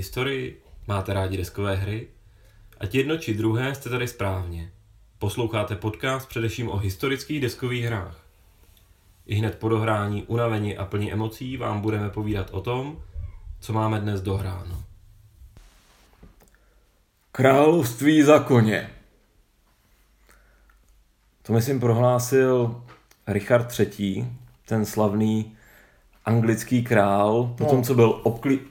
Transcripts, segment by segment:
Máte rádi historii? Máte rádi deskové hry? Ať jedno či druhé jste tady správně. Posloucháte podcast především o historických deskových hrách. I hned po dohrání, unavení a plní emocí vám budeme povídat o tom, co máme dnes dohráno. Království za koně. To myslím prohlásil Richard III., ten slavný anglický král, po tom, no. co byl obklí,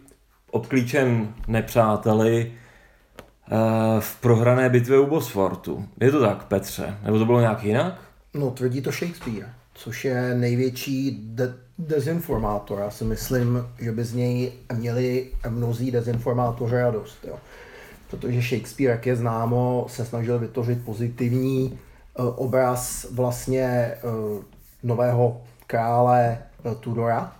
obklíčen nepřáteli eh, v prohrané bitvě u Bosfortu. Je to tak, Petře? Nebo to bylo nějak jinak? No, tvrdí to Shakespeare, což je největší de- dezinformátor. Já si myslím, že by z něj měli mnozí dezinformátoři radost. Jo. Protože Shakespeare, jak je známo, se snažil vytvořit pozitivní uh, obraz vlastně uh, nového krále Tudora,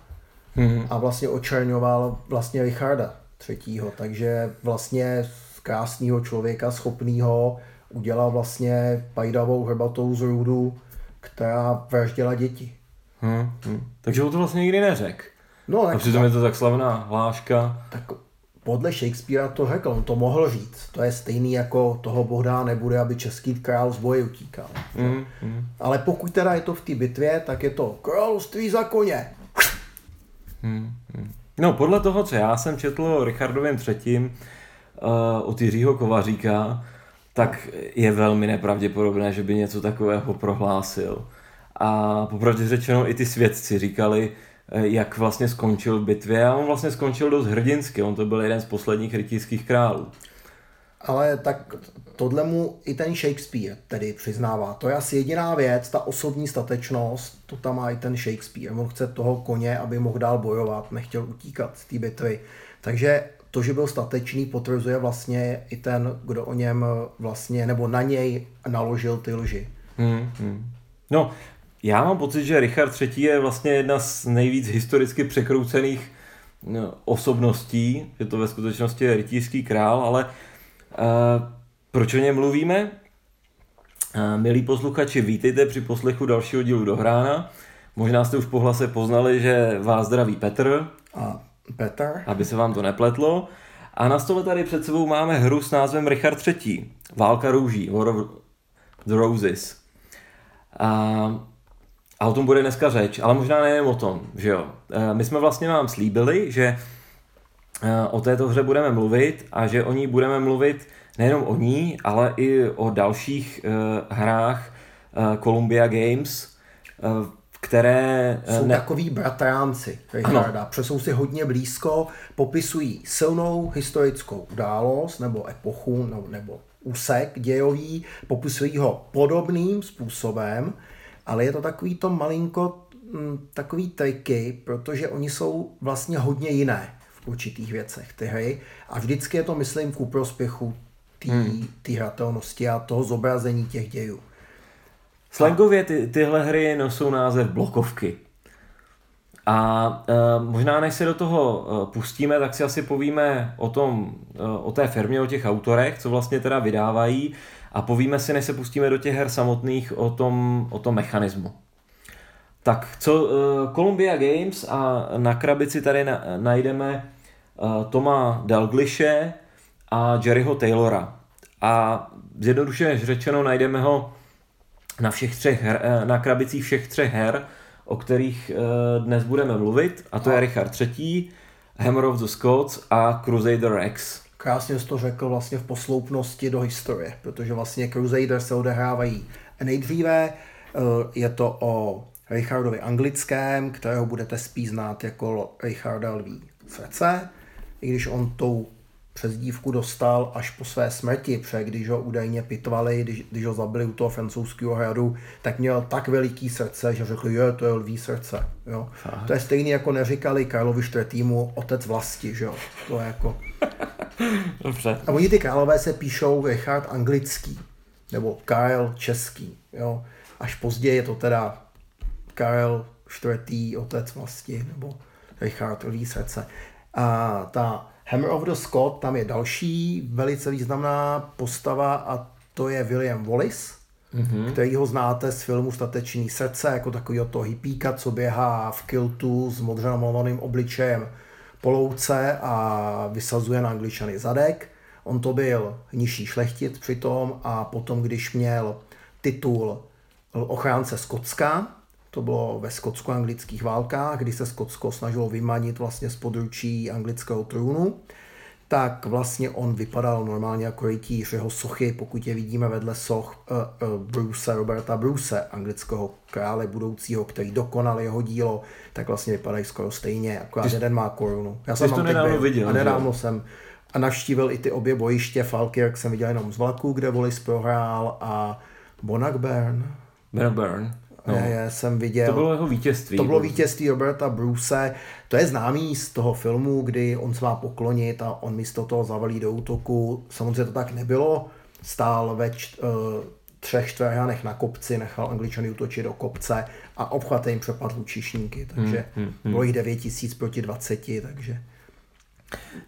hmm. a vlastně očerňoval vlastně Richarda třetího, takže vlastně z krásného člověka, schopného udělal vlastně pajdavou hrbatou z růdu, která vraždila děti. Hmm, hmm. Takže on to vlastně nikdy neřekl. No, tak, a přitom je to tak slavná hláška. Tak podle Shakespearea to řekl, on to mohl říct. To je stejný jako toho Bohdá nebude, aby český král z boje utíkal. Mm, mm. Ale pokud teda je to v té bitvě, tak je to království za koně. Hmm, hmm. No, podle toho, co já jsem četl o Richardovém třetím uh, od Jiřího Kovaříka, tak je velmi nepravděpodobné, že by něco takového prohlásil. A popravdě řečeno i ty svědci říkali, eh, jak vlastně skončil v bitvě a on vlastně skončil dost hrdinsky, on to byl jeden z posledních rytířských králů. Ale tak tohle mu i ten Shakespeare tedy přiznává. To je asi jediná věc, ta osobní statečnost, to tam má i ten Shakespeare. On chce toho koně, aby mohl dál bojovat, nechtěl utíkat z té bitvy. Takže to, že byl statečný, potvrzuje vlastně i ten, kdo o něm vlastně, nebo na něj naložil ty lži. Hmm, hmm. No, já mám pocit, že Richard III. je vlastně jedna z nejvíc historicky překroucených no, osobností, že to ve skutečnosti je rytířský král, ale proč o něm mluvíme? Milí posluchači, vítejte při poslechu dalšího dílu do Hrána. Možná jste už po hlase poznali, že vás zdraví Petr. A Petr. Aby se vám to nepletlo. A na stole tady před sebou máme hru s názvem Richard III. Válka růží, War of the Roses. A, a o tom bude dneska řeč, ale možná nejen o tom, že jo. My jsme vlastně vám slíbili, že o této hře budeme mluvit a že o ní budeme mluvit nejenom o ní, ale i o dalších uh, hrách uh, Columbia Games, které... Jsou ne... takový bratránci Richarda, protože jsou si hodně blízko, popisují silnou historickou událost nebo epochu nebo, nebo úsek dějový, popisují ho podobným způsobem, ale je to takový to malinko m, takový triky, protože oni jsou vlastně hodně jiné určitých věcech ty hry a vždycky je to, myslím, ku prospěchu té hmm. hratelnosti a toho zobrazení těch dějů. Slangově ty, tyhle hry nosou název blokovky. A e, možná než se do toho e, pustíme, tak si asi povíme o tom, e, o té firmě, o těch autorech, co vlastně teda vydávají a povíme si, než se pustíme do těch her samotných, o tom, o tom mechanismu. Tak, co e, Columbia Games a na krabici tady na, najdeme Toma Dalglishe, a Jerryho Taylora. A zjednodušeně řečeno najdeme ho na všech třech her, eh, na krabicích všech třech her, o kterých eh, dnes budeme mluvit, a to je Richard III, Hammer of the Scots a Crusader X. Krásně jsi to řekl vlastně v posloupnosti do historie, protože vlastně Crusader se odehrávají nejdříve, eh, je to o Richardovi anglickém, kterého budete spíš znát jako Richarda Lví srdce, i když on tou přezdívku dostal až po své smrti, protože když ho údajně pitvali, když, když ho zabili u toho francouzského hradu, tak měl tak veliký srdce, že řekli, jo, to je lví srdce. Jo. To je stejný, jako neříkali Karlovi IV. otec vlasti, že jo. To je jako... Dobře. A oni ty králové se píšou Richard anglický, nebo Karel český, jo. Až později je to teda Karel IV. otec vlasti, nebo Richard lví srdce. A ta Hammer of the Scott, tam je další velice významná postava a to je William Wallace, mm-hmm. který ho znáte z filmu Statečný srdce, jako takový to hippíka, co běhá v kiltu s modře namalovaným obličejem polouce a vysazuje na angličany zadek. On to byl nižší šlechtic přitom a potom, když měl titul ochránce Skotska, to bylo ve skotsko-anglických válkách, kdy se Skotsko snažilo vymanit vlastně z područí anglického trůnu, tak vlastně on vypadal normálně jako rytíř. Jeho sochy, pokud je vidíme vedle soch uh, uh, Bruce, Roberta Bruce, anglického krále budoucího, který dokonal jeho dílo, tak vlastně vypadají skoro stejně, akorát Ty, jeden má korunu. Já jsem to nedávno byl, viděl. A nedávno že? jsem a navštívil i ty obě bojiště. Falkirk jsem viděl jenom z vlaku, kde Volis prohrál a Bonagburn. Bonagburn. No. Já jsem viděl. To bylo jeho vítězství. To bylo vítězství Roberta Bruce. To je známý z toho filmu, kdy on se má poklonit a on místo toho zavalí do útoku. Samozřejmě to tak nebylo. Stál ve č- uh, třech čtverhanech na kopci, nechal angličany útočit do kopce a obchvat jim přepadl čišníky. Takže hmm, hmm, hmm. bylo jich 9 tisíc proti 20, takže...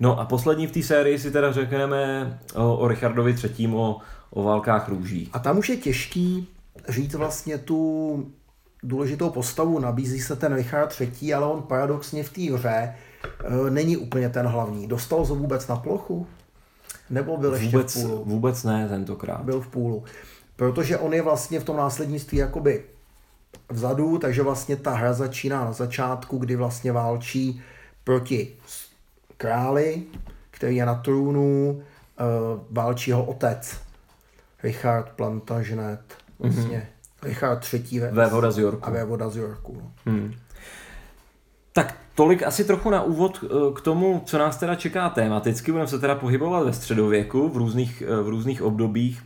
No a poslední v té sérii si teda řekneme o, o Richardovi III. O, o válkách růží. A tam už je těžký říct vlastně tu důležitou postavu. Nabízí se ten Richard III., ale on paradoxně v té hře e, není úplně ten hlavní. Dostal se vůbec na plochu? Nebo byl vůbec, ještě v půlu? Vůbec ne tentokrát. Byl v půlu. Protože on je vlastně v tom následnictví jakoby vzadu, takže vlastně ta hra začíná na začátku, kdy vlastně válčí proti králi, který je na trůnu, uh, válčí ho otec, Richard Plantagenet, vlastně mm-hmm. Richard III. Vévoda z Yorku. A vévoda z Yorku. No. Hmm. Tak tolik asi trochu na úvod eh, k tomu, co nás teda čeká tematicky. Budeme se teda pohybovat ve středověku v různých, eh, v různých obdobích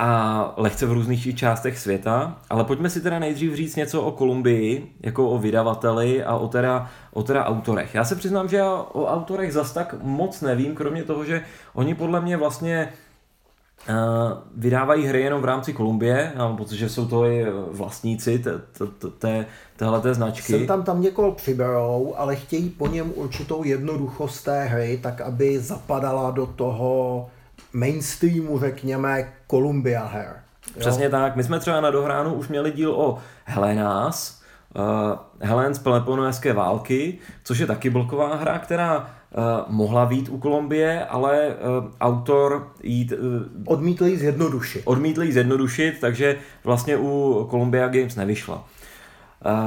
a lehce v různých částech světa, ale pojďme si teda nejdřív říct něco o Kolumbii, jako o vydavateli a o teda, o teda autorech. Já se přiznám, že já o autorech zas tak moc nevím, kromě toho, že oni podle mě vlastně vydávají hry jenom v rámci Kolumbie, mám pocit, že jsou to i vlastníci téhle značky. Sem tam tam někoho přiberou, ale chtějí po něm určitou jednoduchost té hry, tak aby zapadala do toho mainstreamu, řekněme, Columbia her. Jo? Přesně tak. My jsme třeba na dohránu už měli díl o Helenás, uh, Helen z Peloponnéské války, což je taky bloková hra, která mohla být u Kolumbie, ale uh, autor jít... Uh, odmítl ji zjednodušit. Odmítl ji zjednodušit, takže vlastně u Columbia Games nevyšla.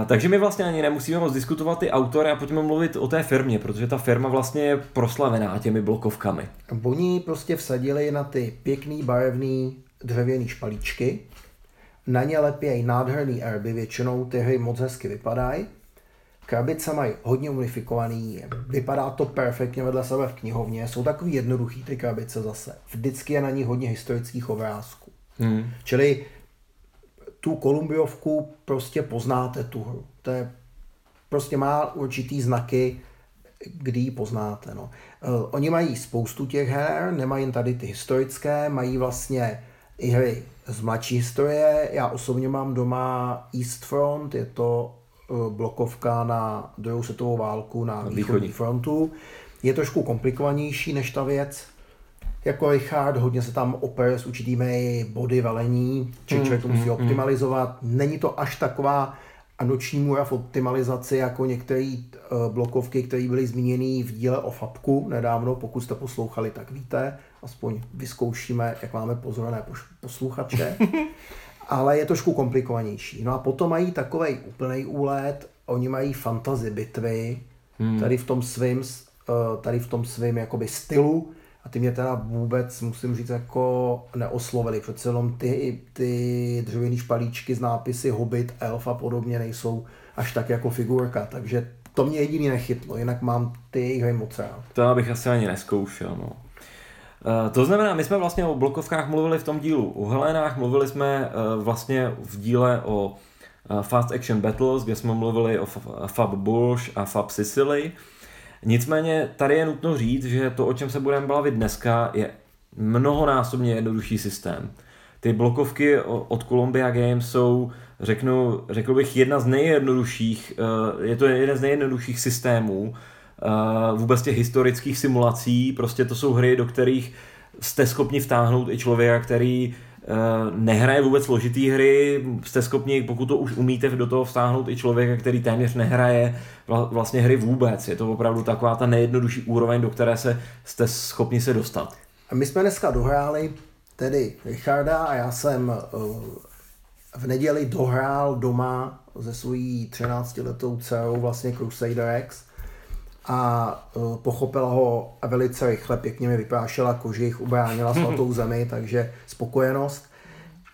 Takže my vlastně ani nemusíme moc diskutovat ty autory a pojďme mluvit o té firmě, protože ta firma vlastně je proslavená těmi blokovkami. Oni prostě vsadili na ty pěkný, barevný dřevěný špalíčky, na ně lepějí nádherný erby, většinou ty hry moc hezky vypadají, krabice mají hodně unifikovaný, vypadá to perfektně vedle sebe v knihovně, jsou takový jednoduchý ty krabice zase. Vždycky je na ní hodně historických obrázků. Hmm. Čili tu Kolumbiovku prostě poznáte tu hru. To je, prostě má určitý znaky, kdy ji poznáte. No. Uh, oni mají spoustu těch her, nemají jen tady ty historické, mají vlastně i hry z mladší historie. Já osobně mám doma East Front, je to blokovka na druhou světovou válku na východní frontu. Je trošku komplikovanější než ta věc, jako Richard, hodně se tam opere s určitými body velení, či člověk to musí mm, optimalizovat. Není to až taková a noční můra v optimalizaci jako některé uh, blokovky, které byly zmíněny v díle o FAPku nedávno, pokud jste poslouchali, tak víte, aspoň vyzkoušíme, jak máme pozorné posluchače, ale je trošku komplikovanější. No a potom mají takový úplný úlet, oni mají fantasy bitvy, hmm. tady v tom svým, uh, tady v tom svým jakoby stylu, a ty mě teda vůbec, musím říct, jako neoslovili. Přece jenom ty, ty dřevěné špalíčky z nápisy Hobbit, Elf a podobně nejsou až tak jako figurka, takže to mě jediný nechytlo, jinak mám ty hry moc rád. To bych asi ani neskoušel, no. Uh, to znamená, my jsme vlastně o blokovkách mluvili v tom dílu o Helenách, mluvili jsme uh, vlastně v díle o uh, Fast Action Battles, kde jsme mluvili o Fab Bush a Fab Sicily. Nicméně tady je nutno říct, že to, o čem se budeme bavit dneska, je mnohonásobně jednodušší systém. Ty blokovky od Columbia Games jsou, řeknu, řekl bych, jedna z nejjednodušších, eh, je to jeden z nejjednodušších systémů eh, vůbec těch historických simulací, prostě to jsou hry, do kterých jste schopni vtáhnout i člověka, který nehraje vůbec složitý hry, jste schopni, pokud to už umíte, do toho vstáhnout i člověka, který téměř nehraje vlastně hry vůbec. Je to opravdu taková ta nejjednodušší úroveň, do které se jste schopni se dostat. A my jsme dneska dohráli tedy Richarda a já jsem v neděli dohrál doma se svojí 13-letou dcerou vlastně Crusader X a uh, pochopila ho a velice rychle, pěkně mi vyprášila kožich, ubránila svatou zemi, takže spokojenost.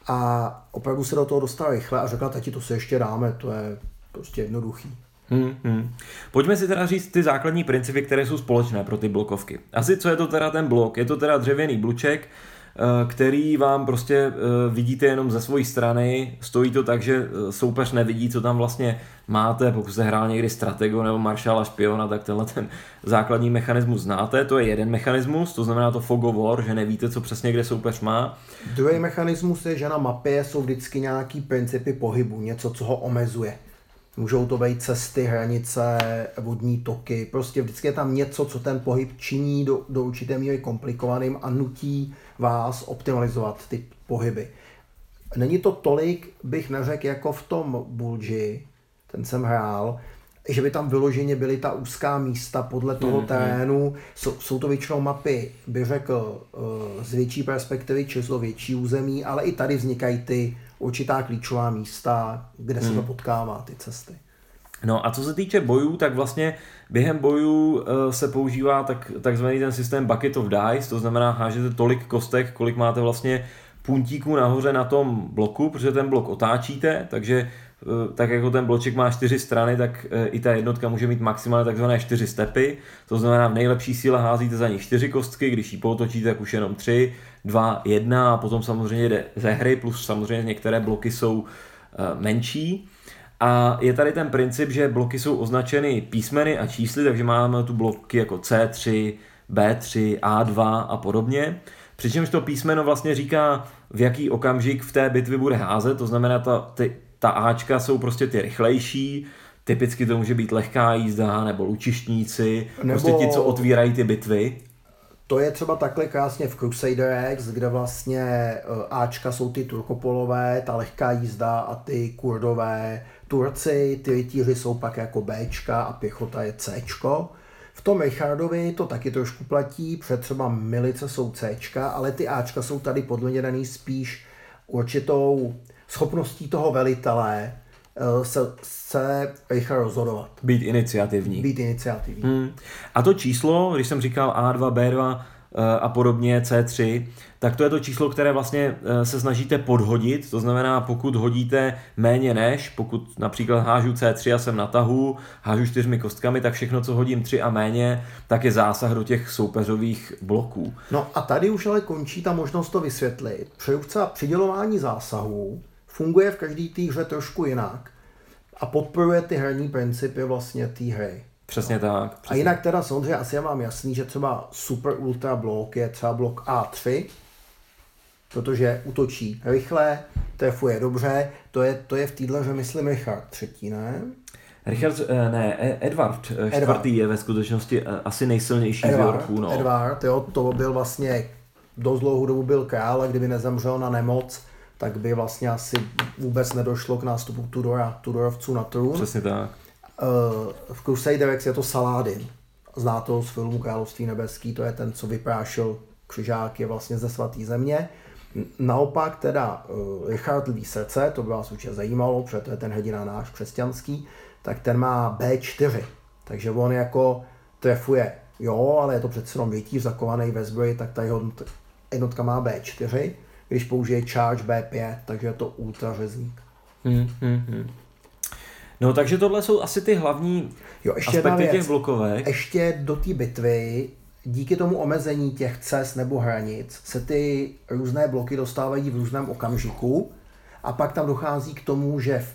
A opravdu se do toho dostala rychle a řekla, tati, to se ještě dáme, to je prostě jednoduchý. Hmm, hmm. Pojďme si teda říct ty základní principy, které jsou společné pro ty blokovky. Asi co je to teda ten blok? Je to teda dřevěný bluček, který vám prostě eh, vidíte jenom ze své strany. Stojí to tak, že eh, soupeř nevidí, co tam vlastně máte. Pokud jste hrál někdy stratego nebo maršala špiona, tak tenhle ten základní mechanismus znáte. To je jeden mechanismus, to znamená to fog of war, že nevíte, co přesně kde soupeř má. Druhý mechanismus je, že na mapě jsou vždycky nějaký principy pohybu, něco, co ho omezuje. Můžou to být cesty, hranice, vodní toky, prostě vždycky je tam něco, co ten pohyb činí do, do určité míry komplikovaným a nutí vás optimalizovat ty pohyby. Není to tolik, bych neřekl, jako v tom Bulži, ten jsem hrál, že by tam vyloženě byly ta úzká místa podle toho mm-hmm. terénu. Jsou, jsou to většinou mapy, bych řekl, eh, z větší perspektivy, číslo větší území, ale i tady vznikají ty určitá klíčová místa, kde mm. se to potkává, ty cesty. No a co se týče bojů, tak vlastně během bojů eh, se používá tak, takzvaný ten systém bucket of dice, to znamená hážete tolik kostek, kolik máte vlastně puntíků nahoře na tom bloku, protože ten blok otáčíte, takže eh, tak jako ten bloček má čtyři strany, tak eh, i ta jednotka může mít maximálně takzvané čtyři stepy, to znamená v nejlepší síle házíte za ní čtyři kostky, když ji potočíte, tak už jenom tři, dva, jedna a potom samozřejmě jde ze hry, plus samozřejmě některé bloky jsou menší. A je tady ten princip, že bloky jsou označeny písmeny a čísly, takže máme tu bloky jako C3, B3, A2 a podobně. Přičemž to písmeno vlastně říká, v jaký okamžik v té bitvě bude házet, to znamená, ta, ty, ta Ačka jsou prostě ty rychlejší, typicky to může být lehká jízda nebo lučištníci, nebo... prostě ti, co otvírají ty bitvy. To je třeba takhle krásně v Crusader X, kde vlastně eh, Ačka jsou ty turkopolové, ta lehká jízda a ty kurdové Turci, ty rytíři jsou pak jako Bčka a pěchota je Cčko. V tom Richardovi to taky trošku platí, před třeba milice jsou Cčka, ale ty Ačka jsou tady podle mě daný spíš určitou schopností toho velitele eh, se, se rychle rozhodovat. Být iniciativní. Být iniciativní. Hmm. A to číslo, když jsem říkal A2, B2, Eh, a podobně C3, tak to je to číslo, které vlastně eh, se snažíte podhodit, to znamená, pokud hodíte méně než, pokud například hážu C3 a jsem na tahu, hážu čtyřmi kostkami, tak všechno, co hodím 3 a méně, tak je zásah do těch soupeřových bloků. No a tady už ale končí ta možnost to vysvětlit. Přejůvce přidělování zásahů funguje v každý té hře trošku jinak a podporuje ty herní principy vlastně té hry. Přesně tak. Přesně. A jinak teda samozřejmě asi je vám jasný, že třeba super ultra blok je třeba blok A3, protože útočí rychle, trefuje dobře, to je, to je v týdle, že myslím Richard třetí, ne? Richard, eh, ne, e- Edward čtvrtý Edward. je ve skutečnosti eh, asi nejsilnější Edward, z Yorku. No. Edward, jo, to byl vlastně dost dlouhou dobu byl král a kdyby nezemřel na nemoc, tak by vlastně asi vůbec nedošlo k nástupu Tudora, Tudorovců na trůn. Přesně tak. V Crusader X je to Saladin. Zná to z filmu Království nebeský, to je ten, co vyprášil křižáky vlastně ze svaté země. Naopak teda uh, Richard Lví srdce, to by vás určitě zajímalo, protože to je ten hrdina náš křesťanský, tak ten má B4, takže on jako trefuje, jo, ale je to přece jenom větíř zakovaný ve zbroji, tak ta jeho jednotka má B4, když použije charge B5, takže je to ultra řezník. Hmm, hmm, hmm. No takže tohle jsou asi ty hlavní jo, ještě aspekty věc. těch blokovek. Ještě do té bitvy díky tomu omezení těch cest nebo hranic se ty různé bloky dostávají v různém okamžiku a pak tam dochází k tomu, že v,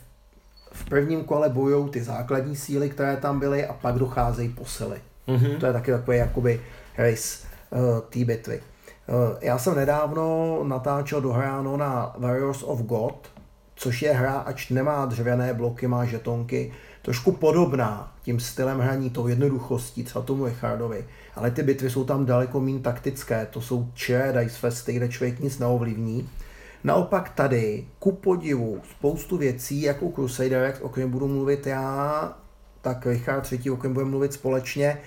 v prvním kole bojují ty základní síly, které tam byly a pak docházejí posily. Mm-hmm. To je taky takový jakoby race uh, té bitvy. Uh, já jsem nedávno natáčel dohráno na Warriors of God, což je hra, ač nemá dřevěné bloky, má žetonky, trošku podobná tím stylem hraní, tou jednoduchostí, třeba tomu Richardovi. Ale ty bitvy jsou tam daleko méně taktické, to jsou čiré dice festy, kde člověk nic neovlivní. Naopak tady, ku podivu, spoustu věcí, jako Crusader o kterém budu mluvit já, tak Richard třetí, o kterém budeme mluvit společně,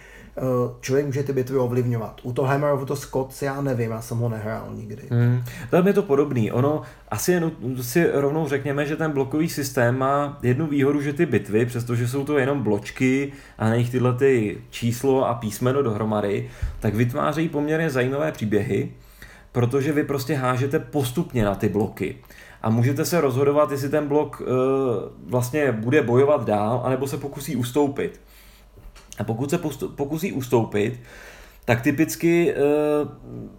člověk může ty bitvy ovlivňovat. U toho Hammer of the Scots já nevím, já jsem ho nehrál nikdy. Hmm. Je to podobný. Ono, asi jen si rovnou řekněme, že ten blokový systém má jednu výhodu, že ty bitvy, přestože jsou to jenom bločky a nech tyhle ty číslo a písmeno dohromady, tak vytvářejí poměrně zajímavé příběhy, protože vy prostě hážete postupně na ty bloky. A můžete se rozhodovat, jestli ten blok e, vlastně bude bojovat dál, anebo se pokusí ustoupit. A pokud se pokusí ustoupit, tak typicky e,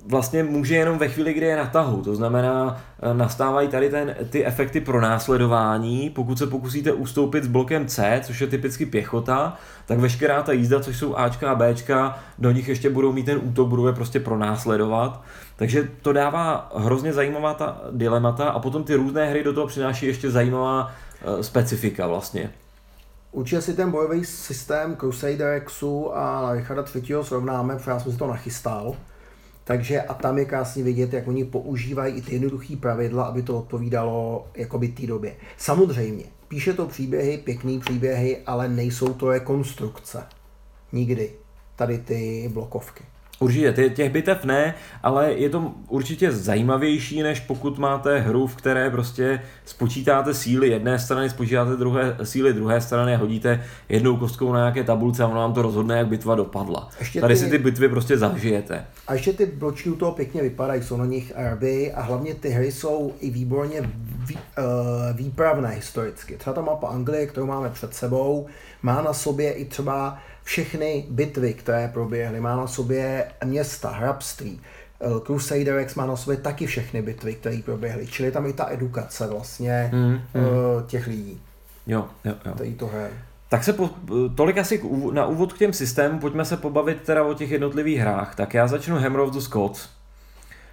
vlastně může jenom ve chvíli, kdy je na tahu. To znamená, e, nastávají tady ten, ty efekty pro následování. Pokud se pokusíte ustoupit s blokem C, což je typicky pěchota, tak veškerá ta jízda, což jsou Ačka a Bčka, do nich ještě budou mít ten útok, budou je prostě pronásledovat. Takže to dává hrozně zajímavá ta dilemata a potom ty různé hry do toho přináší ještě zajímavá e, specifika vlastně. Určitě si ten bojový systém Crusader Xu a Richarda III. srovnáme, protože já jsem si to nachystal. Takže a tam je krásně vidět, jak oni používají i ty jednoduché pravidla, aby to odpovídalo jakoby té době. Samozřejmě, píše to příběhy, pěkný příběhy, ale nejsou to rekonstrukce. Nikdy. Tady ty blokovky. Určitě, těch bitev ne, ale je to určitě zajímavější, než pokud máte hru, v které prostě spočítáte síly jedné strany, spočítáte druhé, síly druhé strany hodíte jednou kostkou na nějaké tabulce a ono vám to rozhodne, jak bitva dopadla. Ještě Tady ty... si ty bitvy prostě zažijete. A ještě ty bločky u toho pěkně vypadají, jsou na nich RB a hlavně ty hry jsou i výborně vý, uh, výpravné historicky. Třeba ta mapa Anglie, kterou máme před sebou, má na sobě i třeba všechny bitvy, které proběhly. Má na sobě města, hrabství. Eh, Crusader X má na sobě taky všechny bitvy, které proběhly. Čili tam i ta edukace vlastně mm, mm. těch lidí. Jo, jo, jo. To hraje. Tak se po, tolik asi na úvod k těm systémům, pojďme se pobavit teda o těch jednotlivých hrách. Tak já začnu Hammer of the Scots,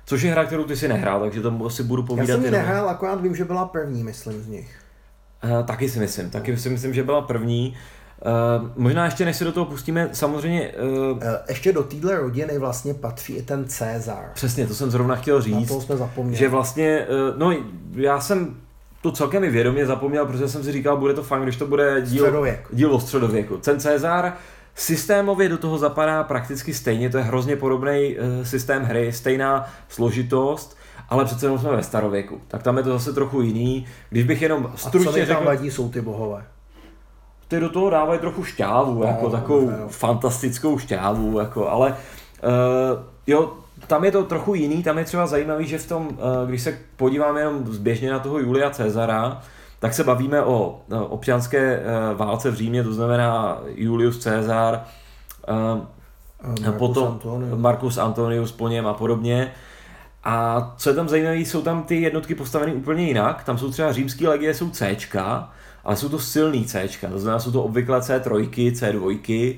což je hra, kterou ty si nehrál, takže to si budu povídat. Já jsem ji nehrál, akorát vím, že byla první, myslím z nich. Uh, taky si myslím, taky si myslím, že byla první. Uh, možná ještě než se do toho pustíme, samozřejmě... Uh, ještě do téhle rodiny vlastně patří i ten Cezar. Přesně, to jsem zrovna chtěl říct. Na to jsme zapomněli. Že vlastně, uh, no já jsem to celkem i vědomě zapomněl, protože jsem si říkal, bude to fajn, když to bude díl, díl o středověku. Ten Cezar systémově do toho zapadá prakticky stejně, to je hrozně podobný uh, systém hry, stejná složitost, ale přece jenom jsme ve starověku. Tak tam je to zase trochu jiný. Když bych jenom stručně A co řekl... vadí, jsou ty bohové ty do toho dávají trochu šťávu, no, jako takovou no. fantastickou šťávu, jako, ale uh, jo, tam je to trochu jiný, tam je třeba zajímavý, že v tom, uh, když se podíváme jenom zběžně na toho Julia Cezara, tak se bavíme o uh, občanské uh, válce v Římě, to znamená Julius Cezar, uh, Marcus potom Antonius. Marcus Antonius po něm a podobně. A co je tam zajímavé, jsou tam ty jednotky postaveny úplně jinak. Tam jsou třeba římské legie, jsou C, ale jsou to silný C, to znamená, jsou to obvykle C3, C2,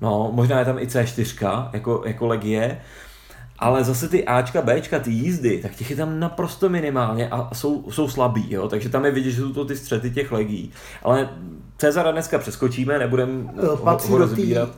no, možná je tam i C4 jako, jako legie, ale zase ty Ačka, Bčka, ty jízdy, tak těch je tam naprosto minimálně a jsou, jsou slabý, jo? takže tam je vidět, že jsou to ty střety těch legí. Ale Cezara dneska přeskočíme, nebudeme ho, ho rozbírat.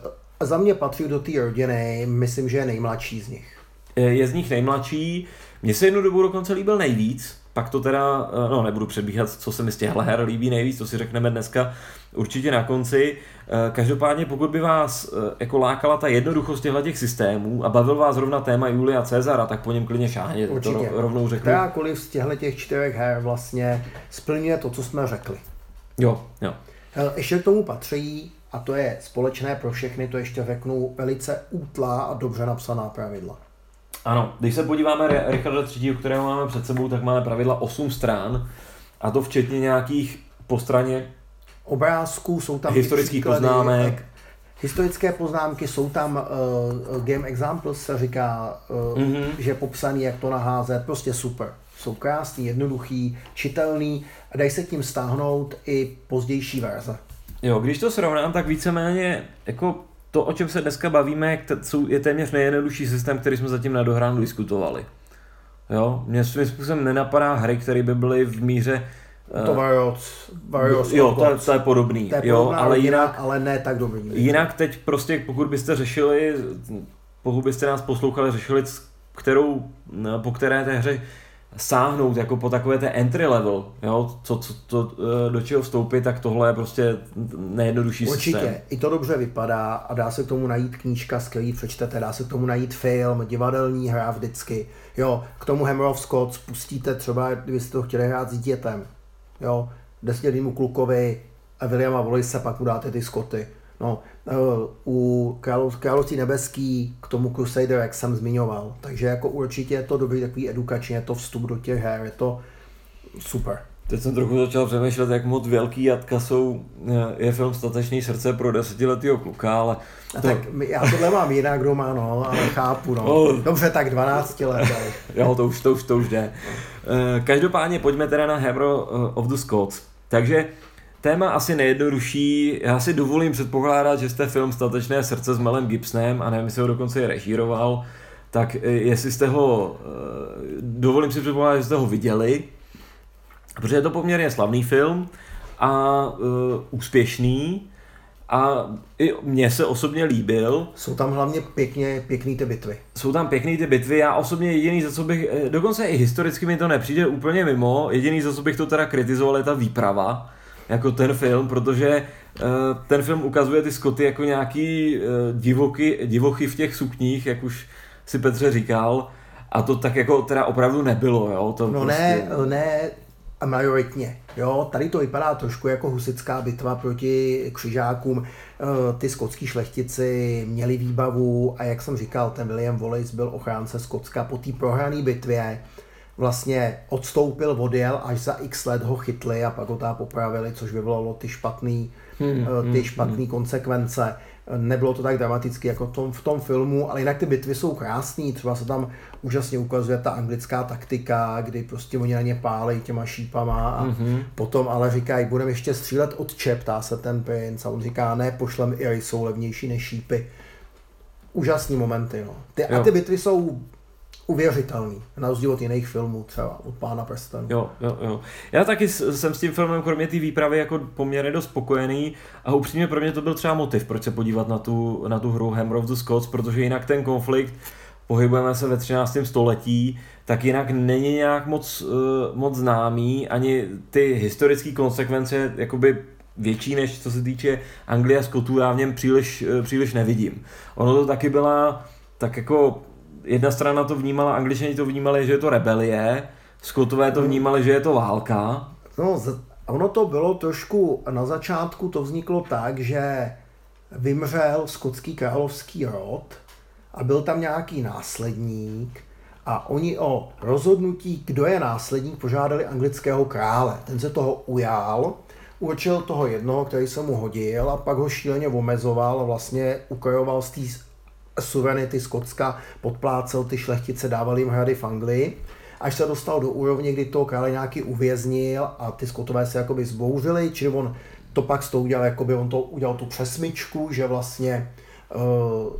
Za mě patří do té rodiny, myslím, že je nejmladší z nich. Je z nich nejmladší, mně se jednu dobu dokonce líbil nejvíc, pak to teda, eh, no nebudu předbíhat, co se mi z těchto her líbí nejvíc, to si řekneme dneska určitě na konci. Eh, každopádně, pokud by vás eh, jako lákala ta jednoduchost těchto těch systémů a bavil vás zrovna téma Julia Cezara, tak po něm klidně šáhněte, určitě. to rovnou řeknu. Kterákoliv z těchto těch čtyřech her vlastně splňuje to, co jsme řekli. Jo, jo. Ještě k tomu patří, a to je společné pro všechny, to ještě řeknu, velice útlá a dobře napsaná pravidla. Ano, když se podíváme Richarda III., kterého máme před sebou, tak máme pravidla 8 stran a to včetně nějakých po straně obrázků, jsou tam historických příklady, poznámek. Historické poznámky jsou tam, uh, game examples se říká, uh, mm-hmm. že popsaný, jak to naházet, prostě super. Jsou krásný, jednoduchý, čitelný a dají se tím stáhnout i pozdější verze. Jo, když to srovnám, tak víceméně jako to, o čem se dneska bavíme, je téměř nejjednodušší systém, který jsme zatím na dohránu diskutovali. Jo, mě svým způsobem nenapadá hry, které by byly v míře to eh, Warriors, Warriors jo, to, to je podobný, to je jo, ale jinak, ale ne tak dobrý. Jinak teď prostě, pokud byste řešili, pokud byste nás poslouchali, řešili, kterou, po které té hře sáhnout jako po takové té entry level, jo, co, co, to, eh, do čeho vstoupit, tak tohle je prostě nejjednodušší Určitě, systém. i to dobře vypadá a dá se k tomu najít knížka, skvělý přečtete, dá se k tomu najít film, divadelní hra vždycky. Jo, k tomu Hammer of Scots pustíte třeba, kdybyste to chtěli hrát s dítětem. Jo, desetiletýmu klukovi a Williama Wallace pak mu dáte ty Scotty. No, eh, u Králov, Království nebeský k tomu Crusader, jak jsem zmiňoval. Takže jako určitě je to dobrý takový edukační, je to vstup do těch her, je to super. Teď jsem trochu začal přemýšlet, jak moc velký jatka jsou, eh, je film Statečný srdce pro desetiletýho kluka, ale A to, tak my- já tohle mám jinak doma, no, ale chápu, no. No. Dobře, tak 12 let, ale jo, to už, to už, to už jde. Eh, Každopádně pojďme teda na Hammer of the Scots. Takže téma asi nejjednodušší, já si dovolím předpokládat, že jste film Statečné srdce s Melem Gibsonem, a nevím, jestli ho dokonce i režíroval, tak eh, jestli jste ho, eh, dovolím si předpokládat, že jste ho viděli, protože je to poměrně slavný film a uh, úspěšný a i mně se osobně líbil. jsou tam hlavně pěkně, pěkný ty bitvy. Jsou tam pěkný ty bitvy, já osobně jediný, za co bych, dokonce i historicky mi to nepřijde úplně mimo, jediný, za co bych to teda kritizoval, je ta výprava, jako ten film, protože eh, ten film ukazuje ty Skoty jako nějaký eh, divoky, divochy v těch sukních, jak už si Petře říkal, a to tak jako teda opravdu nebylo, jo, to No prostě... ne, ne a majoritně. Jo, tady to vypadá trošku jako husická bitva proti křižákům. Eh, Ty skotský šlechtici měli výbavu a jak jsem říkal, ten William Wallace byl ochránce Skotska po té prohrané bitvě. Vlastně odstoupil, odjel, až za x let ho chytli a pak ho tam popravili, což vyvolalo ty špatný, Hmm, eh, ty špatné konsekvence. Nebylo to tak dramatické jako v tom, v tom filmu, ale jinak ty bitvy jsou krásné. Třeba se tam úžasně ukazuje ta anglická taktika, kdy prostě oni na ně pálej těma šípama a mm-hmm. potom ale říkají, budeme ještě střílet od čep, ptá se ten princ a on říká, ne, pošlem i jsou levnější než šípy. Úžasný momenty, no. Ty, a Jo. ty bitvy jsou uvěřitelný, na rozdíl od jiných filmů, třeba od Pána prstenů. Jo, jo, jo. Já taky jsem s tím filmem, kromě té výpravy, jako poměrně dost spokojený a upřímně pro mě to byl třeba motiv, proč se podívat na tu, na tu hru Hammer of the Scots, protože jinak ten konflikt, pohybujeme se ve 13. století, tak jinak není nějak moc, uh, moc známý, ani ty historické konsekvence jakoby větší než co se týče Anglie a Skotů, já v něm příliš, eh, příliš nevidím. Ono to taky byla tak jako jedna strana to vnímala, angličani to vnímali, že je to rebelie, Skotové to vnímali, že je to válka. No, ono to bylo trošku, na začátku to vzniklo tak, že vymřel skotský královský rod a byl tam nějaký následník a oni o rozhodnutí, kdo je následník, požádali anglického krále. Ten se toho ujal, určil toho jednoho, který se mu hodil a pak ho šíleně omezoval a vlastně ukrojoval z té suverenity Skotska, podplácel ty šlechtice, dával jim hrady v Anglii, až se dostal do úrovně, kdy toho krále nějaký uvěznil a ty Skotové se jakoby zbouřili, čili on to pak s tou udělal, jakoby on to udělal tu přesmičku, že vlastně uh,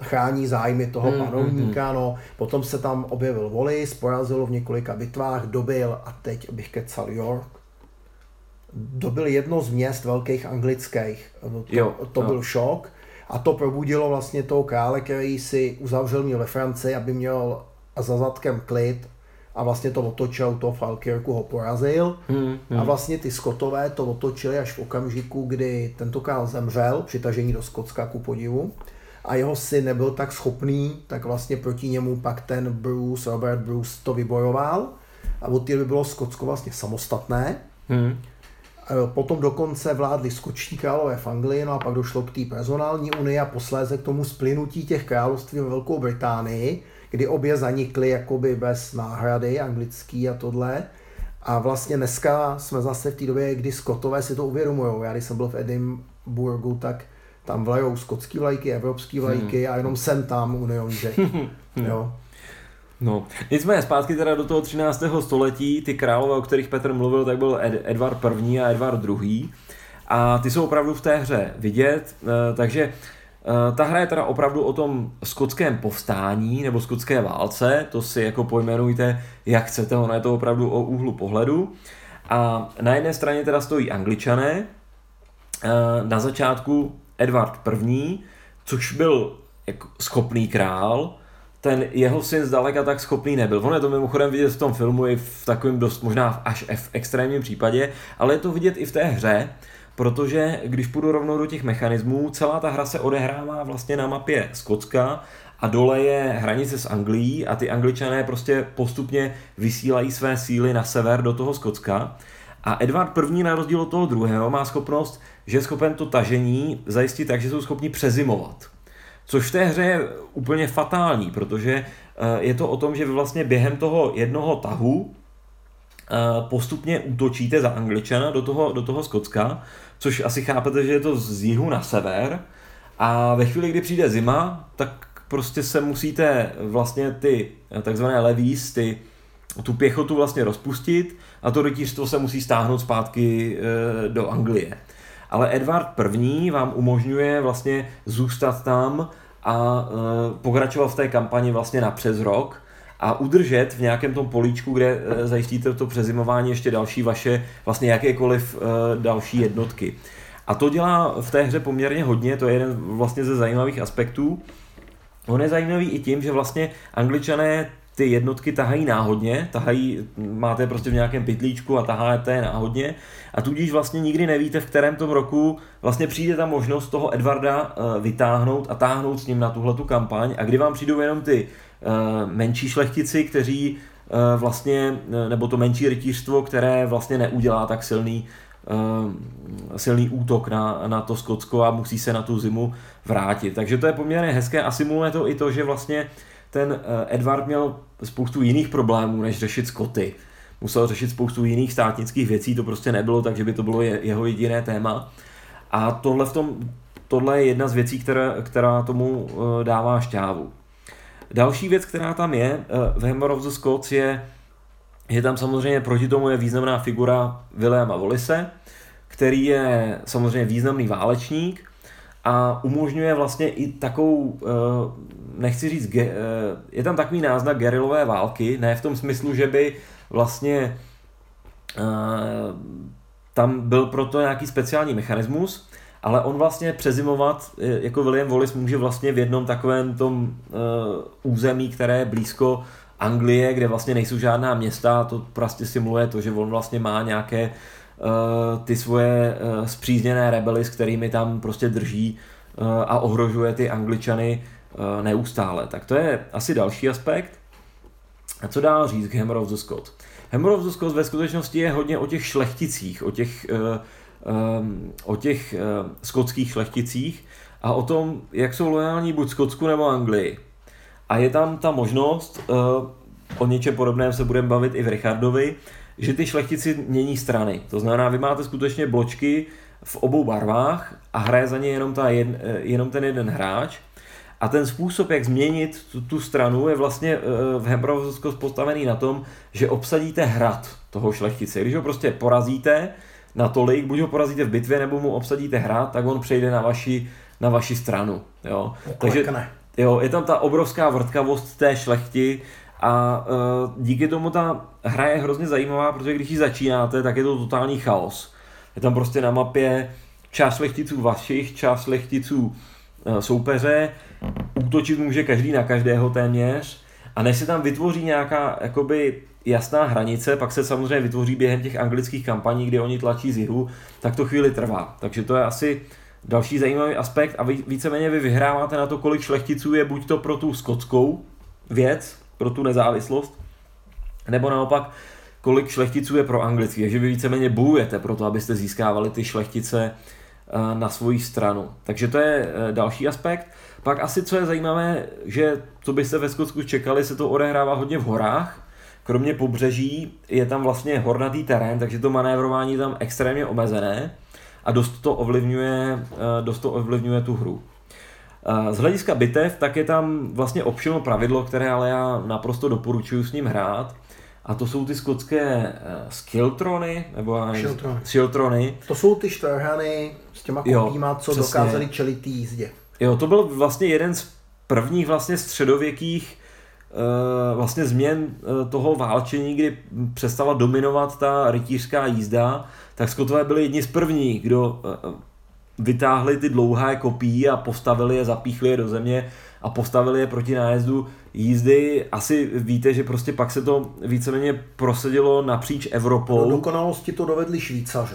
chrání zájmy toho Mm, panovníka, no. Potom se tam objevil Wallis, porazil v několika bitvách, dobil, a teď bych kecal York, dobil jedno z měst velkých anglických. To, Jo, to jo. byl šok. A to probudilo vlastně toho krále, který si uzavřel měl ve Francii, aby měl za zadkem klid a vlastně to otočil, toho Falkirku ho porazil. Hmm, A vlastně ty Skotové to otočili až v okamžiku, kdy tento král zemřel, přitažení do Skotska ku podivu. A jeho syn nebyl tak schopný, tak vlastně proti němu pak ten Bruce, Robert Bruce to vybojoval. A od té doby bylo Skotsko vlastně samostatné. Hmm. E, Potom dokonce vládli skoční králové v Anglii, no a pak došlo k té personální unii a posléze k tomu splynutí těch království ve Velkou Británii, kdy obě zanikly jakoby bez náhrady, anglický a tohle. A vlastně dneska jsme zase v té době, kdy Skotové si to uvědomují. Já když jsem byl v Edinburghu, tak tam vlajou skotský vlajky, evropský vlajky a jenom jsem tam unionže. jo. No, nicméně zpátky teda do toho 13. století, ty králové, o kterých Petr mluvil, tak byl Ed- Edvard I. a Edvard II. A ty jsou opravdu v té hře vidět, eh, takže eh, ta hra je teda opravdu o tom skotském povstání nebo skotské válce, to si jako pojmenujte, jak chcete, ono je to opravdu o úhlu pohledu. A na jedné straně teda stojí angličané, eh, na začátku Edvard I., což byl jako schopný král, ten jeho syn zdaleka tak schopný nebyl. On je to mimochodem vidět v tom filmu i v takovém dost možná až v extrémním případě, ale je to vidět i v té hře, protože když půjdu rovnou do těch mechanismů, celá ta hra se odehrává vlastně na mapě Skotska a dole je hranice s Anglií a ty angličané prostě postupně vysílají své síly na sever do toho Skotska. A Edward I. na rozdíl od toho druhého má schopnost, že je schopen to tažení zajistit tak, že jsou schopni přezimovat. Což v té hře je úplně fatální, protože eh, je to o tom, že vy vlastně během toho jednoho tahu eh, postupně útočíte za Angličana do toho, do toho Skotska, což asi chápete, že je to z jihu na sever. A ve chvíli, kdy přijde zima, tak prostě se musíte vlastně ty eh, takzvané levíz, ty, tu pěchotu vlastně rozpustit a to rytířstvo se musí stáhnout zpátky do Anglie. Ale Edward I. vám umožňuje vlastně zůstat tam a e, pokračovat v té kampani vlastně na přes rok a udržet v nějakém tom políčku, kde e, zajistíte to přezimování ještě další vaše vlastně jakékoliv e, další jednotky. A to dělá v té hře poměrně hodně, to je jeden vlastně ze zajímavých aspektů. On je zajímavý i tím, že vlastně angličané ty jednotky tahají náhodně, tahají, máte prostě v nějakém pytlíčku a taháte je náhodně a tudíž vlastně nikdy nevíte, v kterém tom roku vlastně přijde ta možnost toho Edvarda eh, vytáhnout a táhnout s ním na tuhle tu kampaň a kdy vám přijdou jenom ty eh, menší šlechtici, kteří eh, vlastně, nebo to menší rytířstvo, které vlastně neudělá tak silný silný útok na, na to Skotsko a musí se na tu zimu vrátit. Takže to je poměrně hezké a simuluje to i to, že vlastně ten Edward měl spoustu jiných problémů, než řešit Skoty musel řešit spoustu jiných státnických věcí, to prostě nebylo tak, že by to bylo jeho jediné téma. A tohle, v tom, tohle je jedna z věcí, která, která tomu eh, dává šťávu. Další věc, která tam je eh, v Hammer of the Scots je, je tam samozřejmě proti tomu je významná figura Williama Wallise, který je samozřejmě významný válečník a umožňuje vlastně i takovou, eh, nechci říct, je tam takový náznak gerilové války, ne v tom smyslu, že by vlastně uh, tam byl proto nějaký speciální mechanismus, ale on vlastně přezimovat, jako William Wallace může vlastně v jednom takovém tom území, které je blízko Anglie, kde vlastně nejsou žádná města, to prostě simuluje to, že on vlastně má nějaké ty svoje zpřízněné rebely, s kterými tam prostě drží a ohrožuje ty Angličany neustále. Tak to je asi další aspekt. A co dál říct k Hammer of the Scott? Hammer of the Scott ve skutečnosti je hodně o těch šlechticích, o těch, uh, um, o těch uh, skotských šlechticích a o tom, jak jsou lojální buď Skotsku nebo Anglii. A je tam ta možnost, o něčem podobném se budeme bavit i v Richardovi, že ty šlechtici mění strany. To znamená, vy máte skutečně bločky v obou barvách a hraje za ně jenom, ta jed, jenom ten jeden hráč a ten způsob, jak změnit tu, tu stranu, je vlastně uh, v Hembrovsku postavený na tom, že obsadíte hrad toho šlechtice. Když ho prostě porazíte natolik, buď ho porazíte v bitvě, nebo mu obsadíte hrad, tak on přejde na vaši, na vaši stranu. Jo. Takže jo, je tam ta obrovská vrtkavost té šlechti a uh, díky tomu ta hra je hrozně zajímavá, protože když ji začínáte, tak je to totální chaos. Je tam prostě na mapě část šlechticů vašich, část šlechticů Eh, soupeře, útočit může každý na každého téměř a než se tam vytvoří nějaká jakoby jasná hranice, pak se samozřejmě vytvoří během těch anglických kampaní, kdy oni tlačí z jihu, tak to chvíli trvá. Takže to je asi další zajímavý aspekt a víceméně vy vyhráváte na to, kolik šlechticů je buď to pro tu skotskou věc, pro tu nezávislost, nebo naopak kolik šlechticů je pro anglický. Takže vy víceméně bojujete pro to, abyste získávali ty šlechtice Eh, na svoji stranu. Takže to je eh, další aspekt. Pak asi co je zajímavé, že co byste ve Skotsku čekali, se to odehrává hodně v horách. Kromě pobřeží je tam vlastně hornatý terén, takže to manévrování je tam extrémně omezené a dost to ovlivňuje, eh, dost to ovlivňuje tu hru. Z hlediska bitev, tak je tam vlastně optional pravidlo, které ale já naprosto doporučuji s ním hrát. A to jsou ty skotské uh, skiltrony, nebo Shiltrony. Shiltrony. To jsou ty štvrhany s těma kopíma, co přesně. dokázali čelit té jízdě. Jo, to byl vlastně jeden z prvních vlastně středověkých uh, vlastně změn uh, toho válčení, kdy přestala dominovat ta rytířská jízda, tak Skotové byli jedni z prvních, kdo uh, vytáhli ty dlouhé kopí a postavili je, zapíchli je do země a postavili je proti nájezdu jízdy. Asi víte, že prostě pak se to víceméně prosadilo napříč Evropou. Do dokonalosti to dovedli Švýcaři.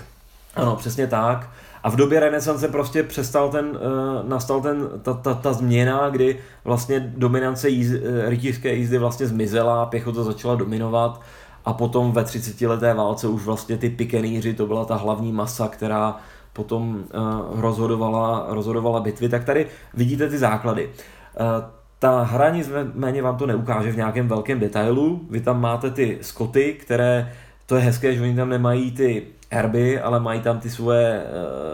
Ano, přesně tak. A v době renesance prostě přestal ten, uh, nastal ten, ta, ta, ta změna, kdy vlastně dominance jíz, uh, rytířské jízdy vlastně zmizela, pěchota začala dominovat a potom ve 30 leté válce už vlastně ty pikeníři, to byla ta hlavní masa, která potom uh, rozhodovala, rozhodovala bitvy, tak tady vidíte ty základy. Uh, ta hra nicméně vám to neukáže v nějakém velkém detailu. Vy tam máte ty skoty, které, to je hezké, že oni tam nemají ty herby, ale mají tam ty svoje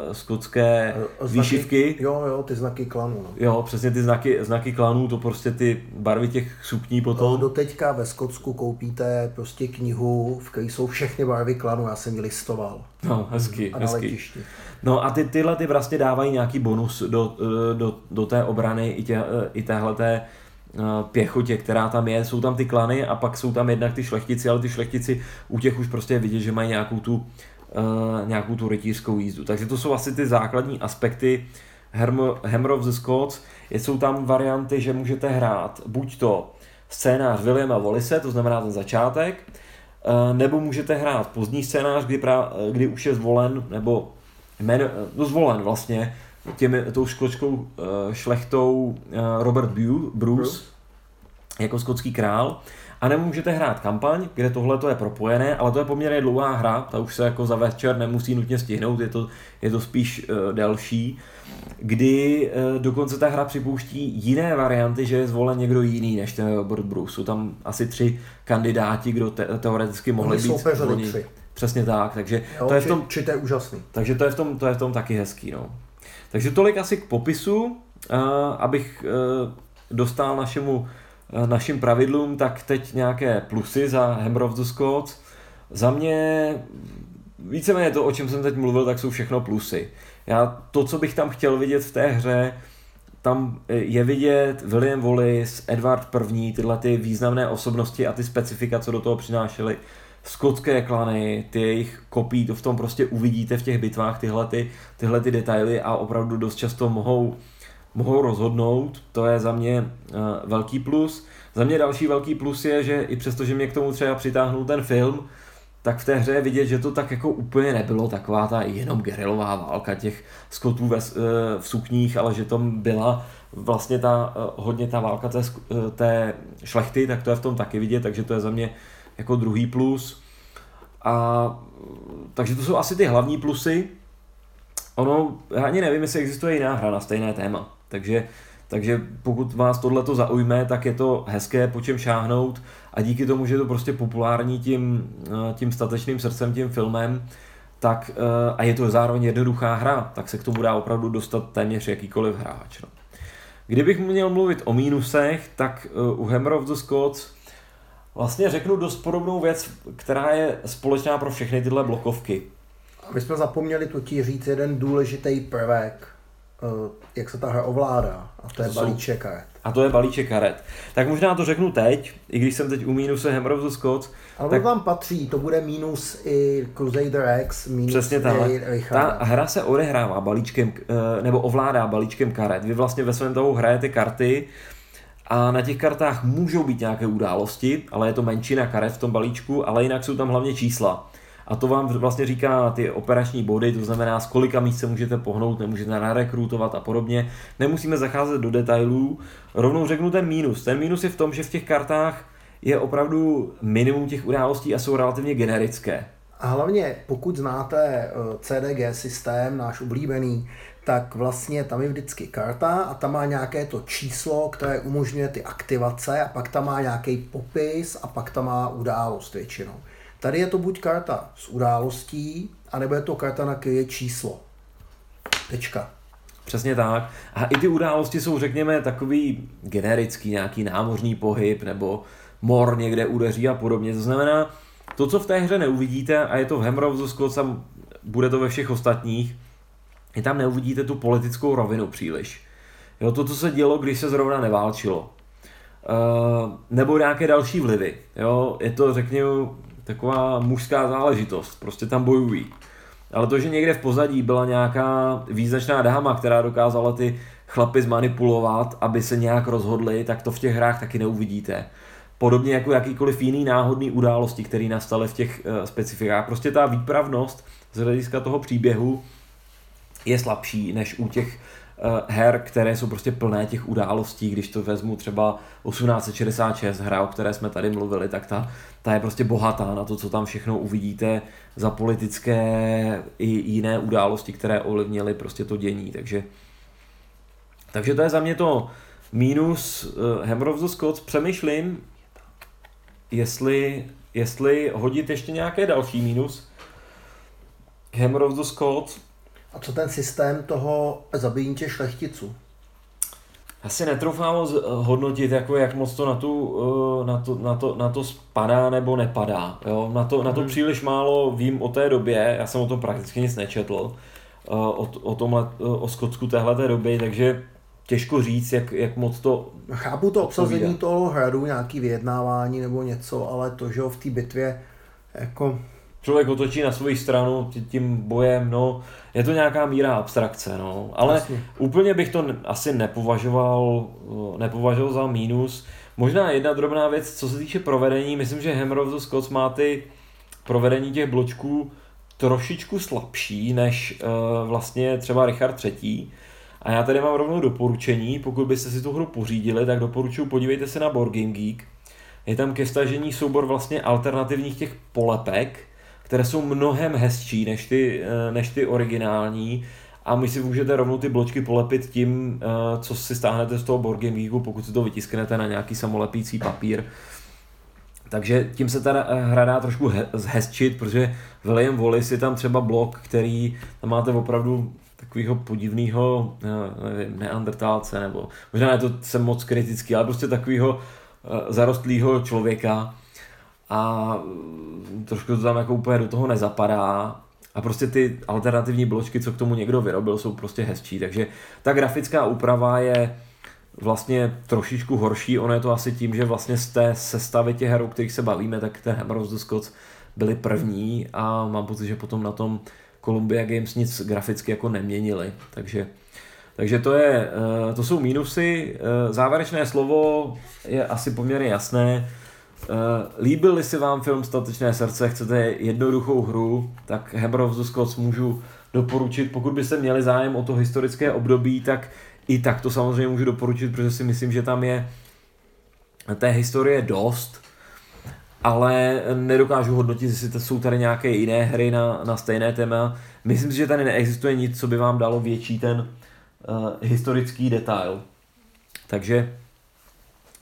uh, skotské znaky, výšivky. Jo, jo, ty znaky klanů. No. Jo, přesně ty znaky, znaky klanů, to prostě ty barvy těch sukní potom. No, do teďka ve Skotsku koupíte prostě knihu, v které jsou všechny barvy klanů, já jsem ji listoval. No, hezky, a hezky. Letišti. No a ty, tyhle ty vlastně dávají nějaký bonus do, eh, do, do té obrany i, tě, eh, i téhleté pěchotě, která tam je, jsou tam ty klany a pak jsou tam jednak ty šlechtici, ale ty šlechtici u těch už prostě vidět, že mají nějakou tu uh, nějakou tu rytířskou jízdu. Takže to jsou asi ty základní aspekty Hammer of the Scots. Jsou tam varianty, že můžete hrát buď to scénář Williama Wallise, to znamená ten začátek, uh, nebo můžete hrát pozdní scénář, kdy, pra, kdy už je zvolen, nebo jmen, no zvolen vlastně těmi, tou škotskou šlechtou Robert Bruce, Bruce, jako skotský král a nebo můžete hrát kampaň, kde tohle to je propojené, ale to je poměrně dlouhá hra, ta už se jako za večer nemusí nutně stihnout, je to, je to spíš uh, delší, kdy uh, dokonce ta hra připouští jiné varianty, že je zvolen někdo jiný než ten Robert Bruce. Jsou tam asi tři kandidáti, kdo te- teoreticky mohli být zvoleni. Tři. Přesně tak, takže jo, to je v tom, či, či to je úžasný. Takže to je v tom, to je v tom taky hezký, no. Takže tolik asi k popisu, uh, abych uh, dostal našemu našim pravidlům, tak teď nějaké plusy za Hammer of the Scots. Za mě víceméně to, o čem jsem teď mluvil, tak jsou všechno plusy. Já to, co bych tam chtěl vidět v té hře, tam je vidět William Wallace, Edward I, tyhle ty významné osobnosti a ty specifika, co do toho přinášely, skotské klany, ty jejich kopí, to v tom prostě uvidíte v těch bitvách, tyhle, ty, tyhle ty detaily a opravdu dost často mohou mohou rozhodnout, to je za mě uh, velký plus. Za mě další velký plus je, že i přesto, že mě k tomu třeba přitáhnul ten film, tak v té hře je vidět, že to tak jako úplně nebylo taková ta jenom gerilová válka těch skotů ve, uh, v sukních, ale že tam byla vlastně ta, uh, hodně ta válka té, té šlechty, tak to je v tom taky vidět, takže to je za mě jako druhý plus. A takže to jsou asi ty hlavní plusy. Ono, já ani nevím, jestli existuje jiná hra na stejné téma. Takže, takže pokud vás tohle to zaujme, tak je to hezké po čem šáhnout a díky tomu, že je to prostě populární tím, eh, tím statečným srdcem, tím filmem, tak eh, a je to zároveň jednoduchá hra, tak se k tomu dá opravdu dostat téměř jakýkoliv hráč. No. Kdybych měl mluvit o mínusech, tak eh, u Hammer of the Scots vlastně řeknu dost podobnou věc, která je společná pro všechny tyhle blokovky. My jsme zapomněli totiž říct jeden důležitý prvek, jak se ta hra ovládá. A to je to balíček karet. A to je balíček karet. Tak možná to řeknu teď, i když jsem teď u mínuse Hammer of the Scots. Ale tak... to tam patří, to bude mínus i Crusader X, mínus Přesně tak. Ta hra se odehrává balíčkem, eh, nebo ovládá balíčkem karet. Vy vlastně ve svém toho hrajete karty, a na těch kartách můžou být nějaké události, ale je to menšina karet v tom balíčku, ale jinak jsou tam hlavně čísla. A to vám vlastně říká ty operační body, to znamená, z kolika míst se můžete pohnout, nemůžete narekrutovat a podobně. Nemusíme zacházet do detailů. Rovnou řeknu ten mínus. Ten mínus je v tom, že v těch kartách je opravdu minimum těch událostí a jsou relativně generické. A hlavně, pokud znáte eh, CDG systém, náš oblíbený, tak vlastně tam je vždycky karta a tam má nějaké to číslo, které umožňuje ty aktivace a pak tam má nějaký popis a pak tam má událost většinou. Tady je to buď karta s událostí, anebo je to karta, na je číslo. Tečka. Přesně tak. A i ty události jsou, řekněme, takový generický, nějaký námořní pohyb, nebo mor někde udeří a podobně. To znamená, to, co v té hře neuvidíte, a je to v the Scots, a bude to ve všech ostatních, je tam neuvidíte tu politickou rovinu příliš. Jo, to, co se dělo, když se zrovna neválčilo. Uh, nebo nějaké další vlivy. Jo, je to, řekněme, taková mužská záležitost, prostě tam bojují. Ale to, že někde v pozadí byla nějaká význačná dáma, která dokázala ty chlapy zmanipulovat, aby se nějak rozhodli, tak to v těch hrách taky neuvidíte. Podobně jako jakýkoliv jiný náhodný události, které nastaly v těch uh, specifikách. Prostě ta výpravnost z hlediska toho příběhu je slabší než u těch her, které jsou prostě plné těch událostí. Když to vezmu třeba 1866 hra, o které jsme tady mluvili, tak ta, ta je prostě bohatá na to, co tam všechno uvidíte za politické i jiné události, které ovlivnily prostě to dění. Takže, takže to je za mě to mínus uh, Hammer of the Scots. Přemýšlím, jestli, jestli hodit ještě nějaké další mínus. Hammer of the Scots. A co ten systém toho zabíjení těch šlechticů? Asi netroufám hodnotit, jako jak moc to na, tu, eh, na, to, na, to, na to spadá nebo nepadá. Jo? Na, to, na to hmm. příliš málo vím o té době, já jsem o tom prakticky nic nečetl, eh, o, o, tomhle, eh, o Skotsku téhle doby, takže těžko říct, jak, jak moc to Chápu to obsazení toho hradu, nějaký vyjednávání nebo něco, ale to, že v té bitvě jako... Člověk otočí na svoji stranu tím bojem, no, je to nějaká míra abstrakce, no, ale Jasně. úplně bych to asi nepovažoval, nepovažoval za mínus. Možná jedna drobná věc, co se týče provedení, myslím, že Hammer of the Scots má ty provedení těch bločků trošičku slabší než uh, vlastně třeba Richard III. A já tady mám rovnou doporučení, pokud byste si tu hru pořídili, tak doporučuji podívejte se na Board Game Geek. Je tam ke stažení soubor vlastně alternativních těch polepek, které jsou mnohem hezčí než ty, eh, než ty originální a my si můžete rovnou ty bločky polepit tím, eh, co si stáhnete z toho Board Geeku, pokud si to vytisknete na nějaký samolepící papír. Takže tím se ta hra dá trošku zhezčit, protože William Wallace je tam třeba blok, který tam máte opravdu takového podivného neandertálce, nebo možná je to jsem moc kritický, ale prostě takového eh, zarostlého člověka a trošku to tam jako úplně do toho nezapadá. A prostě ty alternativní bločky, co k tomu někdo vyrobil, jsou prostě hezčí, takže ta grafická úprava je vlastně trošičku horší, ono je to asi tím, že vlastně z té sestavy těch her, o kterých se bavíme, tak ten Hammer of the Scots byli první. A mám pocit, že potom na tom Columbia Games nic graficky jako neměnili, takže takže to, je, eh, to jsou mínusy. Eh, závěrečné slovo je asi poměrně jasné. Eh, líbil si vám film Statečné srdce, chcete jednoduchou hru, tak the Scots můžu doporučit. Pokud byste měli zájem o to historické období, tak i tak to samozřejmě můžu doporučit, protože si myslím, že tam je té historie dost ale nedokážu hodnotit, jestli to jsou tady nějaké jiné hry na, na stejné téma. Myslím si, že tady neexistuje nic, co by vám dalo větší ten uh, historický detail. Takže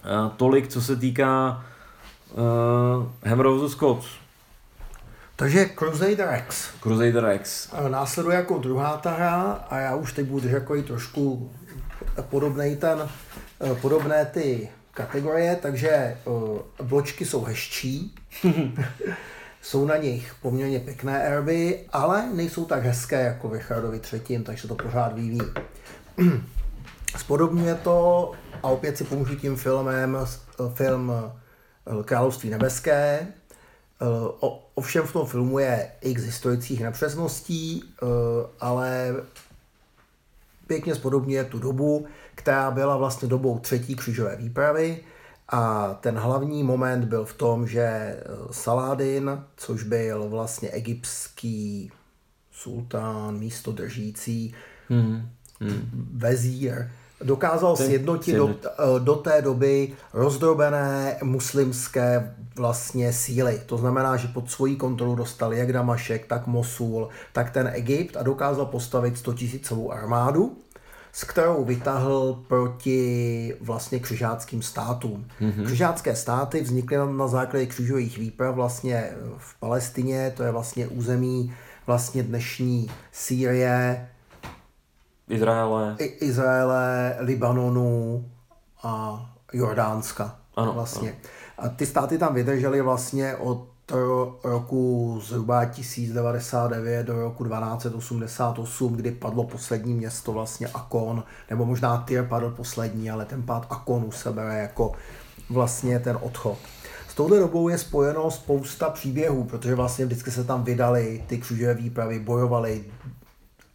uh, tolik, co se týká uh, Hammer of the Scots. Takže Crusader X. Crusader X. Následuje jako druhá ta hra a já už teď budu takový trošku podobný ten, podobné ty kategorie, takže uh, bločky jsou hezčí, jsou na nich poměrně pěkné erby, ale nejsou tak hezké jako ve Richardovi třetím, takže to pořád vyvíjí. Spodobňuje to a opět si pomůžu tím filmem, film Království nebeské. Ovšem v tom filmu je x historických nepřesností, ale pěkně spodobňuje tu dobu, která byla vlastně dobou třetí křižové výpravy a ten hlavní moment byl v tom, že eh, Saladin, což byl vlastně egyptský sultán, místo držící, hmm. Hmm. vezír, dokázal Ten, sjednotit do, eh, do té doby rozdrobené muslimské vlastně síly. To znamená, že pod svojí kontrolu dostal jak Damašek, tak Mosul, tak ten Egypt a dokázal postavit 100 000 armádu s kterou vytahl proti vlastně křižáckým státům. Mm-hmm. Křižácké státy vznikly na základě křižových výprav vlastně v Palestině, to je vlastně území vlastně dnešní Sýrie, Izraele, Izraele, Libanonu a Jordánska. Ano, vlastně. Ano. A ty státy tam vydržely vlastně od roku zhruba 1099 do roku 1288, kdy padlo poslední město vlastně Akon, nebo možná Tyr padl poslední, ale ten pád Akonu se bere jako vlastně ten odchod. S touhle dobou je spojeno spousta příběhů, protože vlastně vždycky se tam vydali ty křižové výpravy, bojovali,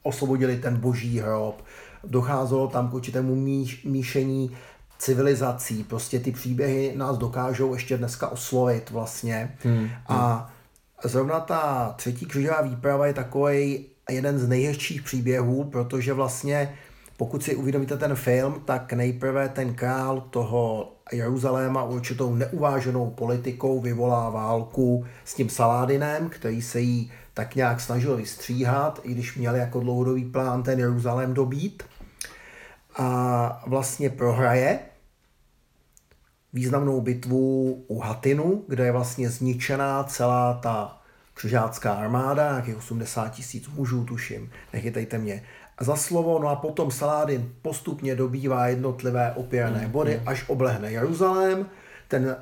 osvobodili ten boží hrob, docházelo tam k určitému míš, míšení civilizací, prostě ty příběhy nás dokážou ještě dneska oslovit vlastně. Hmm. A zrovna ta třetí křižová výprava je takový jeden z nejhezčích příběhů, protože vlastně pokud si uvědomíte ten film, tak nejprve ten král toho Jeruzaléma určitou neuváženou politikou vyvolá válku s tím Saládinem, který se jí tak nějak snažil vystříhat, i když měl jako dlouhodobý plán ten Jeruzalém dobít. A vlastně prohraje významnou bitvu u Hatinu, kde je vlastně zničená celá ta křižácká armáda, nějakých 80 tisíc mužů, tuším, nechytejte mě za slovo, no a potom Saládin postupně dobývá jednotlivé opěrné body, mm. až oblehne Jeruzalém. Ten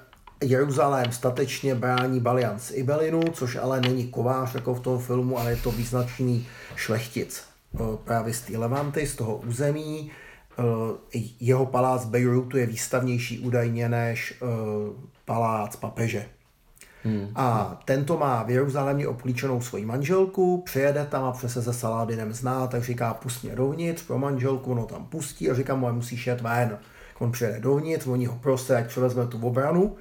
Jeruzalém statečně brání Balian z Ibelinu, což ale není kovář jako v tom filmu, ale je to význačný šlechtic eh, právě z té Levanty, z toho území. Eh, jeho palác Bejrutu je výstavnější údajně než eh, palác papeže. Hmm. A tento má v Jeruzalémě obklíčenou svoji manželku, přijede tam a přese se Saládinem zná, tak říká, pust mě dovnitř pro manželku, no tam pustí a říká mu, musíš jet ven. On přijede dovnitř, oni ho prostě, ať převezme tu obranu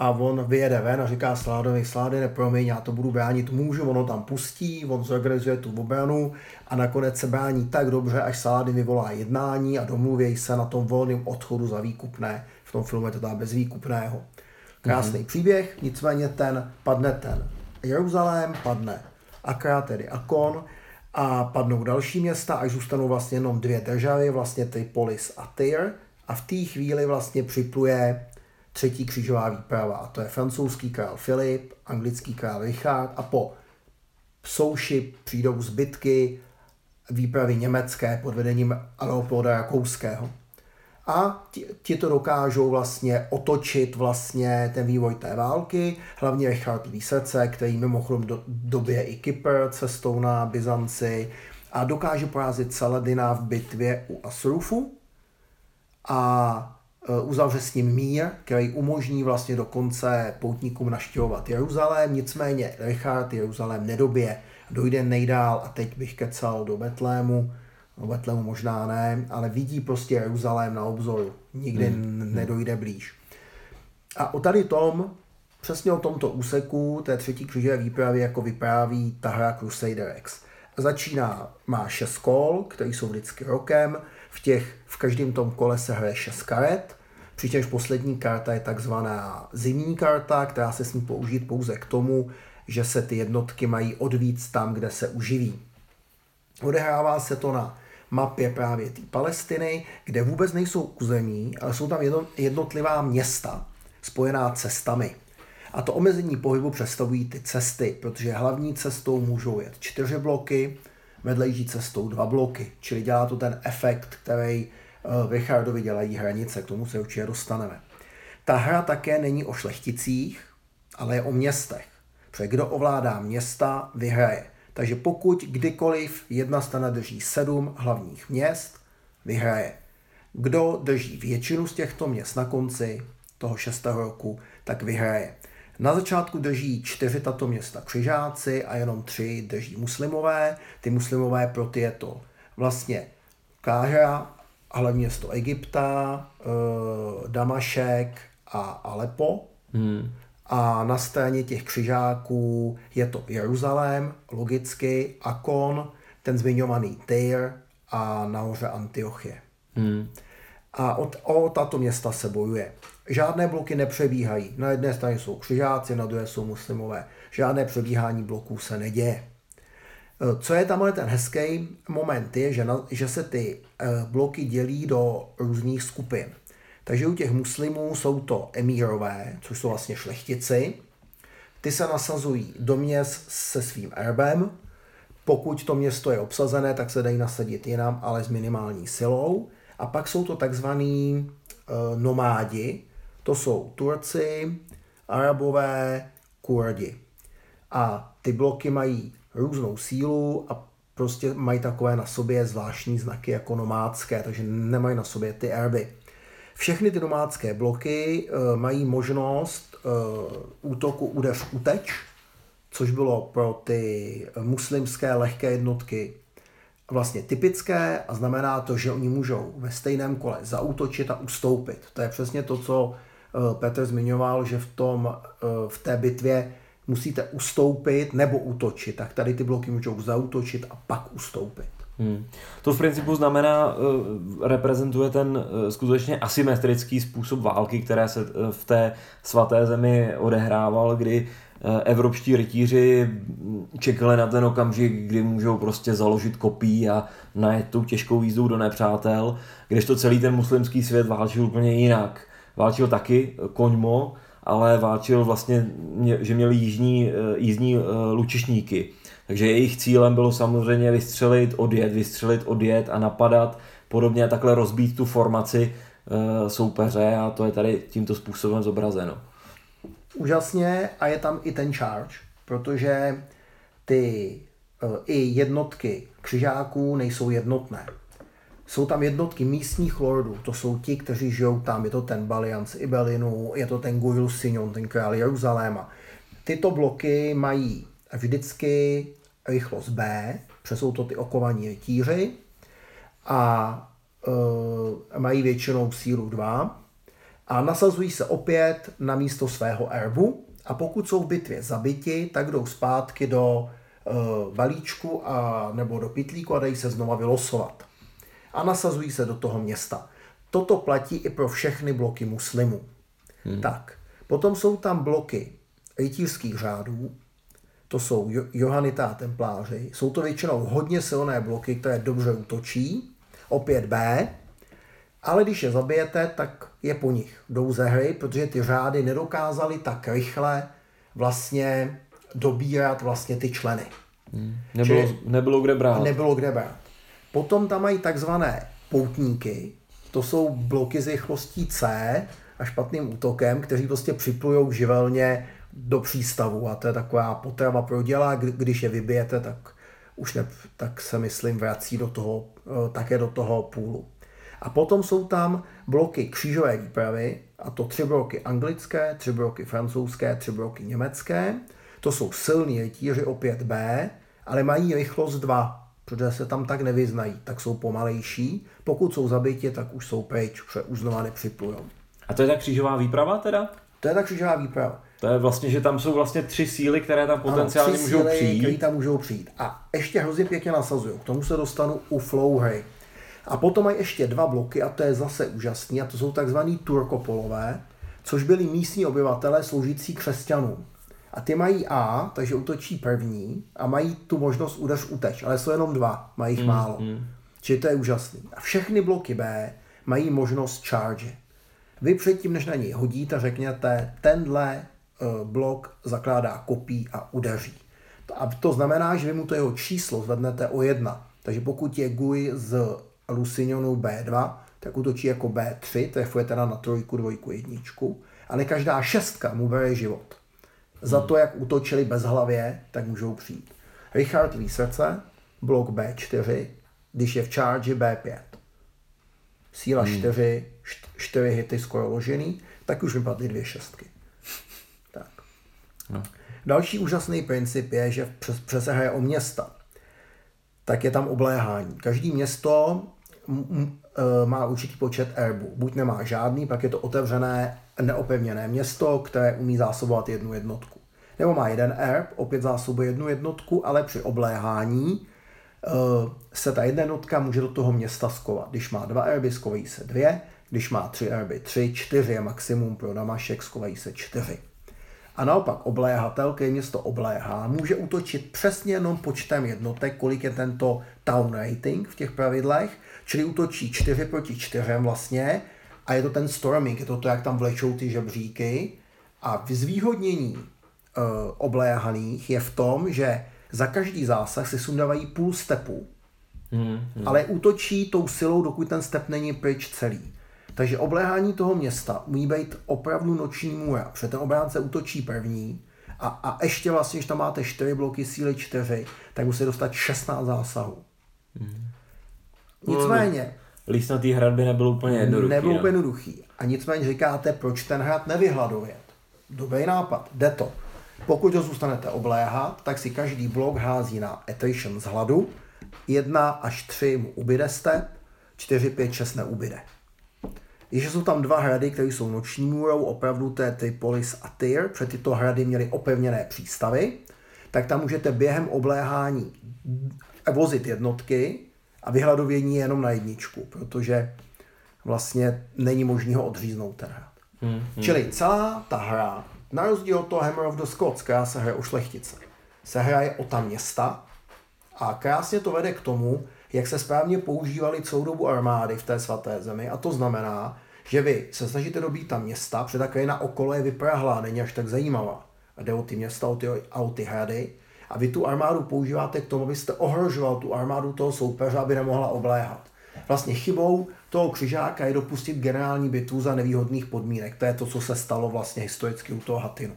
a on vyjede ven a říká Sládovi, Sládine, promiň, já to budu bránit můžu, ono tam pustí, on zorganizuje tu obranu a nakonec se brání tak dobře, až Saládin vyvolá jednání a domluví se na tom volném odchodu za výkupné. V tom filmu je to tam bez výkupného. Krásný mm-hmm. příběh, nicméně ten padne ten Jeruzalém, padne Akra, tedy Akon, a padnou další města, až zůstanou vlastně jenom dvě državy, vlastně Tripolis a Tyr. A v té chvíli vlastně připluje třetí křížová výprava. A to je francouzský král Filip, anglický král Richard a po souši přijdou zbytky výpravy německé pod vedením Leopolda Rakouského a ti, ti to dokážou vlastně otočit vlastně ten vývoj té války, hlavně Richard srdce, který mimochodem do, dobije i Kypr cestou na Byzanci a dokáže porazit Saladina v bitvě u Asrufu a uzavře s ním mír, který umožní vlastně dokonce poutníkům naštěvovat Jeruzalém, nicméně Richard Jeruzalém nedobije, dojde nejdál a teď bych kecal do Betlému, No Betlemu možná ne, ale vidí prostě Jeruzalém na obzoru. Nikdy hmm. nedojde blíž. A o tady tom, přesně o tomto úseku té třetí křižové výpravy jako vypráví ta hra Crusader X. Začíná, má šest kol, které jsou vždycky rokem, v těch, v každém tom kole se hraje šest karet, přičemž poslední karta je takzvaná zimní karta, která se smí použít pouze k tomu, že se ty jednotky mají odvíc tam, kde se uživí. Odehrává se to na mapě právě té Palestiny, kde vůbec nejsou území, ale jsou tam jednotlivá města spojená cestami. A to omezení pohybu představují ty cesty, protože hlavní cestou můžou jet čtyři bloky, vedlejší cestou dva bloky, čili dělá to ten efekt, který eh, v Richardovi dělají hranice, k tomu se určitě dostaneme. Ta hra také není o šlechticích, ale je o městech. Protože kdo ovládá města, vyhraje. Takže pokud kdykoliv jedna strana drží sedm hlavních měst, vyhraje. Kdo drží většinu z těchto měst na konci toho šestého roku, tak vyhraje. Na začátku drží čtyři tato města křižáci a jenom tři drží muslimové. Ty muslimové pro ty je to vlastně Káhra, hlavní město Egypta, eh, Damašek a Alepo. Hmm. A na straně těch křižáků je to Jeruzalém, logicky, Akon, ten zmiňovaný Tyr a nahoře Antiochie. Hmm. A od, o tato města se bojuje. Žádné bloky nepřebíhají. Na jedné straně jsou křižáci, na druhé jsou muslimové. Žádné přebíhání bloků se neděje. E, co je tam ten hezký moment je, že, na, že se ty e, bloky dělí do různých skupin. Takže u těch muslimů jsou to emírové, což jsou vlastně šlechtici. Ty se nasazují do měst se svým erbem. Pokud to město je obsazené, tak se dají nasadit jinam, ale s minimální silou. A pak jsou to takzvaní uh, nomádi. To jsou Turci, Arabové, Kurdi. A ty bloky mají různou sílu a prostě mají takové na sobě zvláštní znaky jako nomádské, takže nemají na sobě ty erby. Všechny ty domácké bloky uh, mají možnost uh, útoku udeř uteč, což bylo pro ty muslimské lehké jednotky vlastně typické a znamená to, že oni můžou ve stejném kole zautočit a ustoupit. To je přesně to, co Petr zmiňoval, že v, tom, v té bitvě musíte ustoupit nebo útočit, tak tady ty bloky můžou zautočit a pak ustoupit. Hmm. To v principu znamená, uh, reprezentuje ten skutečně asymetrický způsob války, které se v té svaté zemi odehrával, kdy evropští rytíři čekali na ten okamžik, kdy můžou prostě založit kopí a najet tou těžkou jízdou do nepřátel, to celý ten muslimský svět válčil úplně jinak. Válčil taky koňmo, ale válčil vlastně, že měli jižní, jízdní lučišníky takže jejich cílem bylo samozřejmě vystřelit, odjet, vystřelit, odjet a napadat, podobně takhle rozbít tu formaci soupeře a to je tady tímto způsobem zobrazeno. Úžasně a je tam i ten charge, protože ty i jednotky křižáků nejsou jednotné. Jsou tam jednotky místních lordů, to jsou ti, kteří žijou tam, je to ten Balian z Ibelinu, je to ten Gujul Signon, ten král Jeruzaléma. Tyto bloky mají vždycky rychlost B, jsou to ty okovaní rytíři a e, mají většinou sílu 2 a nasazují se opět na místo svého erbu a pokud jsou v bitvě zabiti, tak jdou zpátky do e, balíčku a, nebo do pitlíku a dají se znova vylosovat. A nasazují se do toho města. Toto platí i pro všechny bloky muslimů. Hmm. Tak, potom jsou tam bloky rytířských řádů, to jsou Johanita a Templáři. Jsou to většinou hodně silné bloky, které dobře útočí. Opět B. Ale když je zabijete, tak je po nich. Jdou ze hry, protože ty řády nedokázaly tak rychle vlastně dobírat vlastně ty členy. Hmm. Nebylo, Čili nebylo kde brát. Nebylo kde brát. Potom tam mají takzvané poutníky, to jsou bloky s rychlostí C a špatným útokem, kteří prostě připlují živelně do přístavu a to je taková potrava pro děla, když je vybijete, tak už ne, tak se myslím vrací do toho, eh, také do toho půlu. A potom jsou tam bloky křížové výpravy, a to tři bloky anglické, tři bloky francouzské, tři bloky německé. To jsou silní rytíři opět B, ale mají rychlost 2, protože se tam tak nevyznají, tak jsou pomalejší. Pokud jsou zabiti, tak už jsou pryč, protože už znova nepřiplujou. A to je ta křížová výprava teda? To je ta křížová výprava. To je vlastně, že tam jsou vlastně tři síly, které tam potenciálně ano, můžou síly, přijít. Které tam můžou přijít. A ještě hrozně pěkně nasazují. K tomu se dostanu u flow hry. A potom mají ještě dva bloky a to je zase úžasný a to jsou takzvaný turkopolové, což byli místní obyvatele sloužící křesťanům. A ty mají A, takže útočí první a mají tu možnost udeř uteč, ale jsou jenom dva, mají jich mm, málo. Mm. Čili to je úžasný. A všechny bloky B mají možnost charge. Vy předtím, než na něj hodíte, řekněte, tenhle Eh, blok zakládá kopí a udeří. A to znamená, že vy mu to jeho číslo zvednete o jedna. Takže pokud je GUI z Lusignonu B2, tak útočí jako B3, trefuje teda na trojku, dvojku, jedničku, ale každá šestka mu bere život. Za to, jak útočili bez hlavě, tak můžou přijít. Richard ví srdce, blok B4, když je v charge B5. Síla hmm. 4, 4 hity skoro ložený, tak už vypadly dvě šestky. No. Další úžasný princip je, že přes, přes hraje o města. Tak je tam obléhání. Každý město e, má určitý počet erbů. Buď nemá žádný, pak je to otevřené, neopevněné město, které umí zásobovat jednu jednotku. Nebo má jeden erb, opět zásobuje jednu jednotku, ale při obléhání e, se ta jedna jednotka může do toho města skovat. Když má dva erby, skovají se dvě, když má tři erby, tři, čtyři je maximum pro Damašek, skovají se čtyři. A naopak obléhatel, který město obléhá, může útočit přesně jenom počtem jednotek, kolik je tento town rating v těch pravidlech, čili útočí 4 proti 4 vlastně a je to ten storming, je to to, jak tam vlečou ty žebříky a zvýhodnění e, obléhaných je v tom, že za každý zásah si sundávají půl stepu, hmm, hmm. ale útočí tou silou, dokud ten step není pryč celý. Takže obléhání toho města umí být opravdu noční můra, protože ten obránce útočí první a, a ještě vlastně, když tam máte 4 bloky síly 4, tak musí dostat 16 zásahů. Hmm. Nicméně, líst na té hradbě nebyl úplně jednoduchý. Nebyl no. úplně jednoduchý. A nicméně říkáte, proč ten hrad nevyhladovět. Dobrý nápad, jde to. Pokud ho zůstanete obléhat, tak si každý blok hází na attrition z hladu. Jedna až tři mu ubyde step, čtyři, pět, šest neubyde. Když jsou tam dva hrady, které jsou noční můrou, opravdu to je Tripolis a Tyr, protože tyto hrady měly opevněné přístavy, tak tam můžete během obléhání vozit jednotky a vyhladovění je jenom na jedničku, protože vlastně není možný ho odříznout ten hrad. Hmm, hmm. Čili celá ta hra, na rozdíl od toho Hammer of the Scots, která se hraje o šlechtice, se hraje o ta města a krásně to vede k tomu, jak se správně používaly celou dobu armády v té svaté zemi a to znamená, že vy se snažíte dobít ta města, protože ta krajina okolo je vyprahlá, není až tak zajímavá. A jde o ty města o ty, a o ty hrady. A vy tu armádu používáte k tomu, abyste ohrožoval tu armádu toho soupeře, aby nemohla obléhat. Vlastně chybou toho křižáka je dopustit generální bitvu za nevýhodných podmínek. To je to, co se stalo vlastně historicky u toho Hatinu.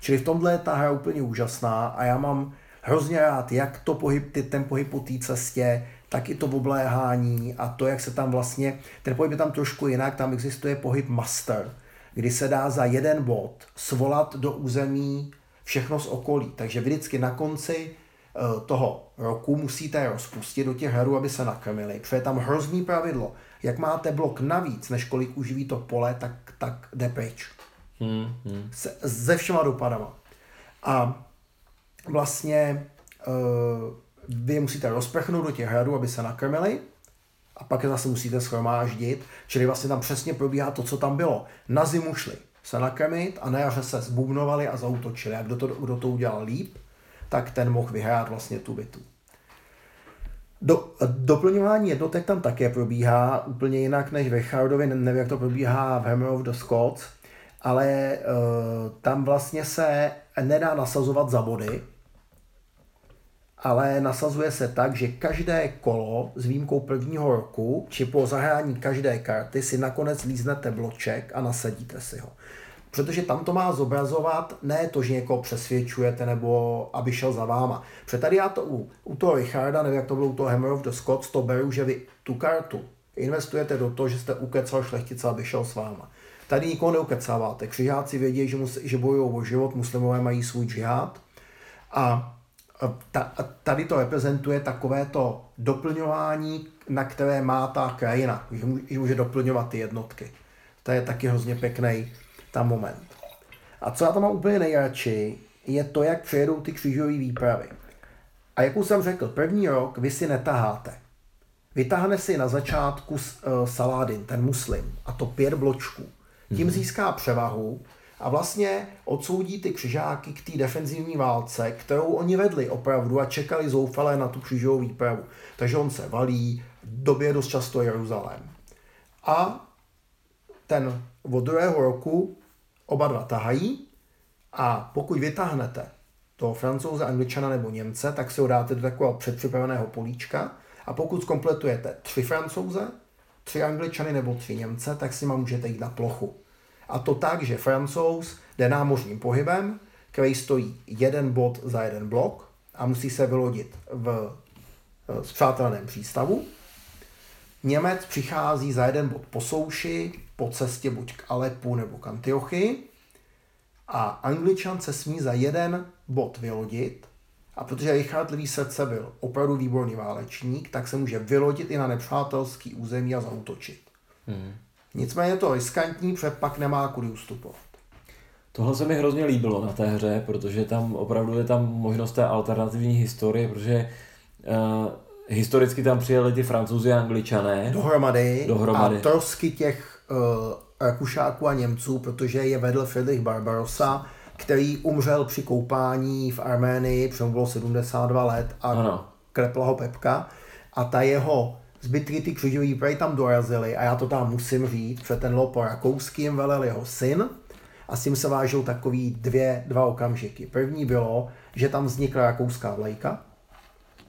Čili v tomhle je ta hra úplně úžasná a já mám hrozně rád, jak to pohyb, ty, ten pohyb po té cestě, tak i to obléhání a to, jak se tam vlastně, ten pohyb je tam trošku jinak, tam existuje pohyb master, kdy se dá za jeden bod svolat do území všechno z okolí. Takže vždycky na konci eh, toho roku musíte rozpustit do těch hradů, aby se nakrmili. Protože je tam hrozný pravidlo. Jak máte blok navíc, než kolik uživí to pole, tak, tak jde pryč. Hmm, hmm. Se, se všema dopadama. A vlastně uh, vy je musíte rozprchnout do těch hradů, aby se nakrmili a pak je zase musíte schromáždit, čili vlastně tam přesně probíhá to, co tam bylo. Na zimu šli se nakrmit a na jaře se zbubnovali a zautočili. A kdo to, kdo to udělal líp, tak ten mohl vyhrát vlastně tu bitvu. Do, doplňování jednotek tam také probíhá úplně jinak než ve Chardovi, nevím, jak to probíhá v Hammer of the Scots, ale uh, tam vlastně se nedá nasazovat za body, ale nasazuje se tak, že každé kolo s výjimkou prvního roku, či po zahrání každé karty si nakonec líznete bloček a nasadíte si ho. Protože tam to má zobrazovat ne to, že někoho přesvědčujete nebo aby šel za váma. Protože tady já to u, u toho Richarda, nevím jak to bylo u toho Hammer of the Scots, to beru, že vy tu kartu investujete do toho, že jste ukecal šlechtice, aby šel s váma. Tady nikoho neukecáváte. Křižáci vědí, že, mus, že bojují o život, muslimové mají svůj džihad a ta, tady to reprezentuje takové to doplňování, na které má ta krajina, že může doplňovat ty jednotky. To je taky hrozně pěkný tam moment. A co já tam mám úplně nejradši, je to, jak přejedou ty křížové výpravy. A jak už jsem řekl, první rok vy si netaháte. Vytáhne si na začátku uh, Saladin, ten muslim, a to pět bločků. Tím mhm. získá převahu a vlastně odsoudí ty křižáky k té defenzivní válce, kterou oni vedli opravdu a čekali zoufale na tu křižovou výpravu. Takže on se valí, době dost často Jeruzalém. A ten od druhého roku oba dva tahají a pokud vytáhnete toho francouze, angličana nebo Němce, tak si ho dáte do takového předpřipraveného políčka a pokud zkompletujete tři francouze, tři angličany nebo tři Němce, tak si ma můžete jít na plochu. A to tak, že francouz jde námořním pohybem, který stojí jeden bod za jeden blok a musí se vylodit v spřáteleném přístavu. Němec přichází za jeden bod po souši, po cestě buď k Alepu nebo k Antiochii a Angličan se smí za jeden bod vylodit a protože Richard Levý srdce byl opravdu výborný válečník, tak se může vylodit i na nepřátelský území a zautočit. Hmm. Nicméně je to riskantní, protože pak nemá kudy ustupovat. Tohle se mi hrozně líbilo na té hře, protože tam opravdu je tam možnost té alternativní historie, protože uh, historicky tam přijeli ty francouzi a angličané. Dohromady. Dohromady. A trosky těch uh, Rakušáků a Němců, protože je vedl Friedrich Barbarossa, který umřel při koupání v Arménii, protože bylo 72 let a ano. klepla ho Pepka. A ta jeho zbytky ty křižový výpravy tam dorazily a já to tam musím říct, protože ten lopo rakouský jim velel jeho syn a s tím se vážou takový dvě, dva okamžiky. První bylo, že tam vznikla rakouská vlajka,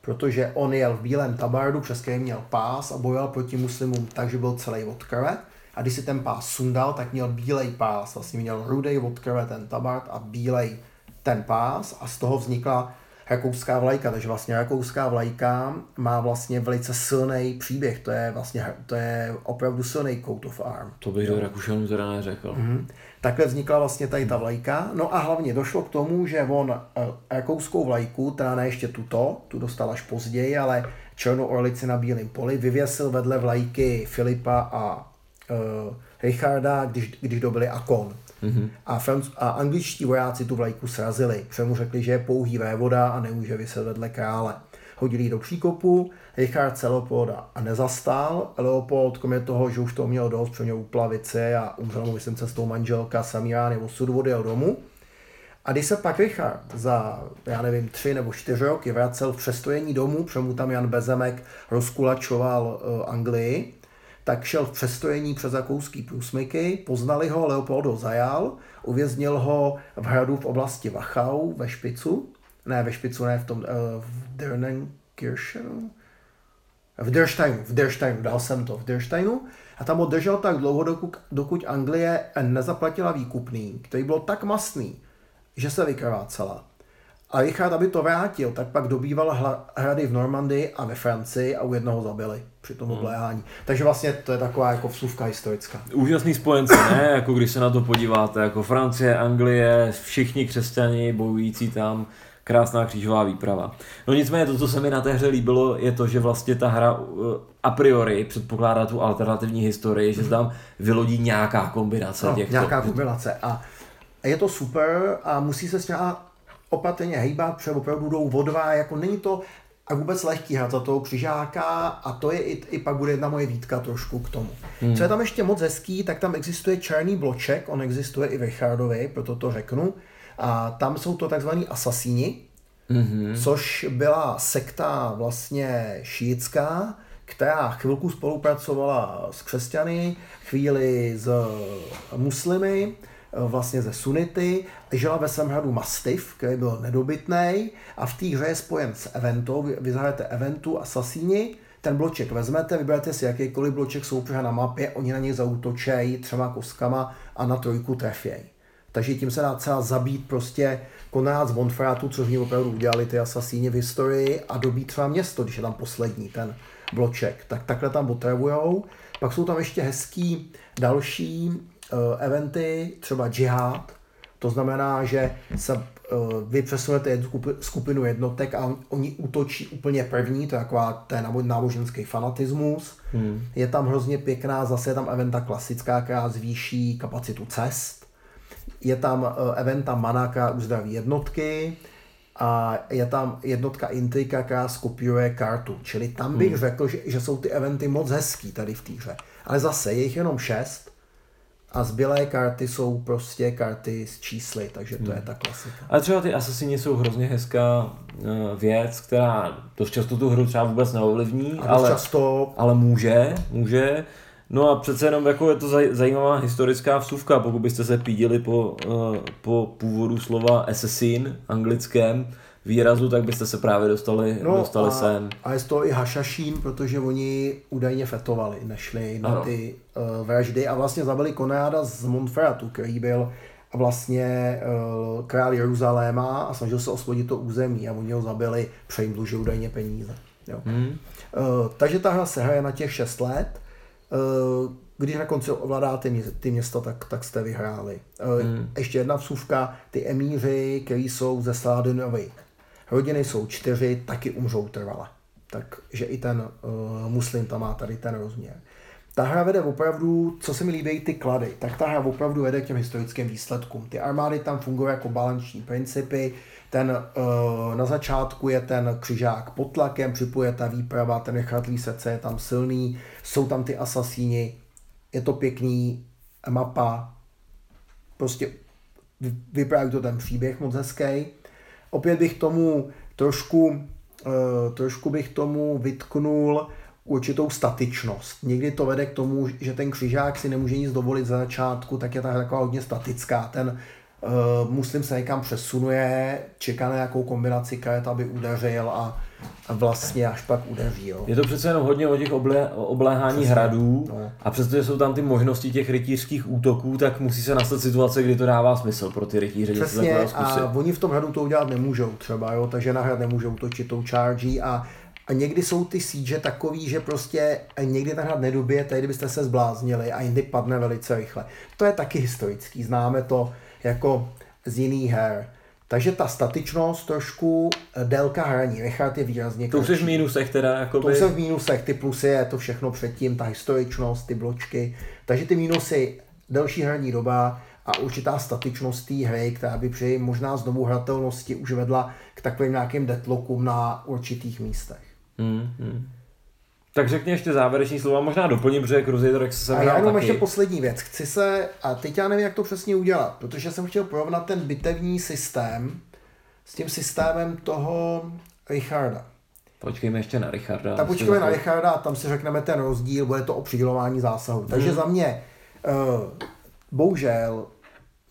protože on jel v bílém tabardu, přes který měl pás a bojoval proti muslimům takže byl celý od krve. A když si ten pás sundal, tak měl bílej pás, vlastně měl rudej od krve ten tabard a bílej ten pás a z toho vznikla rakouská vlajka, takže vlastně rakouská vlajka má vlastně velice silný příběh, to je vlastně, to je opravdu silný coat of arm. To bych do Rakušanů teda neřekl. Mm-hmm. Takhle vznikla vlastně tady ta vlajka. No a hlavně došlo k tomu, že on uh, rakouskou vlajku, teda ne ještě tuto, tu dostal až později, ale černou orlici na bílém poli, vyvěsil vedle vlajky Filipa a uh, Richarda, když, když dobili Akon. Mm-hmm. A, franc- a angličtí vojáci tu vlajku srazili, protože mu řekli, že je pouhý vévoda a nemůže vyset vedle krále. Hodili do příkopu, Richard se Leopolda a nezastal. Leopold, kromě toho, že už to měl dost, protože měl uplavice a umřel mu, myslím, cestou manželka Samirány osudu, odjel domů. A když se pak Richard za, já nevím, tři nebo čtyři roky vracel v přestojení domů, protože mu tam Jan Bezemek rozkulačoval uh, Anglii, tak šel v přestojení přes rakouský průsmyky, poznali ho, Leopold ho zajal, uvěznil ho v hradu v oblasti Wachau ve Špicu, ne ve Špicu, ne v tom, uh, v Dernenkirchenu, v Dersteinu, v Dersteinu, dal jsem to, v Dersteinu, a tam ho držel tak dlouho, dokud, dokud Anglie nezaplatila výkupný, který byl tak masný, že se vykrvácela. A Richard, aby to vrátil, tak pak dobýval hrady v Normandii a ve Francii a u jednoho zabili při tom hmm. obléhání. Takže vlastně to je taková jako vsuvka historická. Úžasný spojenci, ne? Jako když se na to podíváte, jako Francie, Anglie, všichni křesťani bojující tam, krásná křížová výprava. No nicméně to, co se mi na té hře líbilo, je to, že vlastně ta hra uh, a priori předpokládá tu alternativní historii, že tam vylodí nějaká kombinace no, těchto. Nějaká kombinace a je to super a musí se s ním opatrně hejbat, protože opravdu jdou vodva, jako není to a vůbec lehký hrát za toho křižáka a to je i, i pak bude jedna moje výtka trošku k tomu. Hmm. Co je tam ještě moc hezký, tak tam existuje černý bloček, on existuje i v Richardovi, proto to řeknu. A tam jsou to takzvaní asasíni, mm-hmm. což byla sekta vlastně šíjická, která chvilku spolupracovala s křesťany, chvíli s muslimy, vlastně ze Sunity, žila ve svém hradu Mastiff, který byl nedobytný a v té hře je spojen s eventou, vy, zahajete eventu Assassini, ten bloček vezmete, vyberete si jakýkoliv bloček soupeře na mapě, oni na něj zautočejí třema koskama a na trojku trefějí. Takže tím se dá celá zabít prostě Konrad z Bonfratu, což ní opravdu udělali ty asasíni v historii a dobít třeba město, když je tam poslední ten bloček. Tak takhle tam otravujou. Pak jsou tam ještě hezký další eventy, třeba džihad, to znamená, že se uh, vy přesunete jednu skupinu jednotek a oni útočí úplně první, to je taková ten náboženský fanatismus. Hmm. Je tam hrozně pěkná, zase je tam eventa klasická, která zvýší kapacitu cest. Je tam uh, eventa mana, která uzdraví jednotky a je tam jednotka Intrika, která skopíruje kartu. Čili tam bych hmm. řekl, že, že jsou ty eventy moc hezký tady v té hře. Ale zase je jich jenom šest a zbylé karty jsou prostě karty s čísly, takže to hmm. je ta klasika. Ale třeba ty asasini jsou hrozně hezká uh, věc, která dost často tu hru třeba vůbec neovlivní, ale, často... ale může, může. No a přece jenom jako je to zajímavá historická vsuvka, pokud byste se pídili po, uh, po původu slova assassin anglickém, výrazu, tak byste se právě dostali, no dostali a, sem. A je to i hašašín, protože oni údajně fetovali, nešli na ano. ty uh, vraždy a vlastně zabili Konáda z Montferratu, který byl vlastně uh, král Jeruzaléma a snažil se osvobodit to území a oni ho zabili, přejím dlužil údajně peníze. Jo. Hmm. Uh, takže ta hra se hraje na těch 6 let. Uh, když na konci ovládáte ty města, tak, tak jste vyhráli. Hmm. Ještě jedna vsuvka, ty emíři, kteří jsou ze Sládinovy rodiny jsou čtyři, taky umřou trvale. Takže i ten uh, muslim tam má tady ten rozměr. Ta hra vede opravdu, co se mi líbí, ty klady, tak ta hra opravdu vede k těm historickým výsledkům. Ty armády tam fungují jako balanční principy, ten uh, na začátku je ten křižák pod tlakem, připuje ta výprava, ten nechrtlý srdce je tam silný, jsou tam ty asasíni, je to pěkný mapa, prostě vypráví to ten příběh moc hezký opět bych tomu trošku, uh, trošku bych tomu vytknul určitou statičnost. Někdy to vede k tomu, že ten křižák si nemůže nic dovolit za začátku, tak je ta taková hodně statická. Ten muslim se někam přesunuje, čeká na nějakou kombinaci karet, aby udeřil a, a vlastně až pak udeří. Jo. Je to přece jenom hodně o těch oblé, obléhání Přesně, hradů no. a přestože jsou tam ty možnosti těch rytířských útoků, tak musí se nastat situace, kdy to dává smysl pro ty rytíře Přesně, a oni v tom hradu to udělat nemůžou třeba, jo, takže na hrad nemůžou točit tou chargí a, a někdy jsou ty siege takový, že prostě někdy ten hrad nedobijete, kdybyste se zbláznili a jindy padne velice rychle. To je taky historický, známe to jako z jiných her. Takže ta statičnost trošku, eh, délka hraní, Richard je výrazně To už jsi v mínusech teda, To jakoby... už jsem v mínusech, ty plusy je to všechno předtím, ta historičnost, ty bločky. Takže ty mínusy, delší hraní doba a určitá statičnost té hry, která by při možná znovu hratelnosti už vedla k takovým nějakým deadlockům na určitých místech. Hmm, hmm. Tak řekni ještě závěrečný slova, možná doplním, protože Crusader X jsem A já jenom taky. ještě poslední věc. Chci se, a teď já nevím, jak to přesně udělat, protože jsem chtěl porovnat ten bitevní systém s tím systémem toho Richarda. Počkejme ještě na Richarda. Tak počkejme na Richarda a tam si řekneme ten rozdíl, bude to o přidělování zásahu. Takže za mě, uh, bohužel,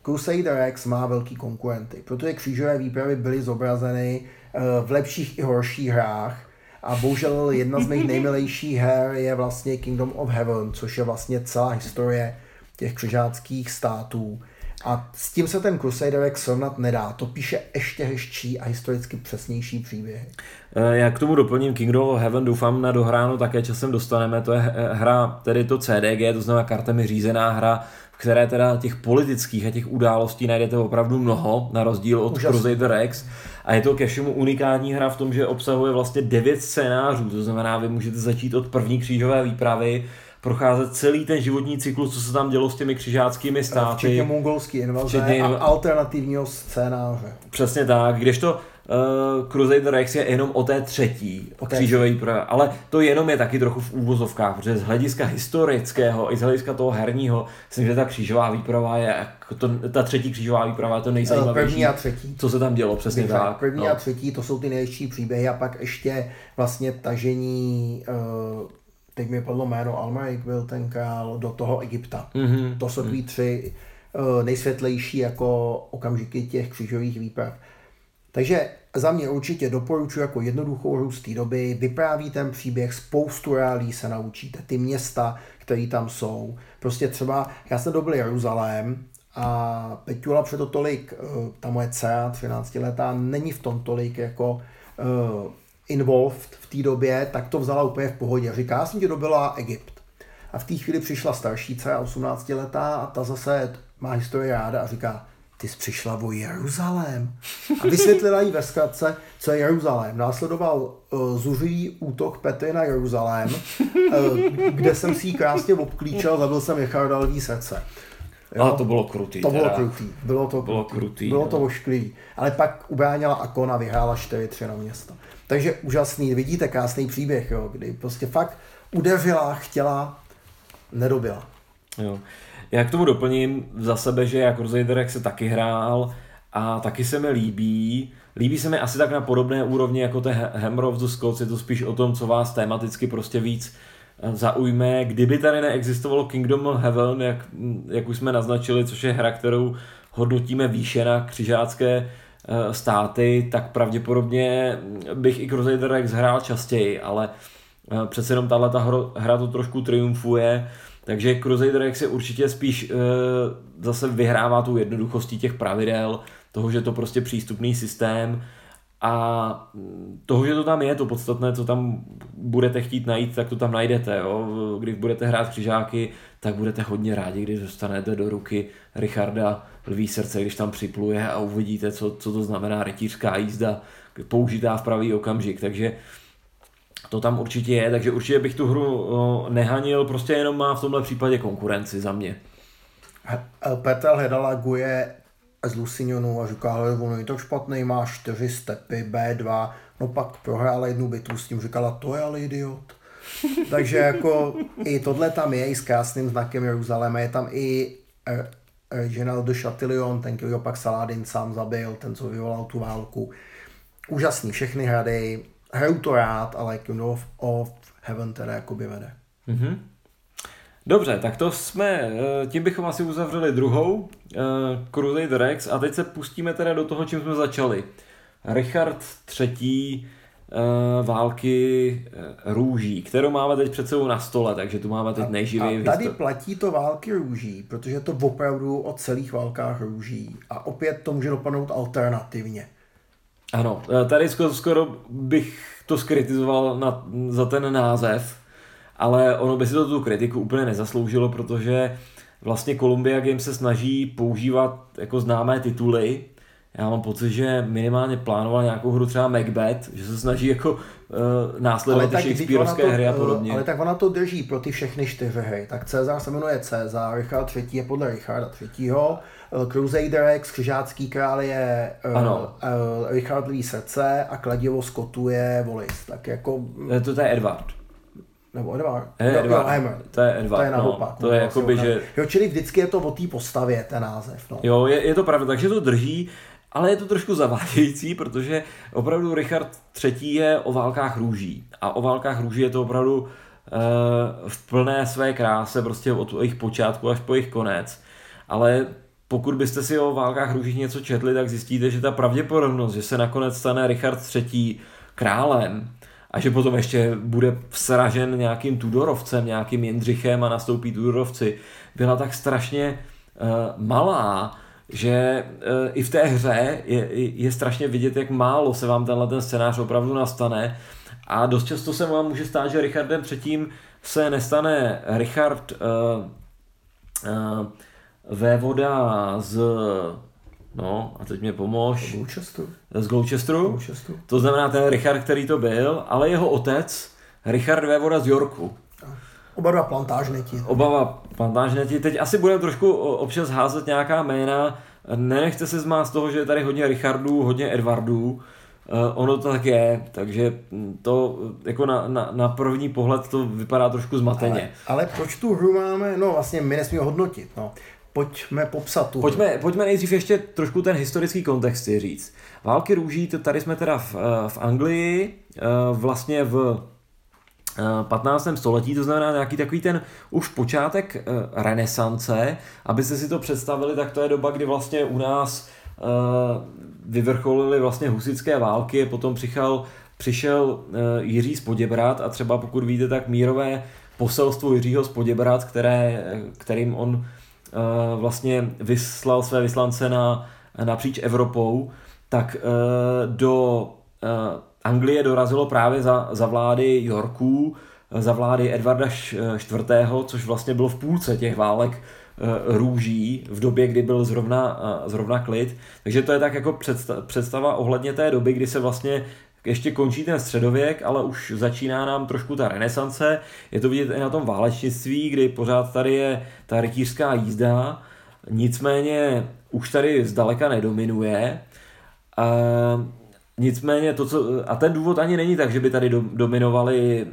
Crusader X má velký konkurenty, protože křížové výpravy byly zobrazeny uh, v lepších i horších hrách a bohužel jedna z mých nejmilejších her je vlastně Kingdom of Heaven, což je vlastně celá historie těch křižáckých států. A s tím se ten Crusader X srovnat nedá. To píše ještě hezčí a historicky přesnější příběhy. Eh, Já k tomu doplním Kingdom of Heaven, doufám na dohráno také časem dostaneme, to je eh, hra, tedy to CDG, to znamená kartami řízená hra, v které teda těch politických a těch událostí najdete opravdu mnoho, na rozdíl od Úžasný. Crusader X. A je to ke všemu unikátní hra v tom, že obsahuje vlastně devět scénářů, to znamená, vy můžete začít od první křížové výpravy, procházet celý ten životní cyklus, co se tam dělo s těmi křižáckými státy. Včetně mongolský invaze Včetně a alternativního scénáře. Přesně tak, kdežto uh, Crusader X je jenom o té třetí, o té křížové výpravě, ale to jenom je taky trochu v úvozovkách, protože z hlediska historického i z hlediska toho herního, myslím, že ta křížová výprava je, jako to, ta třetí křížová výprava je to nejzajímavější, První a třetí. co se tam dělo, přesně Bych tak. První no. a třetí, to jsou ty největší příběhy a pak ještě vlastně tažení, uh, teď mi padlo jméno, Almaric byl ten král do toho Egypta. Mhm. To jsou takový tři uh, nejsvětlejší jako okamžiky těch křížových výprav. Takže za mě určitě doporučuji jako jednoduchou hru z té doby, vypráví ten příběh, spoustu reálí se naučíte, ty města, které tam jsou. Prostě třeba, já jsem dobil Jeruzalém a Peťula přeto tolik, eh, ta moje dcera, 13 letá, není v tom tolik jako uh, involved v té době, tak to vzala úplně v pohodě. Říká, já jsem ti dobila Egypt. A v té chvíli přišla starší dcera, 18 letá, a ta zase má historii ráda a říká, ty jsi přišla o Jeruzalém. A vysvětlila jí ve zkratce, co je Jeruzalém. Následoval uh, zuřivý útok Petry na Jeruzalém, uh, kde jsem si ji krásně obklíčel, zabil jsem Richarda lví srdce. Ale to bylo krutý. To bylo teda. krutý. Bylo to Bylo krutý. Bylo to ošklivý. Ale pak ubránila Akon a vyhrála 4-3 na město. Takže úžasný, vidíte krásný příběh, jo, kdy prostě fakt udeřila, chtěla, nedobila. Jo. Já k tomu doplním za sebe, že jak Crusader X se taky hrál a taky se mi líbí. Líbí se mi asi tak na podobné úrovni jako te Hammer of the Scots, je to spíš o tom, co vás tematicky prostě víc eh, zaujme. Kdyby tady neexistovalo Kingdom of Heaven, jak, jak už jsme naznačili, což je hra, kterou hodnotíme výše na křižácké státy, tak pravděpodobně bych i Crusader X hrál častěji, ale eh, přece jenom tahle ta hra to trošku triumfuje, takže Crusader X je určitě spíš e, zase vyhrává tu jednoduchostí těch pravidel, toho, že to prostě přístupný systém a toho, že to tam je, to podstatné, co tam budete chtít najít, tak to tam najdete. Jo? Když budete hrát křižáky, tak budete hodně rádi, když dostanete do ruky Richarda Lví srdce, když tam připluje a uvidíte, co, co to znamená rytířská jízda, použitá v pravý okamžik. Takže to tam určitě je, takže určitě bych tu hru nehanil, prostě jenom má v tomhle případě konkurenci za mě. Petr hledala Guje z Lusignonu a říká, hele, ono je to špatný, má čtyři stepy, B2, no pak prohrála jednu bitvu s tím, říkala, to je ale idiot. Takže jako i tohle tam je, i s krásným znakem Jeruzaléma, je tam i eh, Reginald de Chatillon, ten, který pak Saladin sám zabil, ten, co vyvolal tu válku. Úžasný, všechny hrady, hraju to rád, ale Kingdom of, Heaven teda jakoby vede. Mhm. Dobře, tak to jsme, eh, tím bychom asi uzavřeli druhou uh, Crusader Rex a teď se pustíme teda do toho, čím jsme začali. Richard III. Uh, války uh, růží, kterou máme teď před sebou na stole, takže tu máme teď nejživěji. A tady platí to války růží, protože to opravdu o celých válkách růží. A opět to může dopadnout alternativně. Ano, tady skoro, skoro bych to skritizoval na, za ten název, ale ono by si to tu kritiku úplně nezasloužilo, protože vlastně Columbia Games se snaží používat jako známé tituly. Já mám pocit, že minimálně plánoval nějakou hru třeba Macbeth, že se snaží jako uh, následovat ty Shakespeareovské hry a eh, podobně. Ale tak ona to drží pro ty všechny čtyři hry. Tak Cezar se jmenuje Cezar, Richard III. je podle Richarda III. Eh, Crusader X, křižácký král je ano. Uh, Richard Lee srdce a kladivo Scottu je Wallis. Tak jako... To, to je Edward. Nebo Edward. Je, Edward. Jo, Hammer. To je Edward. To je naopak. No, to je jako by, že... Jo, čili vždycky je to o té postavě, ten název. No. Jo, je, je to pravda, takže to drží, ale je to trošku zavádějící, protože opravdu Richard III. je o válkách růží. A o válkách růží je to opravdu uh, v plné své kráse, prostě od jejich počátku až po jejich konec. Ale pokud byste si o válkách růží něco četli, tak zjistíte, že ta pravděpodobnost, že se nakonec stane Richard III. králem, a že potom ještě bude sražen nějakým Tudorovcem, nějakým Jindřichem a nastoupí Tudorovci, byla tak strašně uh, malá, že uh, i v té hře je, je strašně vidět, jak málo se vám tenhle ten scénář opravdu nastane a dost často se vám může stát, že Richardem třetím se nestane Richard uh, uh, vévoda z No, a teď mě pomož. Z Gloucesteru. Z Gloucesteru. Gloucesteru. To znamená ten Richard, který to byl, ale jeho otec, Richard Vévoda z Yorku. Oba dva plantážneti. Oba dva plantážneti. Teď asi budeme trošku občas házet nějaká jména. Nenechte se zmát z toho, že je tady hodně Richardů, hodně Edwardů. Uh, ono to tak je, takže to jako na, na, na první pohled to vypadá trošku zmateně. Ale, ale proč tu hru máme, no vlastně my nesmíme hodnotit. No pojďme popsat tu. Pojďme, pojďme nejdřív ještě trošku ten historický kontext si říct. Války růží, tady jsme teda v, eh, v Anglii, eh, vlastně v 15. Eh, století, to znamená nějaký takový ten už počátek renesance. Abyste si to představili, tak to je doba, kdy vlastně u nás vyvrcholily vlastně husické války, potom přišel, přišel Jiří z Poděbrat a třeba pokud víte, tak mírové poselstvo Jiřího z Poděbrat, které, kterým on Eh, vlastně vyslal své vyslance na, napříč Evropou, tak eh, do eh, Anglie dorazilo právě za, za vlády Yorků, za vlády Edvarda IV., což vlastně bylo v půlce těch válek růží v době, kdy byl zrovna, zrovna klid. Takže to je tak jako představa ohledně té doby, kdy se vlastně ještě končí ten středověk, ale už začíná nám trošku ta renesance. Je to vidět i na tom válečnictví, kdy pořád tady je ta rytířská jízda, nicméně už tady zdaleka nedominuje. Nicméně to, co, a ten důvod ani není tak, že by tady dominovali,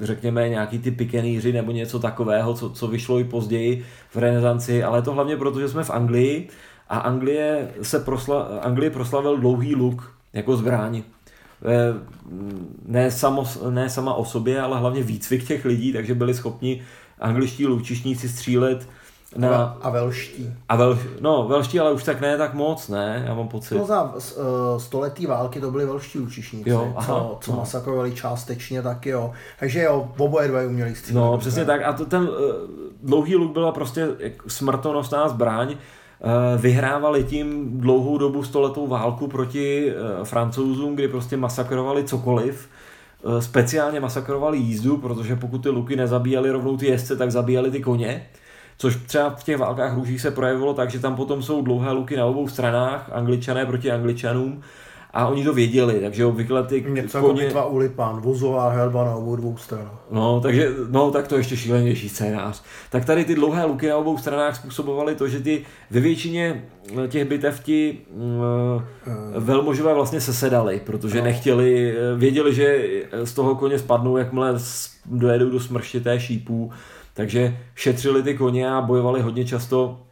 řekněme, nějaký ty pikeníři nebo něco takového, co, co vyšlo i později v renesanci, ale to hlavně proto, že jsme v Anglii a Anglie se prosla, Anglie proslavil dlouhý luk jako zbraň. Eh, ne, samo, ne sama o sobě, ale hlavně výcvik těch lidí, takže byli schopni angličtí lučišníci střílet na... A velští. A vel, no, velští, ale už tak ne tak moc, ne, já mám pocit. No za uh, století války to byli velští lučišníci, jo, aha, co, co masakrovali částečně taky, jo. Takže jo, oboje dva uměli střílet. No, přesně tak. A to, ten uh, dlouhý luk byla prostě smrtonosná zbraň, Eh, vyhrávali tím dlouhou dobu stoletou válku proti eh, francouzům, kdy prostě masakrovali cokoliv, speciálně masakrovali jízdu, protože pokud ty luky nezabíjeli rovnou ty jezdce, tak zabíjeli ty koně. Což třeba v těch válkách růžích se projevilo tak, že tam potom jsou dlouhé luky na obou stranách, angličané proti angličanům a oni to věděli, takže obvykle ty Něco koně... jako bitva u Lipán, vozová helba na obou dvou stranách. No, takže, no, tak to ještě šílenější scénář. Tak tady ty dlouhé luky na obou stranách způsobovaly to, že ty ve většině eh, těch bitev ti uh, velmožové vlastně sesedali, protože no. nechtěli, věděli, že z toho koně spadnou, jakmile dojedou do smrštité šípů, takže šetřili ty koně a bojovali hodně často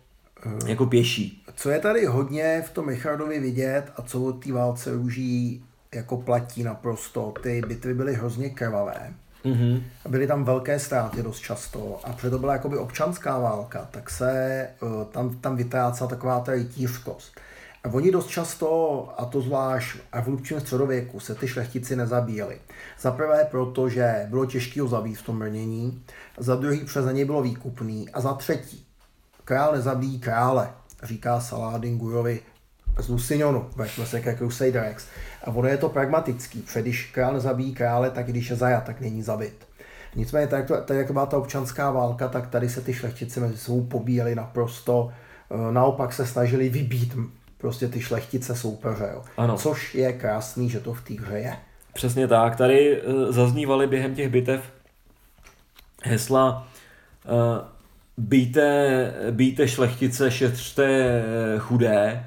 jako pěší. Co je tady hodně v tom Richardovi vidět a co ty válce růží jako platí naprosto, ty bitvy byly hrozně krvavé. Mm-hmm. Byly tam velké ztráty dost často a protože to byla jakoby občanská válka, tak se eh, tam, tam vytrácela taková ta rytířkost. Oni dost často, a to zvlášť v evolučním středověku, se ty šlechtici nezabíjeli. Za prvé proto, že bylo těžké ho zabít v tom brnění, za druhý přes něj bylo výkupný a za třetí, král nezabíjí krále, říká Saladin Gurovi z Lusignonu, vraťme se ke Crusader X. A ono je to pragmatický, protože když král nezabíjí krále, tak když je zajat, tak není zabit. Nicméně, tak, tak jak byla ta občanská válka, tak tady se ty šlechtici mezi sebou pobíjeli naprosto, eh, naopak se snažili vybít prostě ty šlechtice soupeře. Jo. Ano. Což je krásný, že to v té hře je. Přesně tak. Tady uh, zaznívaly během těch bitev hesla uh, bíte, bíte šlechtice, šetřte eh, chudé,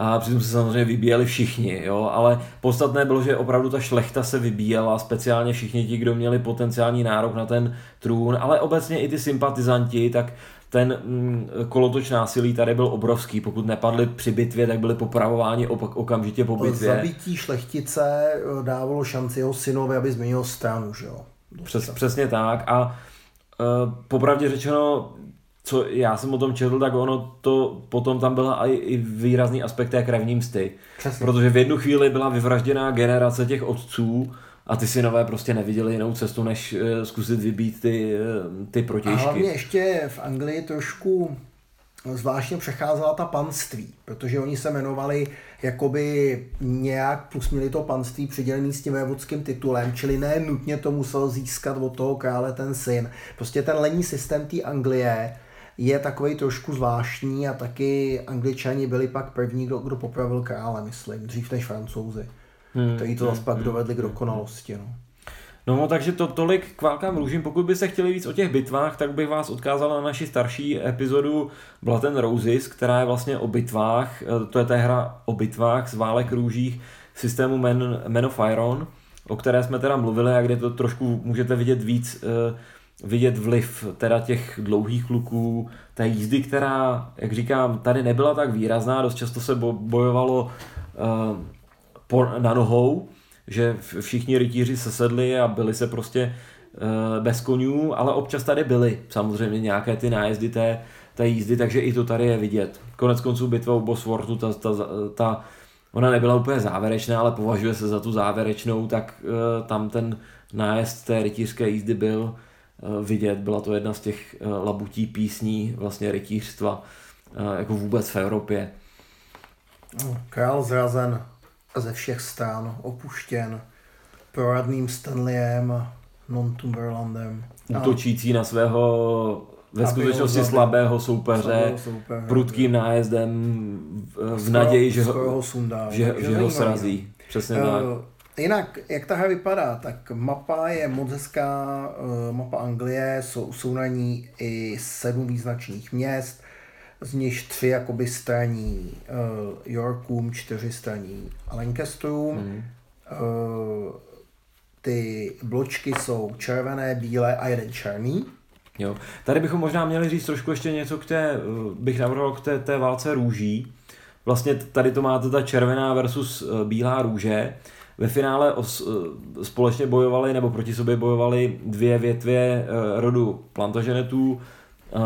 a přitom se samozřejmě vybíjeli všichni, jo, ale podstatné bylo, že opravdu ta šlechta se vybíjela, speciálně všichni ti, kdo měli potenciální nárok na ten trůn, ale obecně i ty sympatizanti, tak ten mm, kolotoč násilí tady byl obrovský. Pokud nepadli při bitvě, tak byli popravováni opak, okamžitě po bitvě. Zabití šlechtice eh, dávalo šanci jeho synovi, aby změnil stranu, že jo. Přes, přesně tak a uh, popravdě řečeno, co já jsem o tom četl, tak ono to potom tam byla i, i výrazný aspekt té krevní msty. Přesně. Protože v jednu chvíli byla vyvražděná generace těch otců a ty synové prostě neviděli jinou cestu, než uh, zkusit vybít ty, uh, ty A protějšky. hlavně ještě v Anglii trošku zvláštně přecházela ta panství, protože oni se jmenovali jakoby nějak plus měli to panství přidělený s tím vévodským titulem, čili ne nutně to musel získat od toho krále ten syn. Prostě ten lenní systém té Anglie je takový trošku zvláštní a taky angličani byli pak první, kdo, kdo popravil krále, myslím, dřív než francouzi. Hmm, který to zase pak dovedli k dokonalosti. No. No, takže to tolik k válkám růžím. Pokud byste chtěli víc o těch bitvách, tak bych vás odkázal na naši starší epizodu Blood and Roses, která je vlastně o bitvách. Eh, To je ta hra o bitvách z válek růžích systému Man, Man of Iron, o které jsme teda mluvili a kde to trošku můžete vidět víc, eh, vidět vliv teda těch dlouhých kluků, té jízdy, která, jak říkám, tady nebyla tak výrazná, dost často se bo- bojovalo eh, na nohou, že všichni rytíři se sedli a byli se prostě e, bez konňů, ale občas tady byly samozřejmě nějaké ty nájezdy té, té jízdy, takže i to tady je vidět. Konec konců bitva u Bosworthu, ta, ta, ta, ona nebyla úplně závěrečná, ale považuje se za tu závěrečnou, tak e, tam ten nájezd té rytířské jízdy byl vidět. Byla to jedna z těch e, labutí písní vlastně rytířstva e, jako vůbec v Evropě. No, Král zrazen ze všech stran, opuštěn proradným Stanleyem, Northumberlandem. a útočící na svého ve skutečnosti slabého soupeře, soupeře. prudkým nájezdem v, v naději, že ho, sundá. že, Takže že ho srazí. Přesně tak. Eh, Jinak, jak ta hra vypadá, tak mapa je moc hezká, eh, mapa Anglie, jsou, jsou na ní i sedm význačných měst, z nichž tři jakoby straní uh, Yorkům, čtyři straní Lancasterům. Hmm. Uh, ty bločky jsou červené, bílé a jeden černý. Jo. Tady bychom možná měli říct trošku ještě něco k té, eh, bych navrhoval k té, té válce růží. Vlastně tady to máte ta červená versus eh, bílá růže. Ve finále os, eh, společně bojovali, nebo proti sobě bojovali dvě větvě eh, rodu Plantagenetů, eh,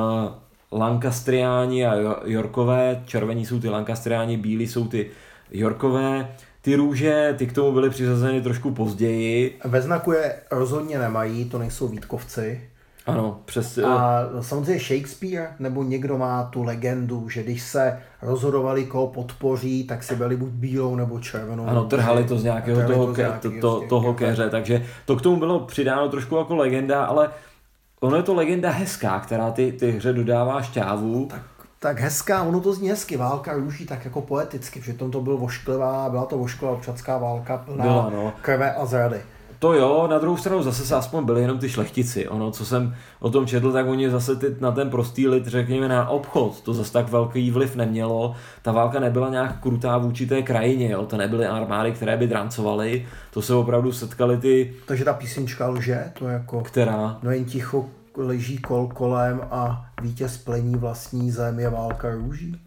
Lancastriáni a Jo- Yorkové. Červení jsou ty Lancastriáni, bílí jsou ty Yorkové. Ty růže, ty k tomu byly přiřazeny trošku později. Ve znaku je rozhodně nemají, to nejsou Vítkovci. Ano, přes... eh, A samozřejmě Shakespeare nebo někdo má tu legendu, že když se rozhodovali, koho podpoří, tak si byli buď bílou nebo červenou. Ano, trhali to z nějakého toho, to z nějakého to, z to, toho keře, takže to k tomu bylo přidáno trošku jako legenda, ale ono je to legenda hezká, která ty, ty hře dodává šťávu. Tak, tak hezká, ono to zní hezky, válka růží tak jako poeticky, přitom to byl vošklivá, byla to vošklivá občanská válka plná Byla, no. krve a zrady. To jo, na druhou stranu zase se aspoň byli jenom ty šlechtici. Ono, co jsem o tom četl, tak oni zase ty, na ten prostý lid, řekněme na obchod, to zase tak velký vliv nemělo. Ta válka nebyla nějak krutá vůči té krajině, jo? to nebyly armády, které by drancovaly, to se opravdu setkali ty, Takže ta písnička lže, to je jako, která no jen ticho leží kol kolem a vítěz plení vlastní zem je válka růží.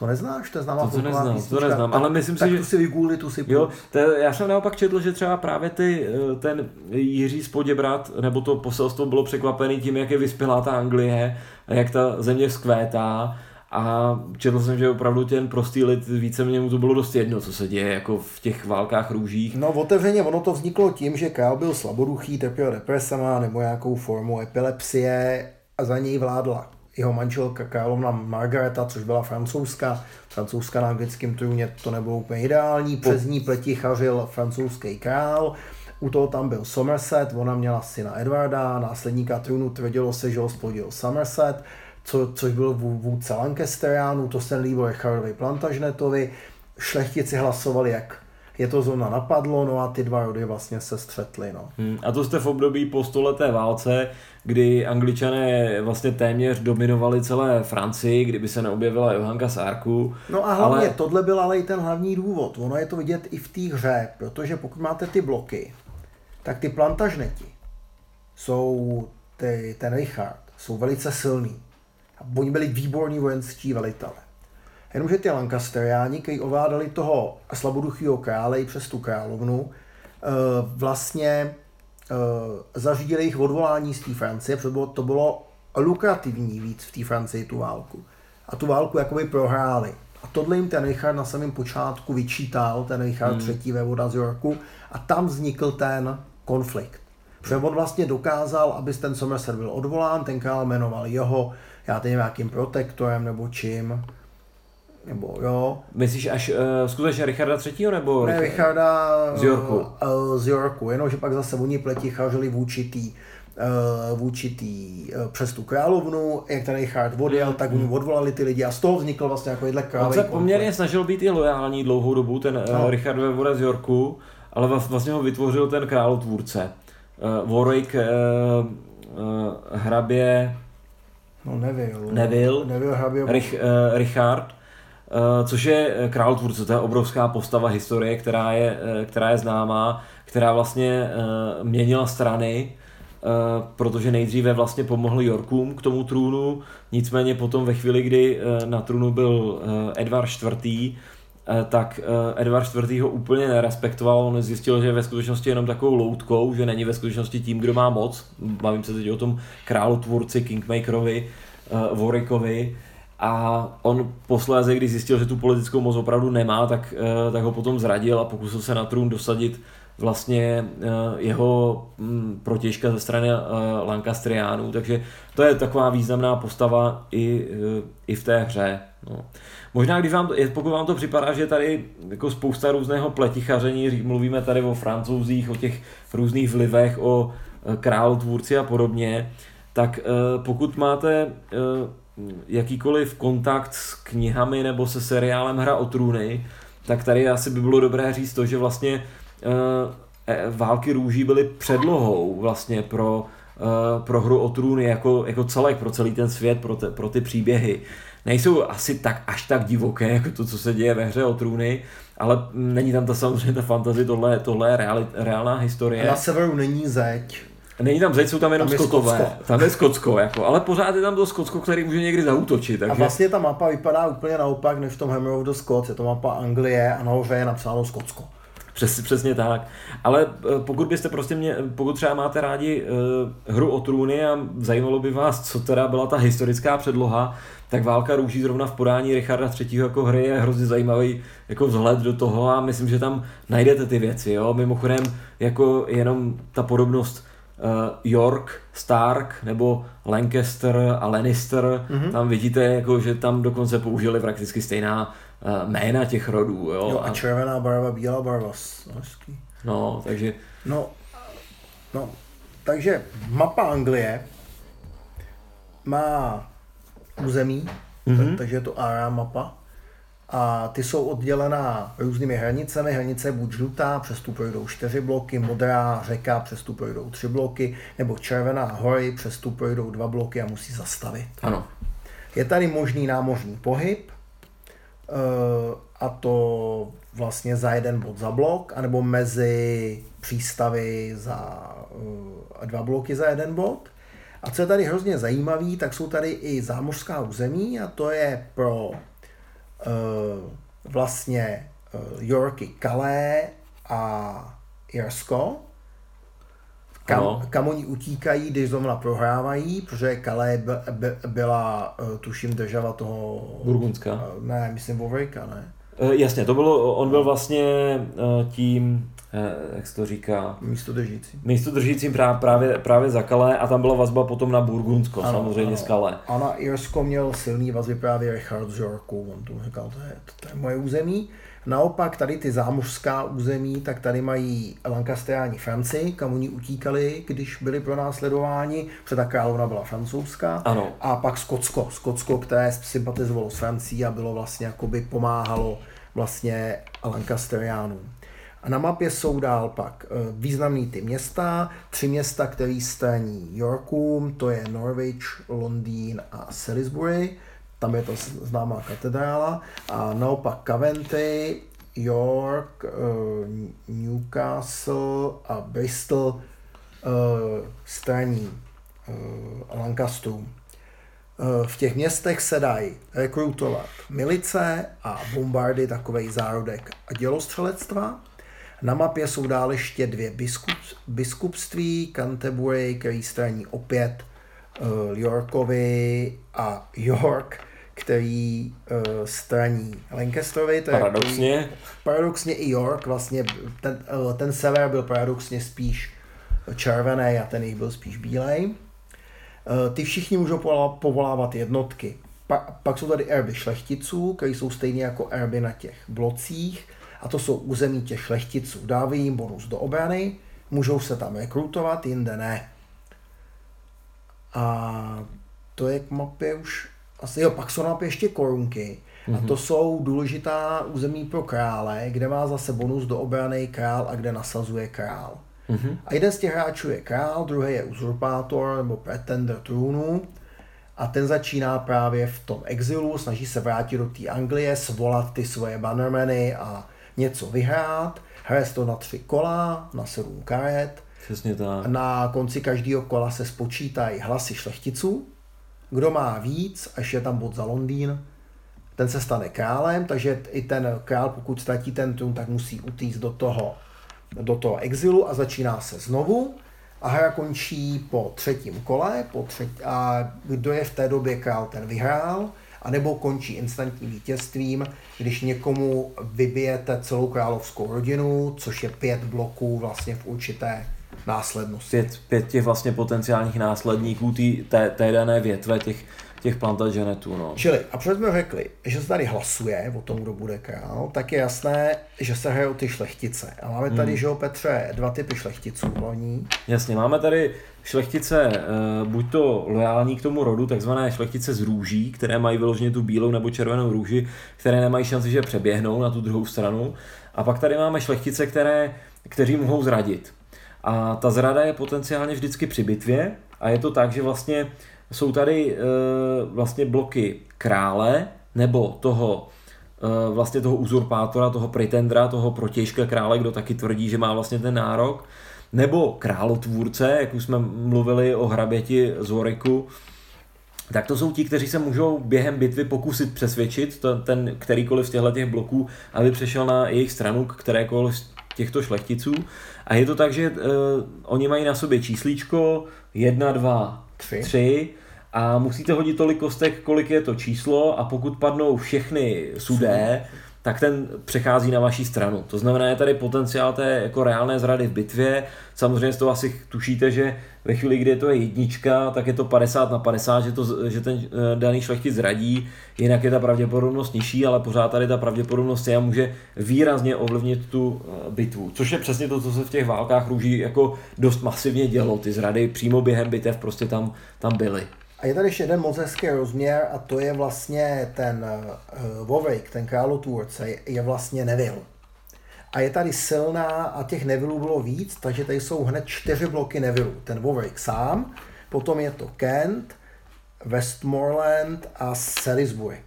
To neznáš, to je známá To, to neznám, to neznám, Tak- ale myslím si, tak že- tu si vygoogli, tu si Jo, to, já jsem naopak četl, že třeba právě ty, eh, ten Jiří z Poděbrat, nebo to poselstvo bylo překvapený tím, jak je vyspělá ta Anglie, a jak ta země vzkvétá. A četl jsem, že opravdu ten prostý lid více mu to bylo dost jedno, co se děje jako v těch válkách růžích. No otevřeně, ono to vzniklo tím, že král byl slaboduchý, trpěl depresema nebo nějakou formu epilepsie a za něj vládla jeho manželka královna Margareta, což byla francouzská. Francouzská na anglickém trůně to nebylo úplně ideální, přes ní pletichařil francouzský král. U toho tam byl Somerset, ona měla syna Edwarda, následníka trůnu tvrdilo se, že ho splodil Somerset, co, což byl vů- vůdce Lancasteriánů, to se líbilo Richardovi Plantagenetovi. Šlechtici hlasovali, jak je to zóna napadlo, no a ty dva rody vlastně se střetly. No. Hmm, A to jste v období po stoleté válce, kdy angličané vlastně téměř dominovali celé Francii, kdyby se neobjevila Johanka z Arku. No a hlavně Ale- tohle byl ale i ten hlavní důvod. Ono je to vidět i v té hře, protože pokud máte ty bloky, tak ty plantažneti jsou, ty, ten Richard, jsou velice silný. A oni byli výborní vojenskí velitele. Jenomže ty Lancasteriáni, kteří ovládali toho slaboduchého krále i přes tu královnu, eh, vlastně zařídili jejich odvolání z té Francie, protože bylo- to bylo lukrativní víc v té Francii tu válku. A tu válku jakoby prohráli. A tohle jim ten Richard na samém počátku vyčítal, ten Richard hmm. třetí vévoda z Yorku, a tam vznikl ten konflikt. Protože on vlastně dokázal, aby ten Somerset byl odvolán, ten král jmenoval jeho, já teď nějakým protektorem nebo čím, nebo jo, Myslíš až uh, skutečně Richarda III. nebo ne, Richarda Z Yorku. eh, z Yorku, jenomže pak zase oni pletichařili vůči tý, eh, vůči tý, eh, přes tu královnu, jak ten Richard odjel, tak oni odvolali ty lidi a z toho vznikl vlastně takovýhle On králový se poměrně snažil být i lojální dlouhou dobu, ten no. No. Richard Vévoda z Yorku, ale vla- vlastně ho vytvořil ten králotvůrce. Uh, Warwick uh, uh, hrabě No Neville. Neville. Neville hrabě. Rich, uh, Richard, uh, což je eh, králotvůrce, to je obrovská postava historie, která je, uh, která je známá, která vlastně měnila strany, protože nejdříve vlastně pomohl Yorkům k tomu trůnu, nicméně potom ve chvíli, kdy na trůnu byl Edvard IV., eh, tak eh, Edvard IV. ho úplně nerespektoval, on zjistil, že je ve skutečnosti jenom takovou loutkou, že není ve skutečnosti tím, kdo má moc. Bavím se teď o tom králotvůrci Kingmakerovi, uh, Warwickovi, a on posléze, když zjistil, že tu politickou moc opravdu nemá, tak, eh, tak ho potom zradil a pokusil se na trůn dosadit vlastně eh, jeho mm, protěžka ze strany eh, Lancastriánů, takže to je taková významná postava i, i v té hře. No. Možná, když vám pokud vám to připadá, že tady jako spousta různého pletichaření, mluvíme tady o francouzích, o těch různých vlivech, o eh, králotvůrci a podobně, tak pokud máte jakýkoliv kontakt s knihami nebo se seriálem Hra o trůny, tak tady asi by bylo dobré říct to, že vlastně eh, eh, války růží byly předlohou vlastně pro, eh, pro hru o trůny jako, jako celek, pro celý ten svět, pro, te, pro ty příběhy. Nejsou asi tak až tak divoké, jako to, co se děje ve hře o trůny, ale není tam ta samozřejmě ta fantazie, tohle, tohle je reali, reálná historie. Na severu není zeď. Není tam zeď, jsou tam jenom Tam je skotové. Skotsko. Tam je Skotsko, jako, ale pořád je tam to Skotsko, který může někdy zautočit. Takže... A vlastně ta mapa vypadá úplně naopak, než v tom Hammer of the Scots. Je to mapa Anglie a nahoře je napsáno Skotsko. Přes, přesně tak. Ale eh, pokud byste prostě mě, pokud třeba máte rádi uh, hru o trůny a zajímalo by vás, co teda byla ta historická předloha, tak Válka růží zrovna v podání Richarda III. jako hry je hrozně zajímavý jako vzhled do toho a myslím, že tam najdete ty věci. Jo? Mimochodem, jako jenom ta podobnost York, Stark nebo Lancaster a Lannister, mm-hmm. tam vidíte, jako, že tam dokonce použili prakticky stejná uh, jména těch rodů. Jo? Jo, a červená barva, bílá barva. Hezký. No, takže No, no, takže mapa Anglie má území, Mhm. mm-hmm. takže je to ARA mapa. A ty jsou oddělená různými hranicemi. Hranice je buď žlutá, přes tu projdou čtyři bloky, modrá řeka, přes tu projdou tři bloky, nebo červená hory, přes tu projdou dva bloky a musí zastavit. ano. Je tady možný námořní pohyb, eh, a to vlastně za jeden bod za blok, anebo mezi přístavy za eh, dva bloky za jeden bod. A co je tady hrozně zajímavý, tak jsou tady i zámořská území a to je pro vlastně Yorky Calais a Irsko, kam, Ano. kam oni utíkají, když zrovna prohrávají, protože Calais b- b- byla, eh, tuším, država toho... Burgundská. eh, Ne, myslím Vovrejka, ne? Eh, Jasně, to bylo, on byl vlastně eh, tím, eh, jak se to říká, Místo držící. místo držícím prá- právě, právě za Calais a tam byla vazba potom na Burgundsko, Ano, samozřejmě ano. z Calais. A na Irsko měl silný vazby právě Richard z Yorku, on tomu říkal, to je, to je moje území. Naopak tady ty zámořská území, tak tady mají Lancastriáni Francii, kam oni utíkali, když byli pro následováni, protože ta královna byla francouzská. Ano. A pak Skotsko, Skotsko, které sympatizovalo s Francií a bylo vlastně jakoby pomáhalo vlastně Lancastriánům. A na mapě jsou dál pak eh, významný ty města, tři města, které straní Yorku, to je Norwich, Londýn a Salisbury, tam je to známá katedrála, a naopak Coventry, York, eh, Newcastle a Bristol eh, straní Lancasterům. Eh, V těch městech se dají rekrutovat milice a bombardy, takovej zárodek a dělostřelectva. Na mapě jsou dále ještě dvě biskup, biskupství, Canterbury, který straní opět uh, Yorkovi a York, který uh, straní Lancasterovi. To je Paradoxně. takový- paradoxně i York, vlastně ten, eh, ten sever byl paradoxně spíš červený a ten jich byl spíš bílej. Eh, Ty všichni můžou povolávat jednotky. Pa, pak jsou tady erby šlechticů, které jsou stejně jako erby na těch blocích a to jsou území těch šlechticů. Dávají jim bonus do obrany, můžou se tam rekrutovat, jinde ne. A to je k mapě už asi, jo, pak jsou na mapě ještě korunky. A to jsou důležitá území pro krále, kde má zase bonus do obrany král a kde nasazuje král. Mhm. A jeden z těch hráčů je král, druhý je uzurpátor nebo pretender trůnu. A ten začíná právě v tom exilu, snaží se vrátit do té Anglie, svolat ty svoje bannermeny a něco vyhrát. Hraje to na tři kola, na sedm karet. Přesně tak. Na konci každého kola se spočítají hlasy šlechticů. Kdo má víc, až je tam bod za Londýn, ten se stane králem, takže i ten král, pokud ztratí ten trůn, tak musí utíct do toho, do toho exilu a začíná se znovu. A hra končí po třetím kole, po třetí, a kdo je v té době král, ten vyhrál, anebo končí instantním vítězstvím, když někomu vybijete celou královskou rodinu, což je pět bloků vlastně v určité následnosti. Pět, pět těch vlastně potenciálních následníků té dané větve těch, těch plantagenetů. No. Čili, a protože jsme řekli, že se tady hlasuje o tom, kdo bude král, tak je jasné, že se hrajou ty šlechtice. A máme tady, že jo, Petře, dva typy šlechticů hlavní. Jasně, máme tady šlechtice, eh, buď to loajální k tomu rodu, takzvané šlechtice z růží, které mají vyloženě tu bílou nebo červenou růži, které nemají šanci, že přeběhnou na tu druhou stranu. A pak tady máme šlechtice, které, kteří mohou zradit. A ta zrada je potenciálně vždycky při bitvě a je to tak, že vlastně jsou tady eh, vlastně bloky krále nebo toho eh, vlastně toho uzurpátora, toho pretendra, toho protějška krále, kdo taky tvrdí, že má vlastně ten nárok, nebo králotvůrce, jak už jsme mluvili o hraběti z Oriku, tak to jsou ti, kteří se můžou během bitvy pokusit přesvědčit to, ten kterýkoliv z těchto těch bloků, aby přešel na jejich stranu k kterékoliv z těchto šlechticů. A je to tak, že uh, oni mají na sobě číslíčko 1, 2, Tři. 3 a musíte hodit tolik kostek, kolik je to číslo a pokud padnou všechny sudé, tak ten přechází na vaši stranu. To znamená, je tady potenciál té jako reálné zrady v bitvě. Samozřejmě z toho asi tušíte, že ve chvíli, kdy to je jednička, tak je to 50 na 50, že, to, že ten eh, daný šlechtic zradí, jinak je ta pravděpodobnost nižší, ale pořád tady ta pravděpodobnost je a může výrazně ovlivnit tu eh, bitvu. Což je přesně to, co se v těch válkách růží jako dost masivně dělo. Ty zrady přímo během bitev prostě tam, tam byly. A je tady ještě jeden moc hezký rozměr a to je vlastně ten uh, Vovejk, ten králotvůrce, je, je vlastně Neville. A je tady silná a těch Nevilleů bylo víc, takže tady jsou hned čtyři bloky Nevilleů. Ten Vovejk sám, potom je to Kent, Westmoreland a Salisbury.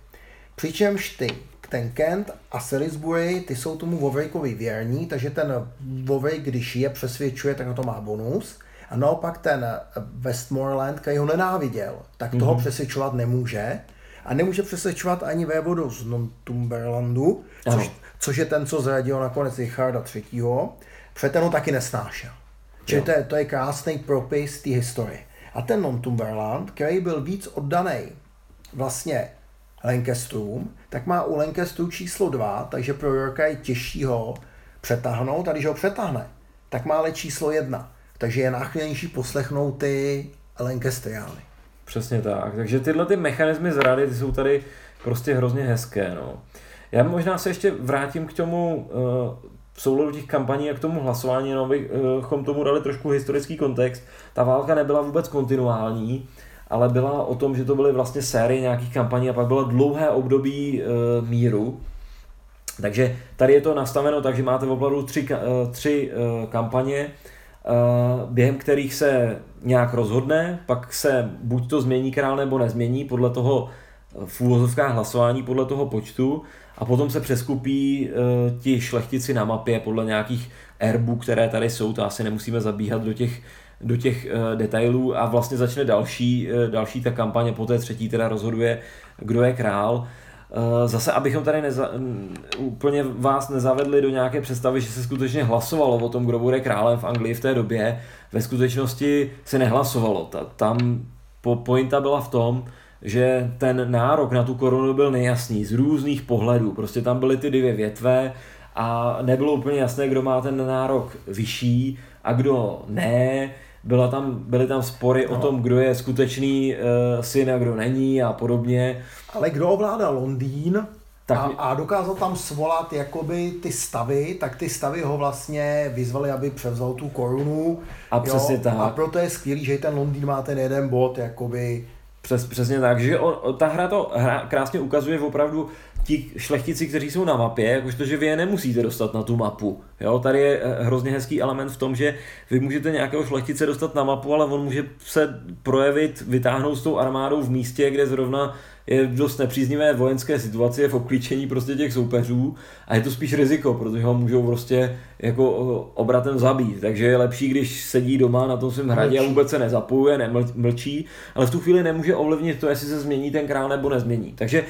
Přičemž ty, ten Kent a Salisbury, ty jsou tomu Vovejkovi věrní, takže ten Vovejk, když je přesvědčuje, tak na to má bonus. A naopak ten Westmoreland, který ho nenáviděl, tak toho mm-hmm. přesvědčovat nemůže. A nemůže přesvědčovat ani vévodu z Northumberlandu, což, což, je ten, co zradil nakonec Richarda III. Protože ten ho taky nesnášel. Čili to je, to je krásný propis té historie. A ten Northumberland, který byl víc oddaný vlastně Lancasterům, tak má u Lancasterů číslo 2, takže pro Yorka je těžší ho přetáhnout a když ho přetáhne, tak má ale číslo 1. Takže je náchylnější poslechnout ty Lancasteriány. Přesně tak. Takže tyhle ty mechanismy zrady ty jsou tady prostě hrozně hezké. No. Já možná se ještě vrátím k tomu uh, souladu těch kampaní a k tomu hlasování, jenom bychom tomu dali trošku historický kontext. Ta válka nebyla vůbec kontinuální, ale byla o tom, že to byly vlastně série nějakých kampaní a pak bylo dlouhé období uh, míru. Takže tady je to nastaveno tak, že máte opravdu tři, uh, tři kampaně, během kterých se nějak rozhodne, pak se buď to změní král nebo nezmění podle toho v úvozovkách hlasování, podle toho počtu a potom se přeskupí uh, ti šlechtici na mapě podle nějakých erbů, které tady jsou, to asi nemusíme zabíhat do těch do těch uh, detailů a vlastně začne další, uh, další ta kampaně, poté třetí teda rozhoduje, kdo je král. Uh, zase, abychom tady neza, úplně vás nezavedli do nějaké představy, že se skutečně hlasovalo o tom, kdo bude králem v Anglii v té době, ve skutečnosti se nehlasovalo. Ta, tam po, pointa byla v tom, že ten nárok na tu korunu byl nejasný z různých pohledů. Prostě tam byly ty dvě větve a nebylo úplně jasné, kdo má ten nárok vyšší a kdo ne byla tam, byly tam spory no. o tom, kdo je skutečný uh, syn a kdo není a podobně. Ale kdo ovládá Londýn tak... a, a dokázal tam svolat jakoby ty stavy, tak ty stavy ho vlastně vyzvali, aby převzal tu korunu. A přesně tak. A proto je skvělý, že ten Londýn má ten jeden bod jakoby přes, přesně tak, že on, ta hra to hra krásně ukazuje opravdu ti šlechtici, kteří jsou na mapě, jakožto, že vy je nemusíte dostat na tu mapu. Jo, tady je eh, hrozně hezký element v tom, že vy můžete nějakého šlechtice dostat na mapu, ale on může se projevit, vytáhnout s tou armádou v místě, kde zrovna je v dost nepříznivé vojenské situaci, je v obklíčení prostě těch soupeřů a je to spíš riziko, protože ho můžou prostě jako obratem zabít. Takže je lepší, když sedí doma na tom svém hradě a vůbec se nezapojuje, nemlčí, ale v tu chvíli nemůže ovlivnit to, jestli se změní ten král nebo nezmění. Takže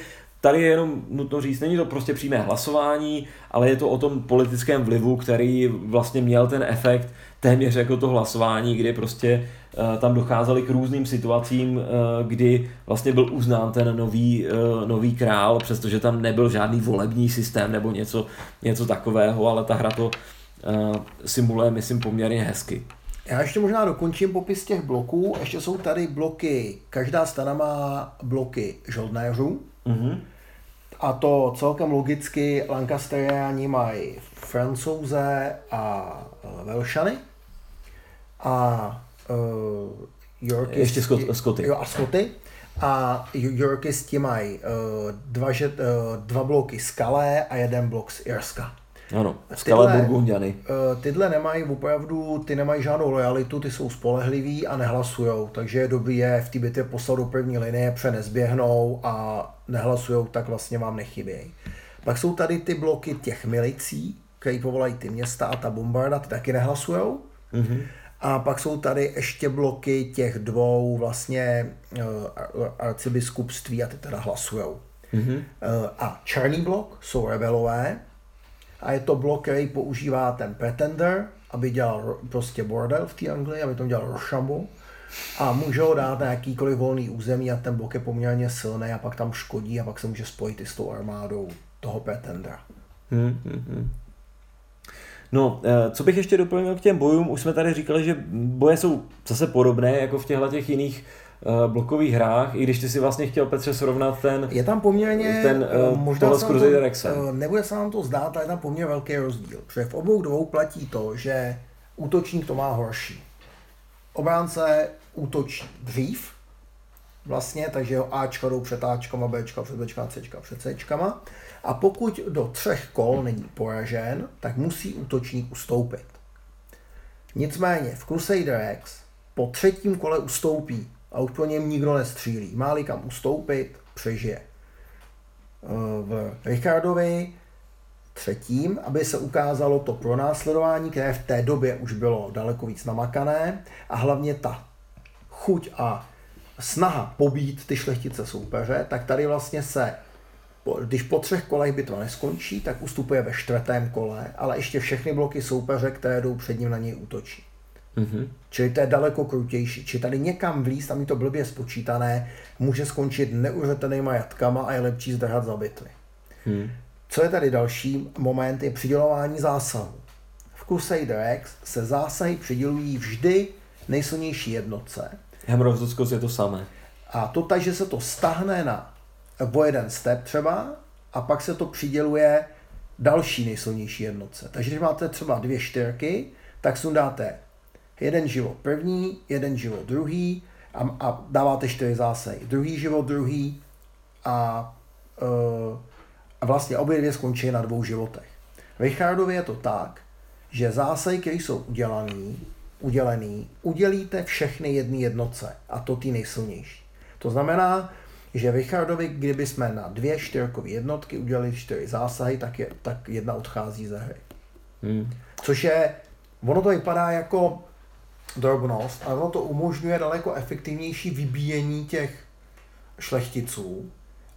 Tady je jenom nutno říct, není to prostě přímé hlasování, ale je to o tom politickém vlivu, který vlastně měl ten efekt téměř jako to hlasování, kdy prostě uh, tam docházeli k různým situacím, uh, kdy vlastně byl uznán ten nový, uh, nový král, přestože tam nebyl žádný volební systém nebo něco, něco takového, ale ta hra to simuluje, myslím, poměrně hezky. Já ještě možná dokončím popis těch bloků. Ještě jsou tady bloky, každá strana má bloky žoldnéřů. Mm-hmm. A to celkem logicky Lancasteriáni mají francouze a uh, Velšany. A uh, Yorkisti, Ještě Skoty. Jo, a Skoty. A Yorkisti mají uh, dva, uh, dva bloky z Calais a jeden blok z Irska. Ano, skala Burgundiany. Uh, tyhle nemají opravdu, ty nemají žádnou lojalitu, ty jsou spolehliví a nehlasujou, takže je dobrý je v té bitvě poslat do první linie, přenezběhnou a nehlasujou, tak vlastně vám nechybějí. Pak jsou tady ty bloky těch milicí, které povolají ty města a ta bombarda, ty taky nehlasujou. Mm-hmm. A pak jsou tady ještě bloky těch dvou vlastně uh, arcibiskupství a ty teda hlasujou. Mm-hmm. A černý blok jsou rebelové, a je to blok, který používá ten Pretender, aby dělal prostě bordel v té Anglii, aby to dělal Rochambeau a může ho dát na jakýkoliv volný území a ten blok je poměrně silný a pak tam škodí a pak se může spojit i s tou armádou toho Pretendera. Hmm, hmm, hmm. No, eh, co bych ještě doplnil k těm bojům, už jsme tady říkali, že boje jsou zase podobné jako v těchto těch jiných blokových hrách, i když ty si vlastně chtěl Petře srovnat ten... Je tam poměrně, ten, uh, možná se to, nebude se nám to zdát, ale je tam poměrně velký rozdíl. Protože v obou dvou platí to, že útočník to má horší. Obránce útočí dřív, vlastně, takže jo Ačka jdou před Ačkama, Bčka před Bčkama, Cčka před Cčkama. A pokud do třech kol není poražen, tak musí útočník ustoupit. Nicméně v Crusader X po třetím kole ustoupí a už po něm nikdo nestřílí. Má-li kam ustoupit, přežije. Eh, v Richardovi třetím, aby se ukázalo to pronásledování, které v té době už bylo daleko víc namakané a hlavně ta chuť a snaha pobít ty šlechtice soupeře, tak tady vlastně se, když po třech kolech bitva neskončí, tak ustupuje ve čtvrtém kole, ale ještě všechny bloky soupeře, které jdou před ním na něj útočí. Mm-hmm. Čili to je daleko krutější. Či tady někam vlíz, tam je to blbě spočítané, může skončit neuřetenýma jatkama a je lepší zdrhat za bitvy. Hmm. Co je tady další moment, je přidělování zásahu. V Crusader X se zásahy přidělují vždy nejsilnější jednotce. Hammer of the je to samé. A to tak, že se to stahne na o jeden step třeba a pak se to přiděluje další nejsilnější jednotce. Takže když máte třeba dvě čtyřky, tak sundáte jeden život první, jeden život druhý a, a dáváte čtyři zásahy. Druhý život druhý a, uh, a vlastně obě dvě skončí na dvou životech. V Richardovi je to tak, že zásahy, které jsou udělaný, udělený, udělíte všechny jedné jednotce a to ty nejsilnější. To znamená, že Richardovi, kdyby jsme na dvě čtyřkové jednotky udělali čtyři zásahy, tak, je, tak jedna odchází ze hry. Hmm. Což je, ono to vypadá jako drobnost, ale ono to umožňuje daleko efektivnější vybíjení těch šlechticů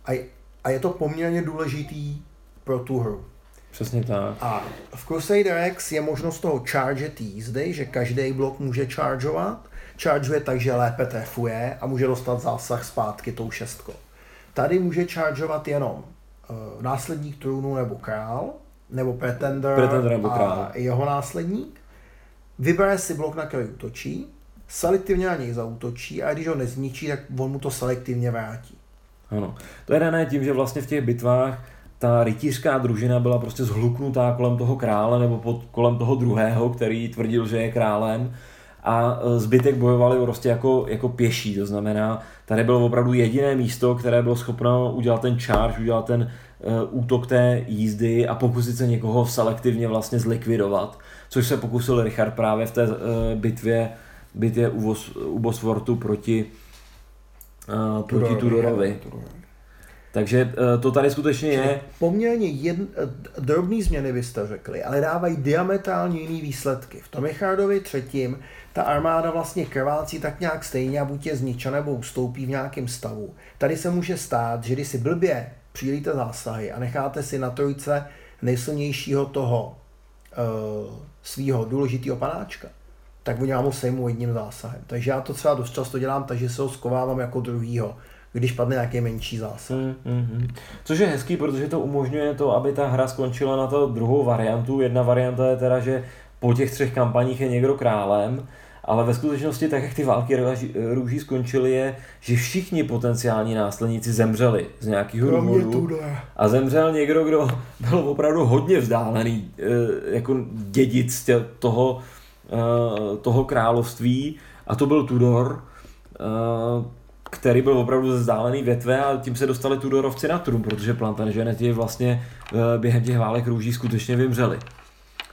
a, a je to poměrně důležitý pro tu hru. Přesně tak. A v Crusader X je možnost toho charge jízdy, že každý blok může chargeovat. Chargeuje tak, že lépe trefuje a může dostat zásah zpátky tou šestkou. Tady může chargeovat jenom uh, následník trůnu nebo král, nebo pretender, pretender nebo král. a jeho následník vybere si blok, na který útočí, selektivně na něj zautočí a když ho nezničí, tak on mu to selektivně vrátí. Ano. To je dané tím, že vlastně v těch bitvách ta rytířská družina byla prostě zhluknutá kolem toho krále nebo pod, kolem toho druhého, který tvrdil, že je králem a e, zbytek bojovali prostě jako, jako pěší, to znamená, tady bylo opravdu jediné místo, které bylo schopno udělat ten charge, udělat ten uh, útok té jízdy a pokusit se někoho selektivně vlastně zlikvidovat což se pokusil Richard právě v té uh, bitvě, bitvě u, Vos, u Boswortu proti, uh, proti Tudorovi. Takže uh, to tady skutečně je. Poměrně jedn, drobný změny vy jste řekli, ale dávají diametrálně jiný výsledky. V tom Richardovi třetím ta armáda vlastně krvácí tak nějak stejně a buď je zničena nebo ustoupí v nějakém stavu. Tady se může stát, že když si blbě přijílíte zásahy a necháte si na trojce nejsilnějšího toho uh, svého důležitého panáčka, tak oni mu sejmu jedním zásahem. Takže já to třeba dost často dělám, takže se ho skovávám jako druhýho, když padne nějaký menší zásah. Mm, mm, mm. Což je hezký, protože to umožňuje to, aby ta hra skončila na to druhou variantu. Jedna varianta je teda, že po těch třech kampaních je někdo králem, ale ve skutečnosti, tak jak ty války růží skončily, je, že všichni potenciální následníci zemřeli z nějakého důvodu. A zemřel někdo, kdo byl opravdu hodně vzdálený eh, jako dědic toho, eh, toho království a to byl Tudor, eh, který byl opravdu ze vzdálený větve a tím se dostali Tudorovci na trůn, protože Plantageneti vlastně během těch válek růží skutečně vymřeli.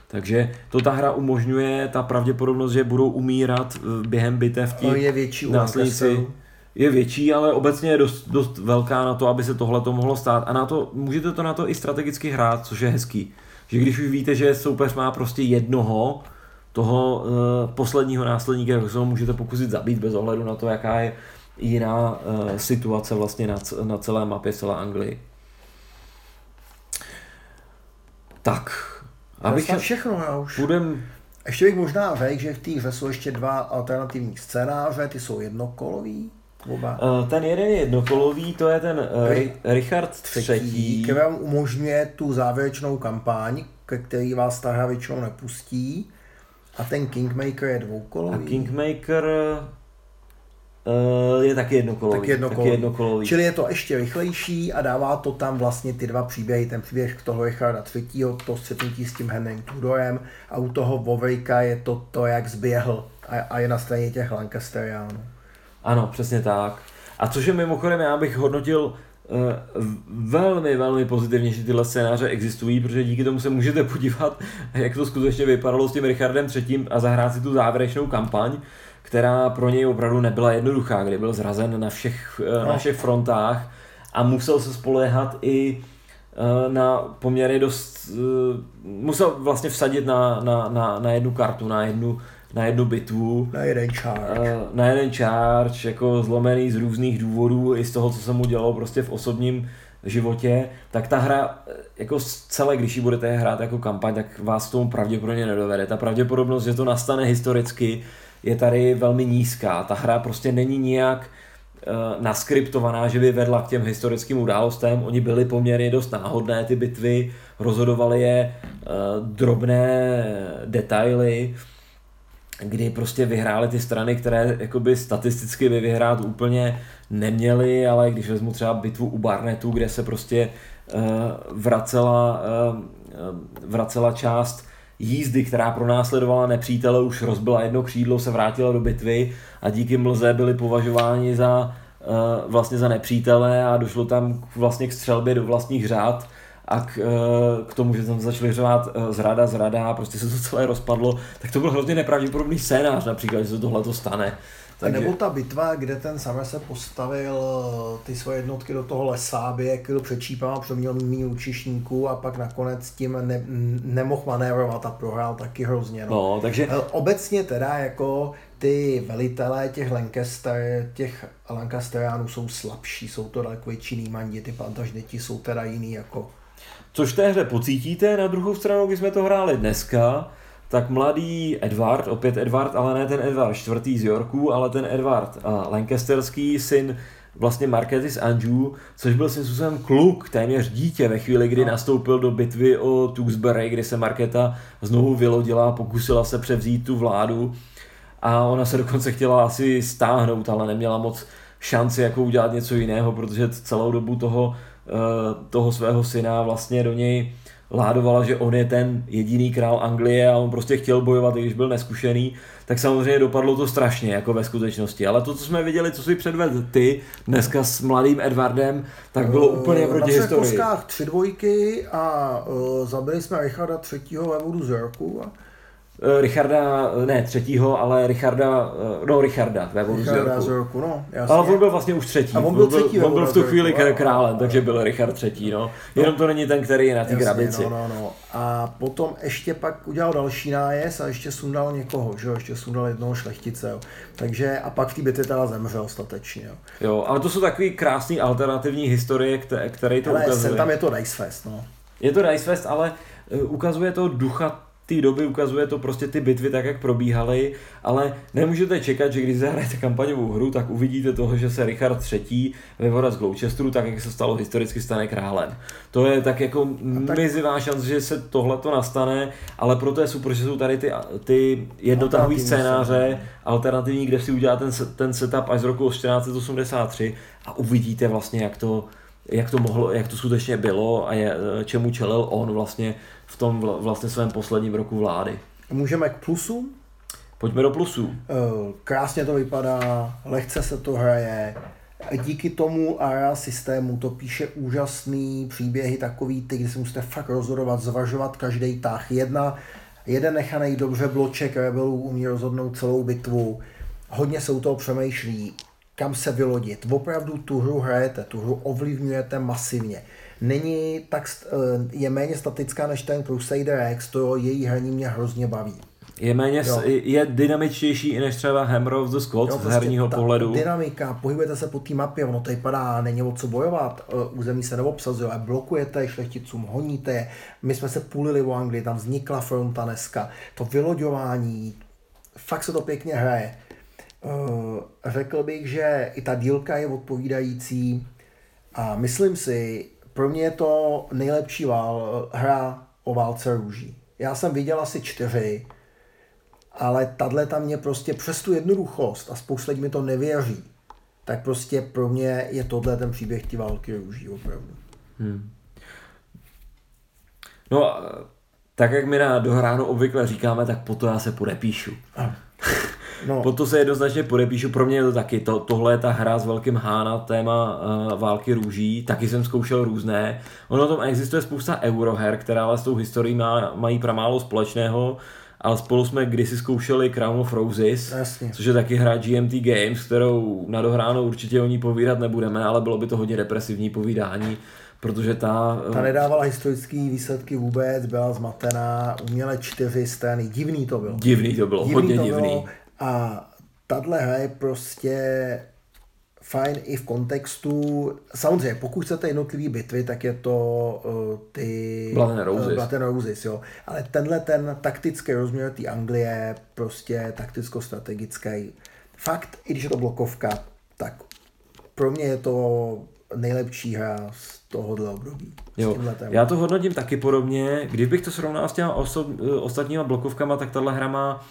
Takže to ta hra umožňuje, ta pravděpodobnost, že budou umírat eh, během bitev ti je větší následníci, je větší, ale obecně je dost, dost velká na to, aby se tohle to mohlo stát. A na to, můžete to na to i strategicky hrát, což je hezký. Že když už víte, že soupeř má prostě jednoho, toho uh, posledního následníka, tak se ho můžete pokusit zabít bez ohledu na to, jaká je jiná uh, situace vlastně na, na celé mapě, celé Anglii. Tak, Abych to všechno, já už. Budem... Ještě bych možná řekl, že v té hře jsou ještě dva alternativní scénáře, ty jsou jednokolový. Oba. Uh, ten jeden je jednokolový, to je ten uh, Richard III. Který vám umožňuje tu závěrečnou kampaň, ke který vás ta hra většinou nepustí. A ten Kingmaker je dvoukolový. A Kingmaker je taky jednokolový. Taky jednokolový. taky jednokolový. Čili je to ještě rychlejší a dává to tam vlastně ty dva příběhy, ten příběh toho Richarda III. to střetnutí s tím Henrym Tudorem a u toho Vovejka je to to, jak zběhl a, a je na straně těch Lancasteriánů. Ano, přesně tak. A což je mimochodem, já bych hodnotil uh, velmi, velmi pozitivně, že tyhle scénáře existují, protože díky tomu se můžete podívat, jak to skutečně vypadalo s tím Richardem III. a zahrát si tu závěrečnou kampaň která pro něj opravdu nebyla jednoduchá, kdy byl zrazen na všech, eh, no. na všech frontách a musel se spoléhat i eh, na poměrně dost, eh, musel vlastně vsadit na, na, na, na jednu kartu, na jednu, na jednu bitvu. Na jeden charge. Na jeden charge, jako zlomený z různých důvodů, i z toho, co se mu dělo prostě v osobním životě, tak ta hra, jako celé, když ji budete hrát jako kampaň, tak vás tomu pravděpodobně nedovede. Ta pravděpodobnost, že to nastane historicky, je tady velmi nízká. Ta hra prostě není nijak uh, naskriptovaná, že by vedla k těm historickým událostem. Oni byly poměrně dost náhodné, ty bitvy, rozhodovaly je uh, drobné detaily, kdy prostě vyhrály ty strany, které jakoby statisticky by vyhrát úplně neměly, ale když vezmu třeba bitvu u Barnetu, kde se prostě uh, vracela, vracela část jízdy, která pronásledovala nepřítele, už rozbila jedno křídlo, se vrátila do bitvy a díky mlze byli považováni za uh, vlastně za nepřítele a došlo tam vlastně k střelbě do vlastních řád a k, k tomu, že tam začali řvát zrada, zrada a prostě se to celé rozpadlo, tak to byl hrozně nepravděpodobný scénář například, že se tohle to stane. Takže... Nebo ta bitva, kde ten se postavil ty svoje jednotky do toho lesa, aby je kil přečípal a přeměl mý učišníků a pak nakonec tím ne, nemohl manévrovat a prohrál taky hrozně. No. no takže... Obecně teda jako ty velitelé těch Lancaster, těch Lancasteránů jsou slabší, jsou to daleko větší nýmandi, ty pantažniti jsou teda jiný jako Což v té hře pocítíte, na druhou stranu, když jsme to hráli dneska, tak mladý Edward, opět Edward, ale ne ten Edward čtvrtý z Yorku, ale ten Edward Lancasterský syn vlastně Marketis Anjou, což byl svým způsobem kluk, téměř dítě ve chvíli, kdy no. nastoupil do bitvy o Tewksbury, kdy se Marketa znovu vylodila, pokusila se převzít tu vládu a ona se dokonce chtěla asi stáhnout, ale neměla moc šanci jako udělat něco jiného, protože celou dobu toho Eh, toho svého syna vlastně do něj ládovala, že on je ten jediný král Anglie a on prostě chtěl bojovat, i když byl neskušený, tak samozřejmě dopadlo to strašně, jako ve skutečnosti. Ale to, co jsme viděli, co si předvedl ty dneska s mladým Edwardem, tak bylo uh, úplně proti historii. Na tři dvojky a uh, zabili jsme Richarda třetího vévodu z Yorku a Richarda, ne třetího, ale Richarda, eh, no Richarda, ve Richarda z roku, no, jasně. Ale on byl vlastně už třetí. A on byl, třetí, on byl v tu chvíli králem, takže byl Richard třetí, no. Jenom no. to není ten, který je na té grabici. No, no, no. A potom ještě pak udělal další nájezd a ještě sundal někoho, že jo, ještě sundal jednoho šlechtice, jo. Takže a pak v té bitvě teda zemřel statečně, jo. Jo, ale to jsou takový krásný alternativní historie, které to ale ukazuje. Ale tam je to Dice Fest, no. Je to Dice Fest, ale eh, ukazuje to ducha té doby ukazuje to prostě ty bitvy tak, jak probíhaly, ale nemůžete čekat, že když zahrajete kampaňovou hru, tak uvidíte toho, že se Richard III. vyvoda z Gloucesteru, tak jak se stalo historicky, stane králem. To je tak jako tak... mizivá šance, že se tohle to nastane, ale proto je super, že jsou tady ty, ty jednotahové scénáře, alternativní, kde si udělá ten, ten setup až z roku 1483 a uvidíte vlastně, jak to, jak to mohlo, jak to skutečně bylo a je, čemu čelil on vlastně v tom vlastně svém posledním roku vlády. Můžeme k plusům? Pojďme do plusů. Eh, krásně to vypadá, lehce se to hraje, díky tomu ARA systému to píše úžasný příběhy, takový ty, kdy si musíte fakt rozhodovat, zvažovat každý tah. Jedna, jeden nechaný dobře bloček rebelů umí rozhodnout celou bitvu. Hodně se u toho přemýšlí, kam se vylodit. Opravdu tu hru hrajete, tu hru ovlivňujete masivně není tak, eh, je méně statická než ten Crusader X, to její hraní mě hrozně baví. Je méně, jo. je dynamičtější i než třeba Hammer of the Squad jo, prostě z herního ta pohledu. Dynamika, pohybujete se po té mapě, ono tady padá, není o co bojovat, eh, území se neobsazuje, blokujete šlechticům, honíte je. My jsme se půlili v Anglii, tam vznikla fronta dneska. To vyloďování, fakt se to pěkně hraje. Eh, řekl bych, že i ta dílka je odpovídající a myslím si, pro mě je to nejlepší vál, hra o válce růží. Já jsem viděl asi čtyři, ale tahle tam mě prostě přes tu jednoduchost a spousta lidí mi to nevěří, tak prostě pro mě je tohle ten příběh ty války růží opravdu. Hmm. No, tak jak my na dohráno obvykle říkáme, tak po to já se podepíšu. No. Po to se jednoznačně podepíšu, pro mě je to taky, to, tohle je ta hra s velkým H na téma uh, války růží, taky jsem zkoušel různé. Ono tom existuje spousta euroher, která ale s tou historií má, mají pramálo společného, ale spolu jsme kdysi zkoušeli Crown of Roses, Jasně. což je taky hra GMT Games, kterou na dohráno určitě o ní povídat nebudeme, ale bylo by to hodně depresivní povídání, protože ta... Ta nedávala historické výsledky vůbec, byla zmatená, uměle čtyři strany, divný to bylo. Divný to bylo, divný hodně to divný. Bylo. A tahle hra je prostě fajn i v kontextu, samozřejmě pokud chcete jednotlivý bitvy, tak je to uh, ty Blood and Roses. Uh, Blood and Roses jo. Ale tenhle ten taktický rozměr té Anglie, prostě takticko-strategický, fakt, i když je to blokovka, tak pro mě je to nejlepší hra z tohohle období. Jo, já to hodnotím taky podobně. Kdybych to srovnal s těma oso- ostatníma blokovkama, tak tahle hra má uh,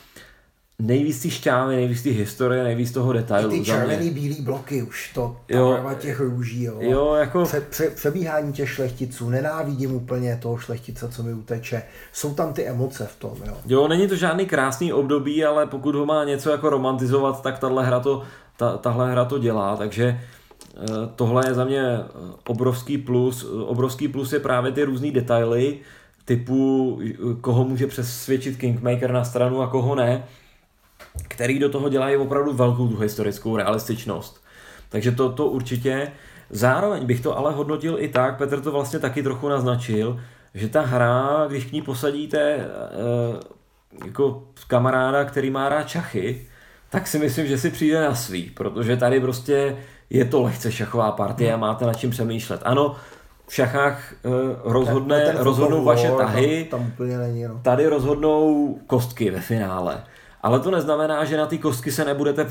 nejvíc ty šťávy, nejvíc ty historie, nejvíc toho detailu. I ty červený bílý bloky už, to jo, těch růží, jo. jo jako... Pře, pře, přebíhání těch šlechticů, nenávidím úplně toho šlechtice, co mi uteče. Jsou tam ty emoce v tom, jo. Jo, není to žádný krásný období, ale pokud ho má něco jako romantizovat, tak tahle hra to, ta, tahle hra to dělá, takže eh, tohle je za mě eh, obrovský plus. Obrovský plus je právě ty různé detaily, typu koho může přesvědčit Kingmaker na stranu a koho ne který do toho dělají opravdu velkou tu historickou realističnost. Takže to, to určitě. Zároveň bych to ale hodnotil i tak, Petr to vlastně taky trochu naznačil, že ta hra, když k ní posadíte e, jako kamaráda, který má rád šachy, tak si myslím, že si přijde na svý, protože tady prostě je to lehce šachová partie a máte nad čím přemýšlet. Ano, v šachách e, rozhodne, ten, ten rozhodnou vaše tahy, tam, tam úplně není, no. tady rozhodnou kostky ve finále. Ale to neznamená, že na ty kostky se nebudete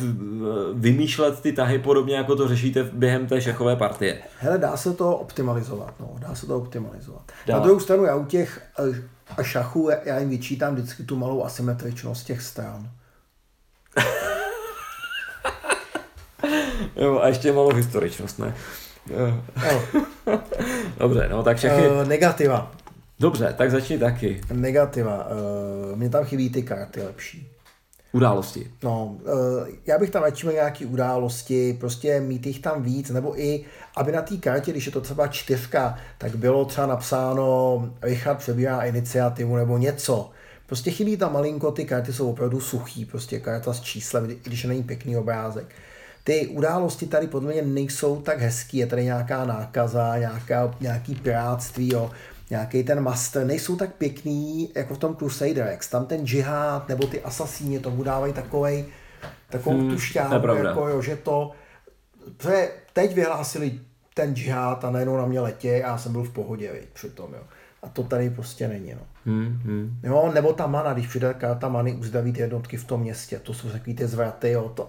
vymýšlet ty tahy podobně, jako to řešíte během té šachové partie. Hele, dá se to optimalizovat, no, dá se to optimalizovat. Dá. Na druhou stranu, já u těch a šachů, já jim vyčítám vždycky tu malou asymetričnost těch stran. jo, a ještě malou historičnost, ne? Dobře, no tak všechny... Uh, negativa. Dobře, tak začni taky. Negativa. Uh, mně tam chybí ty karty lepší. Události. No, eh, já bych tam radši měl nějaké události, prostě mít jich tam víc, nebo i, aby na té kartě, když je to třeba čtyřka, tak bylo třeba napsáno Richard přebírá iniciativu nebo něco. Prostě chybí tam malinko, ty karty jsou opravdu suchý, prostě karta s číslem, i když není pěkný obrázek. Ty události tady podle mě nejsou tak hezký, je tady nějaká nákaza, nějaká, nějaký piráctví, jo nějaký ten master, nejsou tak pěkný jako v tom Crusader X. Tam ten džihad nebo ty asasíni tomu dávají takovej, takovou hmm, tu šťávu, jako jo, že to, protože teď vyhlásili ten džihad a najednou na mě letě a já jsem byl v pohodě, viď, přitom, jo. A to tady prostě není, no. Hmm, hmm. Jo, nebo ta mana, když přijde karta many uzdaví ty jednotky v tom městě, to jsou takový ty zvraty, jo, to,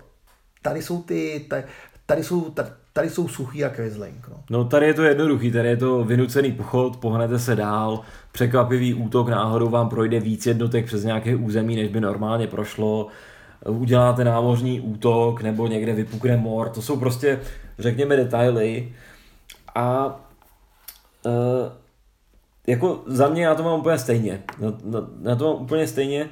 tady jsou ty, tady, tady jsou, tady, tady jsou suchý jak Riesling. No. no tady je to jednoduchý, tady je to vynucený pochod, pohnete se dál, překvapivý útok, náhodou vám projde víc jednotek přes nějaké území, než by normálně prošlo, uděláte námořní útok nebo někde vypukne mor, to jsou prostě, řekněme, detaily a uh, jako za mě já to mám úplně stejně, na, na, na to mám úplně stejně,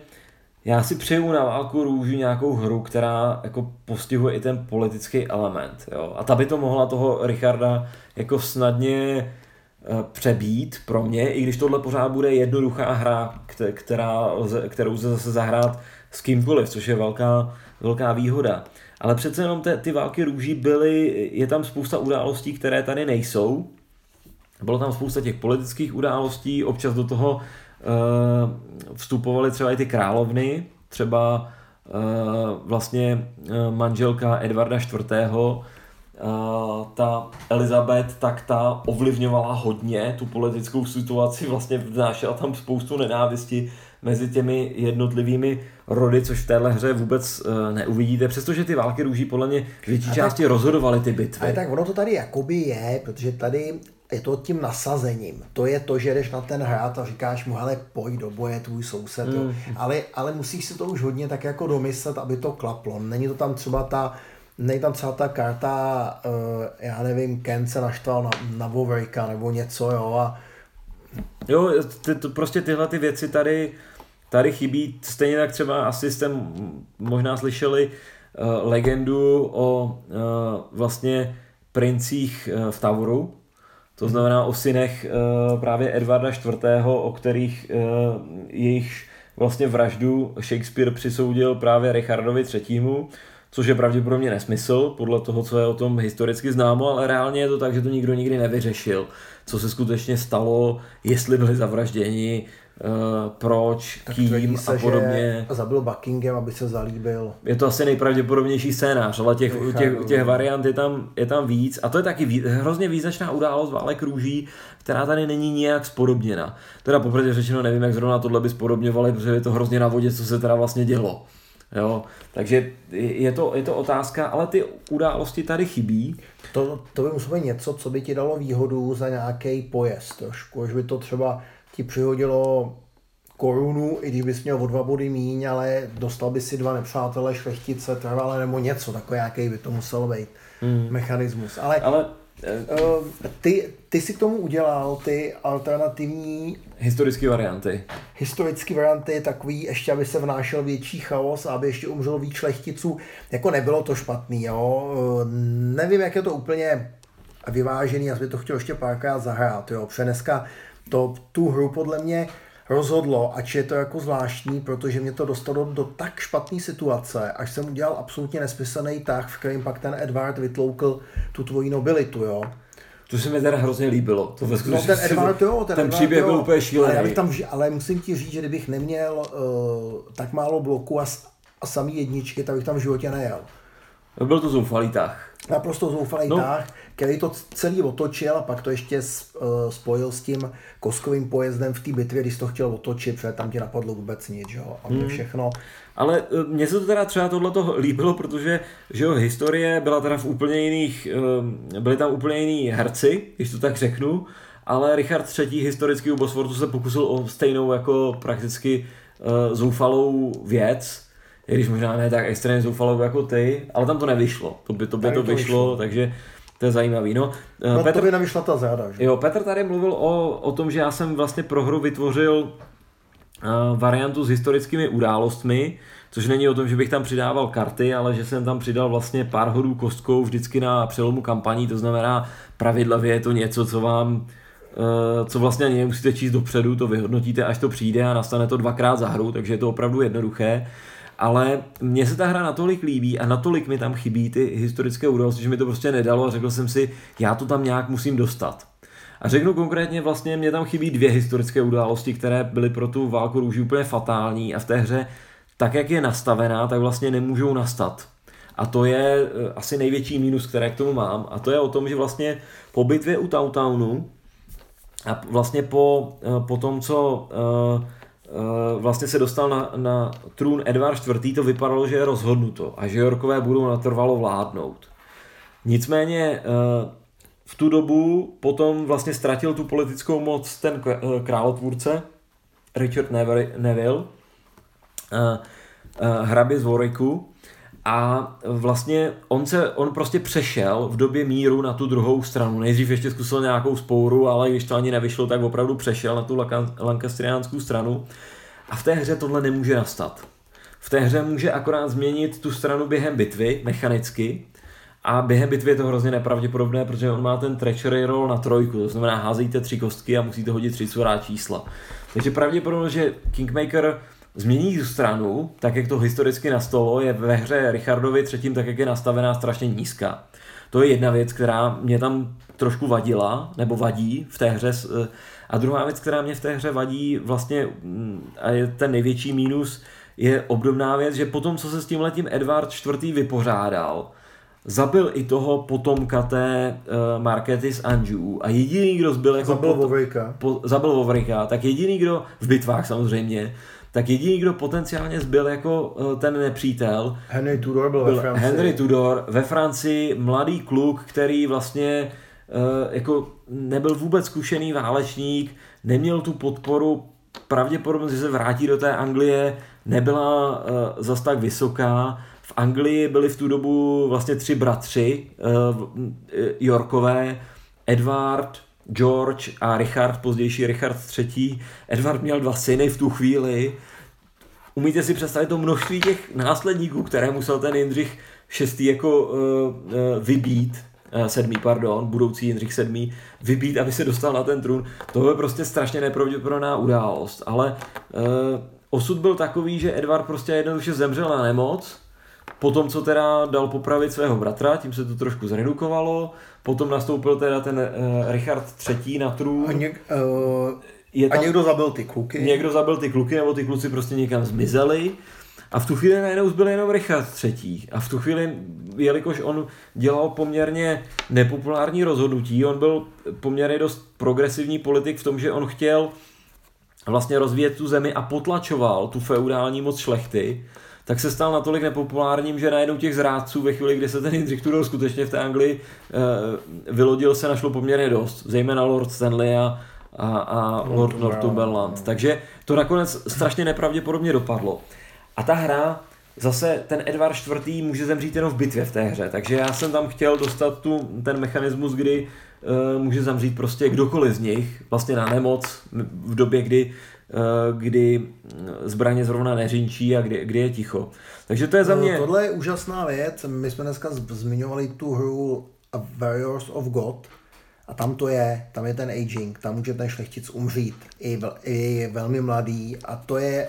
já si přeju na válku růží nějakou hru, která jako postihuje i ten politický element. Jo? A ta by to mohla toho Richarda jako snadně eh, přebít pro mě, i když tohle pořád bude jednoduchá hra, která, kterou lze zase zahrát s kýmkoliv, což je velká, velká výhoda. Ale přece jenom te, ty války růží byly, je tam spousta událostí, které tady nejsou. Bylo tam spousta těch politických událostí, občas do toho vstupovaly třeba i ty královny, třeba eh, vlastně eh, manželka Edvarda IV., ta Elizabeth, tak ta ovlivňovala hodně tu politickou situaci, vlastně vnášela tam spoustu nenávisti mezi těmi jednotlivými rody, což v téhle hře vůbec neuvidíte, přestože ty války růží podle mě větší části rozhodovaly ty bitvy. Ale tak ono to tady jakoby je, protože tady je to tím nasazením. To je to, že jdeš na ten hrát a říkáš mu, hele, pojď do boje, tvůj soused. Mm. Jo. Ale, ale musíš si to už hodně tak jako domyslet, aby to klaplo. Není to tam třeba ta, není tam třeba ta karta, uh, já nevím, Ken se naštval na, na Wolverika nebo něco, jo, a Jo, ty, to, prostě tyhle ty věci tady, tady chybí. Stejně tak třeba asi jste možná slyšeli uh, legendu o uh, vlastně princích uh, v Tauru, to znamená o synech uh, právě Edvarda IV., o kterých uh, jejich vlastně vraždu Shakespeare přisoudil právě Richardovi III., což je pravděpodobně nesmysl, podle toho, co je o tom historicky známo, ale reálně je to tak, že to nikdo nikdy nevyřešil, co se skutečně stalo, jestli byli zavražděni, proč, Tak kým tvrdí a se, podobně. že zabil Buckingham, aby se zalíbil. Je to asi nejpravděpodobnější scénář, ale těch, těch, těch variant je tam, je tam víc. A to je taky ví, hrozně význačná událost válek růží, která tady není nijak spodobněna. Teda popravdě řečeno nevím, jak zrovna tohle by spodobňovali, protože je to hrozně na vodě, co se teda vlastně dělo. Jo, takže je to, je to otázka, ale ty události tady chybí. To, to by muselo být něco, co by ti dalo výhodu za nějaký pojezd trošku, až by to třeba ti přihodilo korunu, i když bys měl o dva body míň, ale dostal by si dva nepřátelé šlechtice trvalé nebo něco, takový nějaký by to musel být mm. mechanismus. Ale, Ale uh, ty, ty si k tomu udělal ty alternativní historické varianty. historické varianty takový, ještě aby se vnášel větší chaos a aby ještě umřelo víc šlechticů. Jako nebylo to špatný, jo. Nevím, jak je to úplně vyvážený, já bych to chtěl ještě párkrát zahrát, jo. Protože dneska to, tu hru podle mě rozhodlo, ač je to jako zvláštní, protože mě to dostalo do tak špatné situace, až jsem udělal absolutně nesmyslný tah, v kterém pak ten Edward vytloukl tu tvoji nobilitu, jo. To se mi teda hrozně líbilo. To ve No ten Edward, jo, ten, ten Edward, příběh jo. byl úplně šílený. Ale, tam, ale musím ti říct, že kdybych neměl uh, tak málo bloků a, a samý jedničky, tak bych tam v životě nejel. Byl to zoufalý tah. Naprosto zoufalý no. tah, který to celý otočil a pak to ještě uh, spojil s tím koskovým pojezdem v té bitvě, když to chtěl otočit, protože tam ti napadlo vůbec nic, jo. A Hmm. mě všechno. Ale eh, mně se to teda třeba tohleto líbilo, protože že jo, historie byla teda v úplně jiných, eh, byli tam úplně jiní herci, když to tak řeknu, ale Richard III. historický u Bosfortu se pokusil o stejnou jako prakticky eh, zoufalou věc, i když možná ne tak extrémně zoufalou jako ty, ale tam to nevyšlo. To by to, by to to vyšlo, vyšlo. takže to je zajímavý. No, No Petr, to by nevyšla ta záda, že? Jo, Petr tady mluvil o, o tom, že já jsem vlastně pro hru vytvořil uh, variantu s historickými událostmi, což není o tom, že bych tam přidával karty, ale že jsem tam přidal vlastně pár hodů kostkou vždycky na přelomu kampaní, to znamená pravidlavě je to něco, co vám eh, co vlastně ani nemusíte číst dopředu, to vyhodnotíte, až to přijde a nastane to dvakrát za hru, takže je to opravdu jednoduché. Ale mně se ta hra natolik líbí a natolik mi tam chybí ty historické události, že mi to prostě nedalo a řekl jsem si, já to tam nějak musím dostat. A řeknu konkrétně, vlastně mě tam chybí dvě historické události, které byly pro tu válku růží úplně fatální a v té hře, tak jak je nastavená, tak vlastně nemůžou nastat. A to je eh, asi největší mínus, které k tomu mám. A to je o tom, že vlastně po bitvě u Tautownu a vlastně po, eh, po tom, co eh, vlastně se dostal na, na trůn Edvard IV., to vypadalo, že je rozhodnuto a že Yorkové budou natrvalo vládnout. Nicméně eh, v tu dobu potom vlastně ztratil tu politickou moc ten eh, králotvůrce Richard Neville, eh, eh, hrabě z Warwicku a vlastně on, se, on prostě přešel v době míru na tu druhou stranu. Nejdřív ještě zkusil nějakou spouru, ale když to ani nevyšlo, tak opravdu přešel na tu lancastriánskou stranu. A v té hře tohle nemůže nastat. V té hře může akorát změnit tu stranu během bitvy, mechanicky, a během bitvy je to hrozně nepravděpodobné, protože on má ten treachery roll na trojku, to znamená házejte tři kostky a musíte hodit tři svorá čísla. Takže pravděpodobně, že Kingmaker změní tu stranu, tak jak to historicky nastalo, je ve hře Richardovi třetím, tak jak je nastavená strašně nízká. To je jedna věc, která mě tam trošku vadila, nebo vadí v té hře. s- A druhá věc, která mě v té hře vadí vlastně, mm, a je ten největší mínus, je obdobná věc, že potom, co se s tím letím Edward IV. vypořádal, zabil i toho potomka té uh, Markety z Anjou a jediný, kdo zbyl jako Zabil pot- Vovrika. po, zabil Vovrika, tak jediný, kdo v bitvách samozřejmě, tak jediný, kdo potenciálně zbyl jako uh, ten nepřítel, Henry Tudor byl, byl ve Francii. Henry Tudor ve Francii, mladý kluk, který vlastně uh, jako nebyl vůbec zkušený válečník, neměl tu podporu, pravděpodobnost, že se vrátí do té Anglie, nebyla uh, zas tak vysoká. V Anglii byli v tu dobu vlastně tři bratři Yorkové, Edward, George a Richard, pozdější Richard III. Edward měl dva syny v tu chvíli. Umíte si představit to množství těch následníků, které musel ten Jindřich VI jako uh, vybít, uh, sedmý, pardon, budoucí Jindřich sedmý, vybít, aby se dostal na ten trůn. To je prostě strašně nepravděpodobná událost, ale uh, osud byl takový, že Edward prostě jednoduše zemřel na nemoc, Potom, co teda dal popravit svého bratra, tím se to trošku zredukovalo. Potom nastoupil teda ten uh, Richard III. na trůn. A, něk, uh, Je a tam- někdo zabil ty kluky. Někdo zabil ty kluky, nebo ty kluci prostě někam zmizeli. A v tu chvíli najednou zbyl jenom Richard III. A v tu chvíli, jelikož on dělal poměrně nepopulární rozhodnutí, on byl poměrně dost progresivní politik v tom, že on chtěl vlastně rozvíjet tu zemi a potlačoval tu feudální moc šlechty, tak se stal natolik nepopulárním, že najednou těch zrádců ve chvíli, kdy se ten Jindřich Tudor skutečně v té Anglii eh, vylodil, se našlo poměrně dost. Zejména Lord Stanley a, a, a Lord Northumberland. Takže to nakonec strašně nepravděpodobně dopadlo. A ta hra, zase ten Edward IV. může zemřít jenom v bitvě v té hře, takže já jsem tam chtěl dostat tu, ten mechanismus, kdy uh, může zemřít prostě kdokoliv z nich, vlastně na nemoc, v době, kdy, uh, kdy zbraně zrovna neřinčí a kdy, kdy je ticho. Takže to je za mě... No, Tohle je úžasná věc. My jsme dneska zmiňovali tu hru A Warriors of God. A tam to je, tam je ten aging, tam může ten šlechtic umřít i, vel, i velmi mladý a to je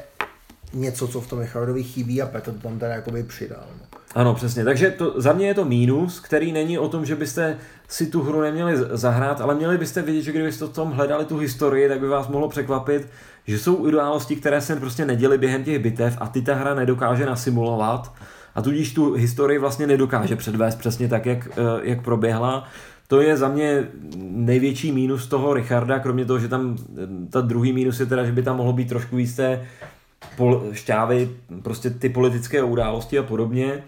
něco, co v tom Richardovi chybí a Petr to tam teda jakoby přidal. No. Ano, přesně. Takže to, za mě je to mínus, který není o tom, že byste si tu hru neměli zahrát, ale měli byste vědět, že kdybyste v tom hledali tu historii, tak by vás mohlo překvapit, že jsou události, které se prostě neděly během těch bitev a ty ta hra nedokáže nasimulovat a tudíž tu historii vlastně nedokáže předvést přesně tak, jak, eh, jak proběhla. To je za mě největší mínus toho Richarda, kromě toho, že tam eh, ta druhý mínus je teda, že by tam mohlo být trošku víc té pol, šťávy, prostě ty politické události a podobně.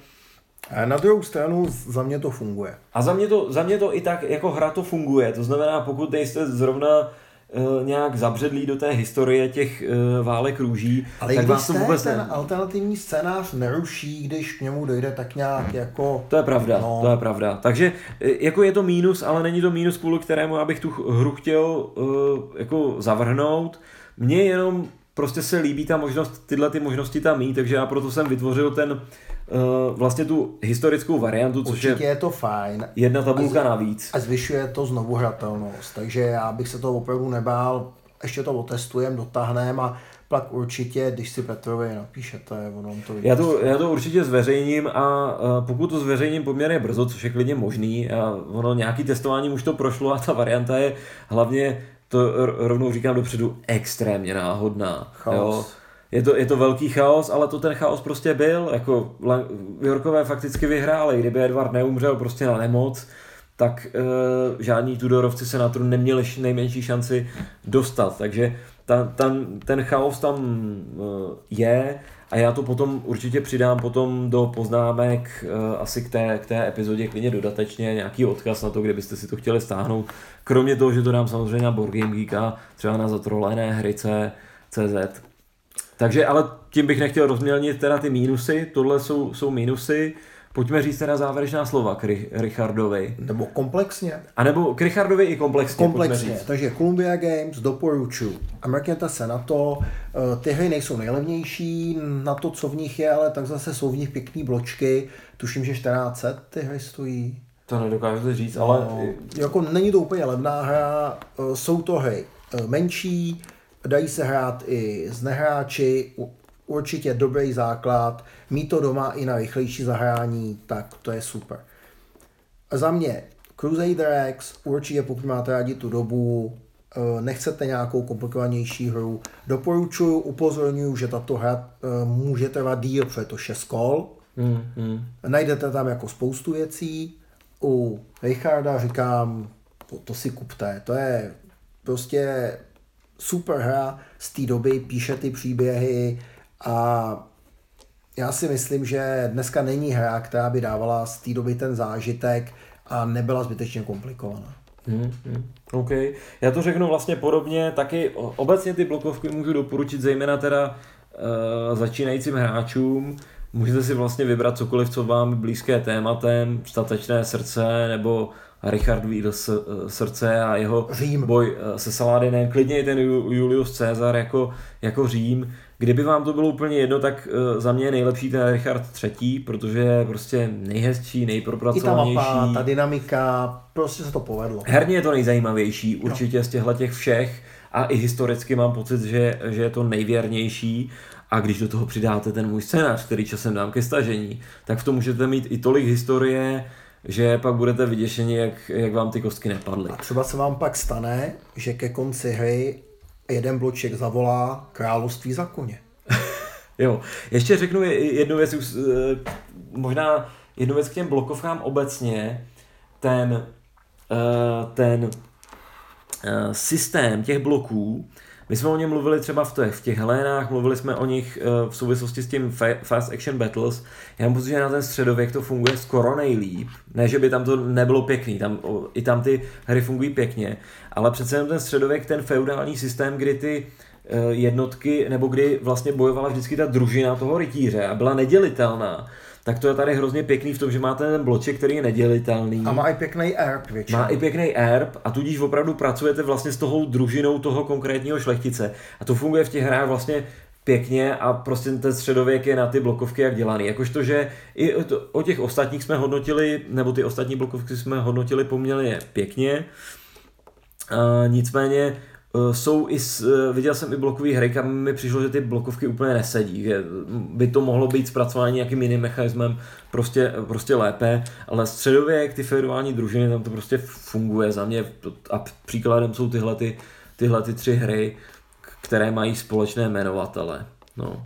A na druhou stranu za mě to funguje. A za mě, to, za mě to i tak jako hra to funguje. To znamená, pokud nejste zrovna uh, nějak zabředlí do té historie těch uh, válek růží, Ale tak když vás to vůbec ten ne... alternativní scénář neruší, když k němu dojde tak nějak jako... To je pravda, No. to je pravda. Takže eh, jako je to mínus, ale není to mínus, kvůli kterému abych tu hru chtěl jako zavrhnout. Mně jenom prostě se líbí ta možnost, tyhle ty možnosti tam mít, takže já proto jsem vytvořil ten uh, vlastně tu historickou variantu, což Určitě je je to fajn. jedna tabulka navíc. A zvyšuje to znovu hratelnost, takže já bych se to opravdu nebál, ještě to otestujeme, dotáhneme a pak určitě, když si Petrovi napíšete, ono to Já to, já to určitě zveřejním a uh, pokud to zveřejním poměrně brzo, což je klidně možný, a ono nějaký testování už to prošlo a ta varianta je hlavně, to rovnou říkám dopředu, extrémně náhodná. Chaos. Jo. Je to, je to velký chaos, ale to ten chaos prostě byl. Jako Yorkové fakticky vyhráli, kdyby Edward neumřel prostě na nemoc, tak uh, žádní Tudorovci se na trůn neměli nejmenší šanci dostat. Takže ta, tam, ten chaos tam uh, je a já to potom určitě přidám potom do poznámek uh, asi k té, k té epizodě klidně dodatečně nějaký odkaz na to, kdybyste si to chtěli stáhnout. Kromě toho, že to dám samozřejmě na Board Game Geek a třeba na zatrolené hryce CZ. Takže ale tím bych nechtěl rozmělnit teda ty mínusy, tohle jsou, jsou mínusy. Pojďme říct teda závěrečná slova k Ri- Richardovi. Nebo komplexně? A nebo k Richardovi i komplexně. Komplexně, říct. takže Columbia Games doporučuji. A mrkněte se na to, eh, ty hry nejsou nejlevnější, na to, co v nich je, ale tak zase jsou v nich pěkný bločky, tuším, že 1400 ty hry stojí. To nedokážu říct, ale No, jako není to úplně levná hra, eh, jsou to hry eh, menší, dají se hrát i z nehráči, určitě dobrý základ, mít to doma i na rychlejší zahrání, tak to je super. A za mě Crusader X, určitě pokud máte rádi tu dobu, eh, nechcete nějakou komplikovanější hru, doporučuji, upozorňuji, že tato hra eh, může trvat díl, protože je to 6 kol, hmm, hmm. Najdete tam jako spoustu věcí. U Richarda říkám, to, to si kupte. To je prostě super hra z té doby, píše ty příběhy a já si myslím, že dneska není hra, která by dávala z té doby ten zážitek a nebyla zbytečně komplikovaná. Hmm, hmm. OK. Já to řeknu vlastně podobně, taky obecně ty blokovky můžu doporučit zejména teda uh, začínajícím hráčům. Můžete si vlastně vybrat cokoliv, co vám blízké tématem, statečné srdce nebo Richard Víl srdce a jeho Řím. boj eh, se Saladinem, klidně i ten Ju- Julius Caesar jako, jako Řím. Kdyby vám to bylo úplně jedno, tak eh, za mě je nejlepší ten Richard III, protože je prostě nejhezčí, I ta nejpropracovanější. mapa, ta dynamika, prostě se to povedlo. Herně je to nejzajímavější, určitě z těchto těch všech. a i historicky mám pocit, že, že je to nejvěrnější a když do toho přidáte ten můj scénář, který časem dám ke stažení, tak v tom můžete mít i tolik historie, že pak budete vyděšeni, jak, jak vám ty kostky nepadly. A třeba se vám pak stane, že ke konci hry jeden bloček zavolá království za koně. jo, ještě řeknu jednu věc, už, eh, možná jednu věc k těm blokovkám obecně. Ten, eh, ten eh, systém těch bloků, my jsme o něm mluvili třeba v těch, v těch Helénách, mluvili jsme o nich v souvislosti s tím Fast Action Battles. Já mám pocit, že na ten středověk to funguje skoro nejlíp. Ne, že by tam to nebylo pěkný, tam, i tam ty hry fungují pěkně, ale přece jenom ten středověk, ten feudální systém, kdy ty eh, jednotky, nebo kdy vlastně bojovala vždycky ta družina toho rytíře a byla nedělitelná, tak to je tady hrozně pěkný v tom, že máte ten bloček, který je nedělitelný. A má i pěkný erb většinou. Má i pěkný erb a tudíž opravdu pracujete vlastně s toho družinou toho konkrétního šlechtice. A to funguje v těch hrách vlastně pěkně a prostě ten středověk je na ty blokovky jak dělaný. Jakož to, že i o těch ostatních jsme hodnotili, nebo ty ostatní blokovky jsme hodnotili poměrně pěkně. A nicméně jsou i, e, viděl jsem i blokové hry, kam mi přišlo, že ty blokovky úplně nesedí, že by to mohlo být zpracování nějakým jiným mechanismem prostě, prostě lépe, ale středověk, ty feudální družiny, tam to prostě funguje za mě a příkladem jsou tyhle, ty, tyhle ty tři hry, které mají společné jmenovatele. No.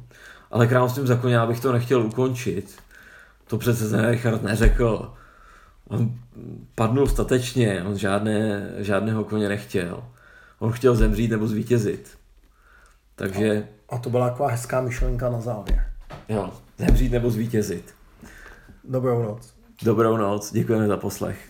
Ale královstvím zakoně já bych to nechtěl ukončit. To přece ten Richard neřekl. On padnul statečně, on žádné, žádného koně nechtěl. On chtěl zemřít nebo zvítězit. Takže... A, a to byla taková hezká myšlenka na závěr. Jo, zemřít nebo zvítězit. Dobrou noc. Dobrou noc, děkujeme za poslech.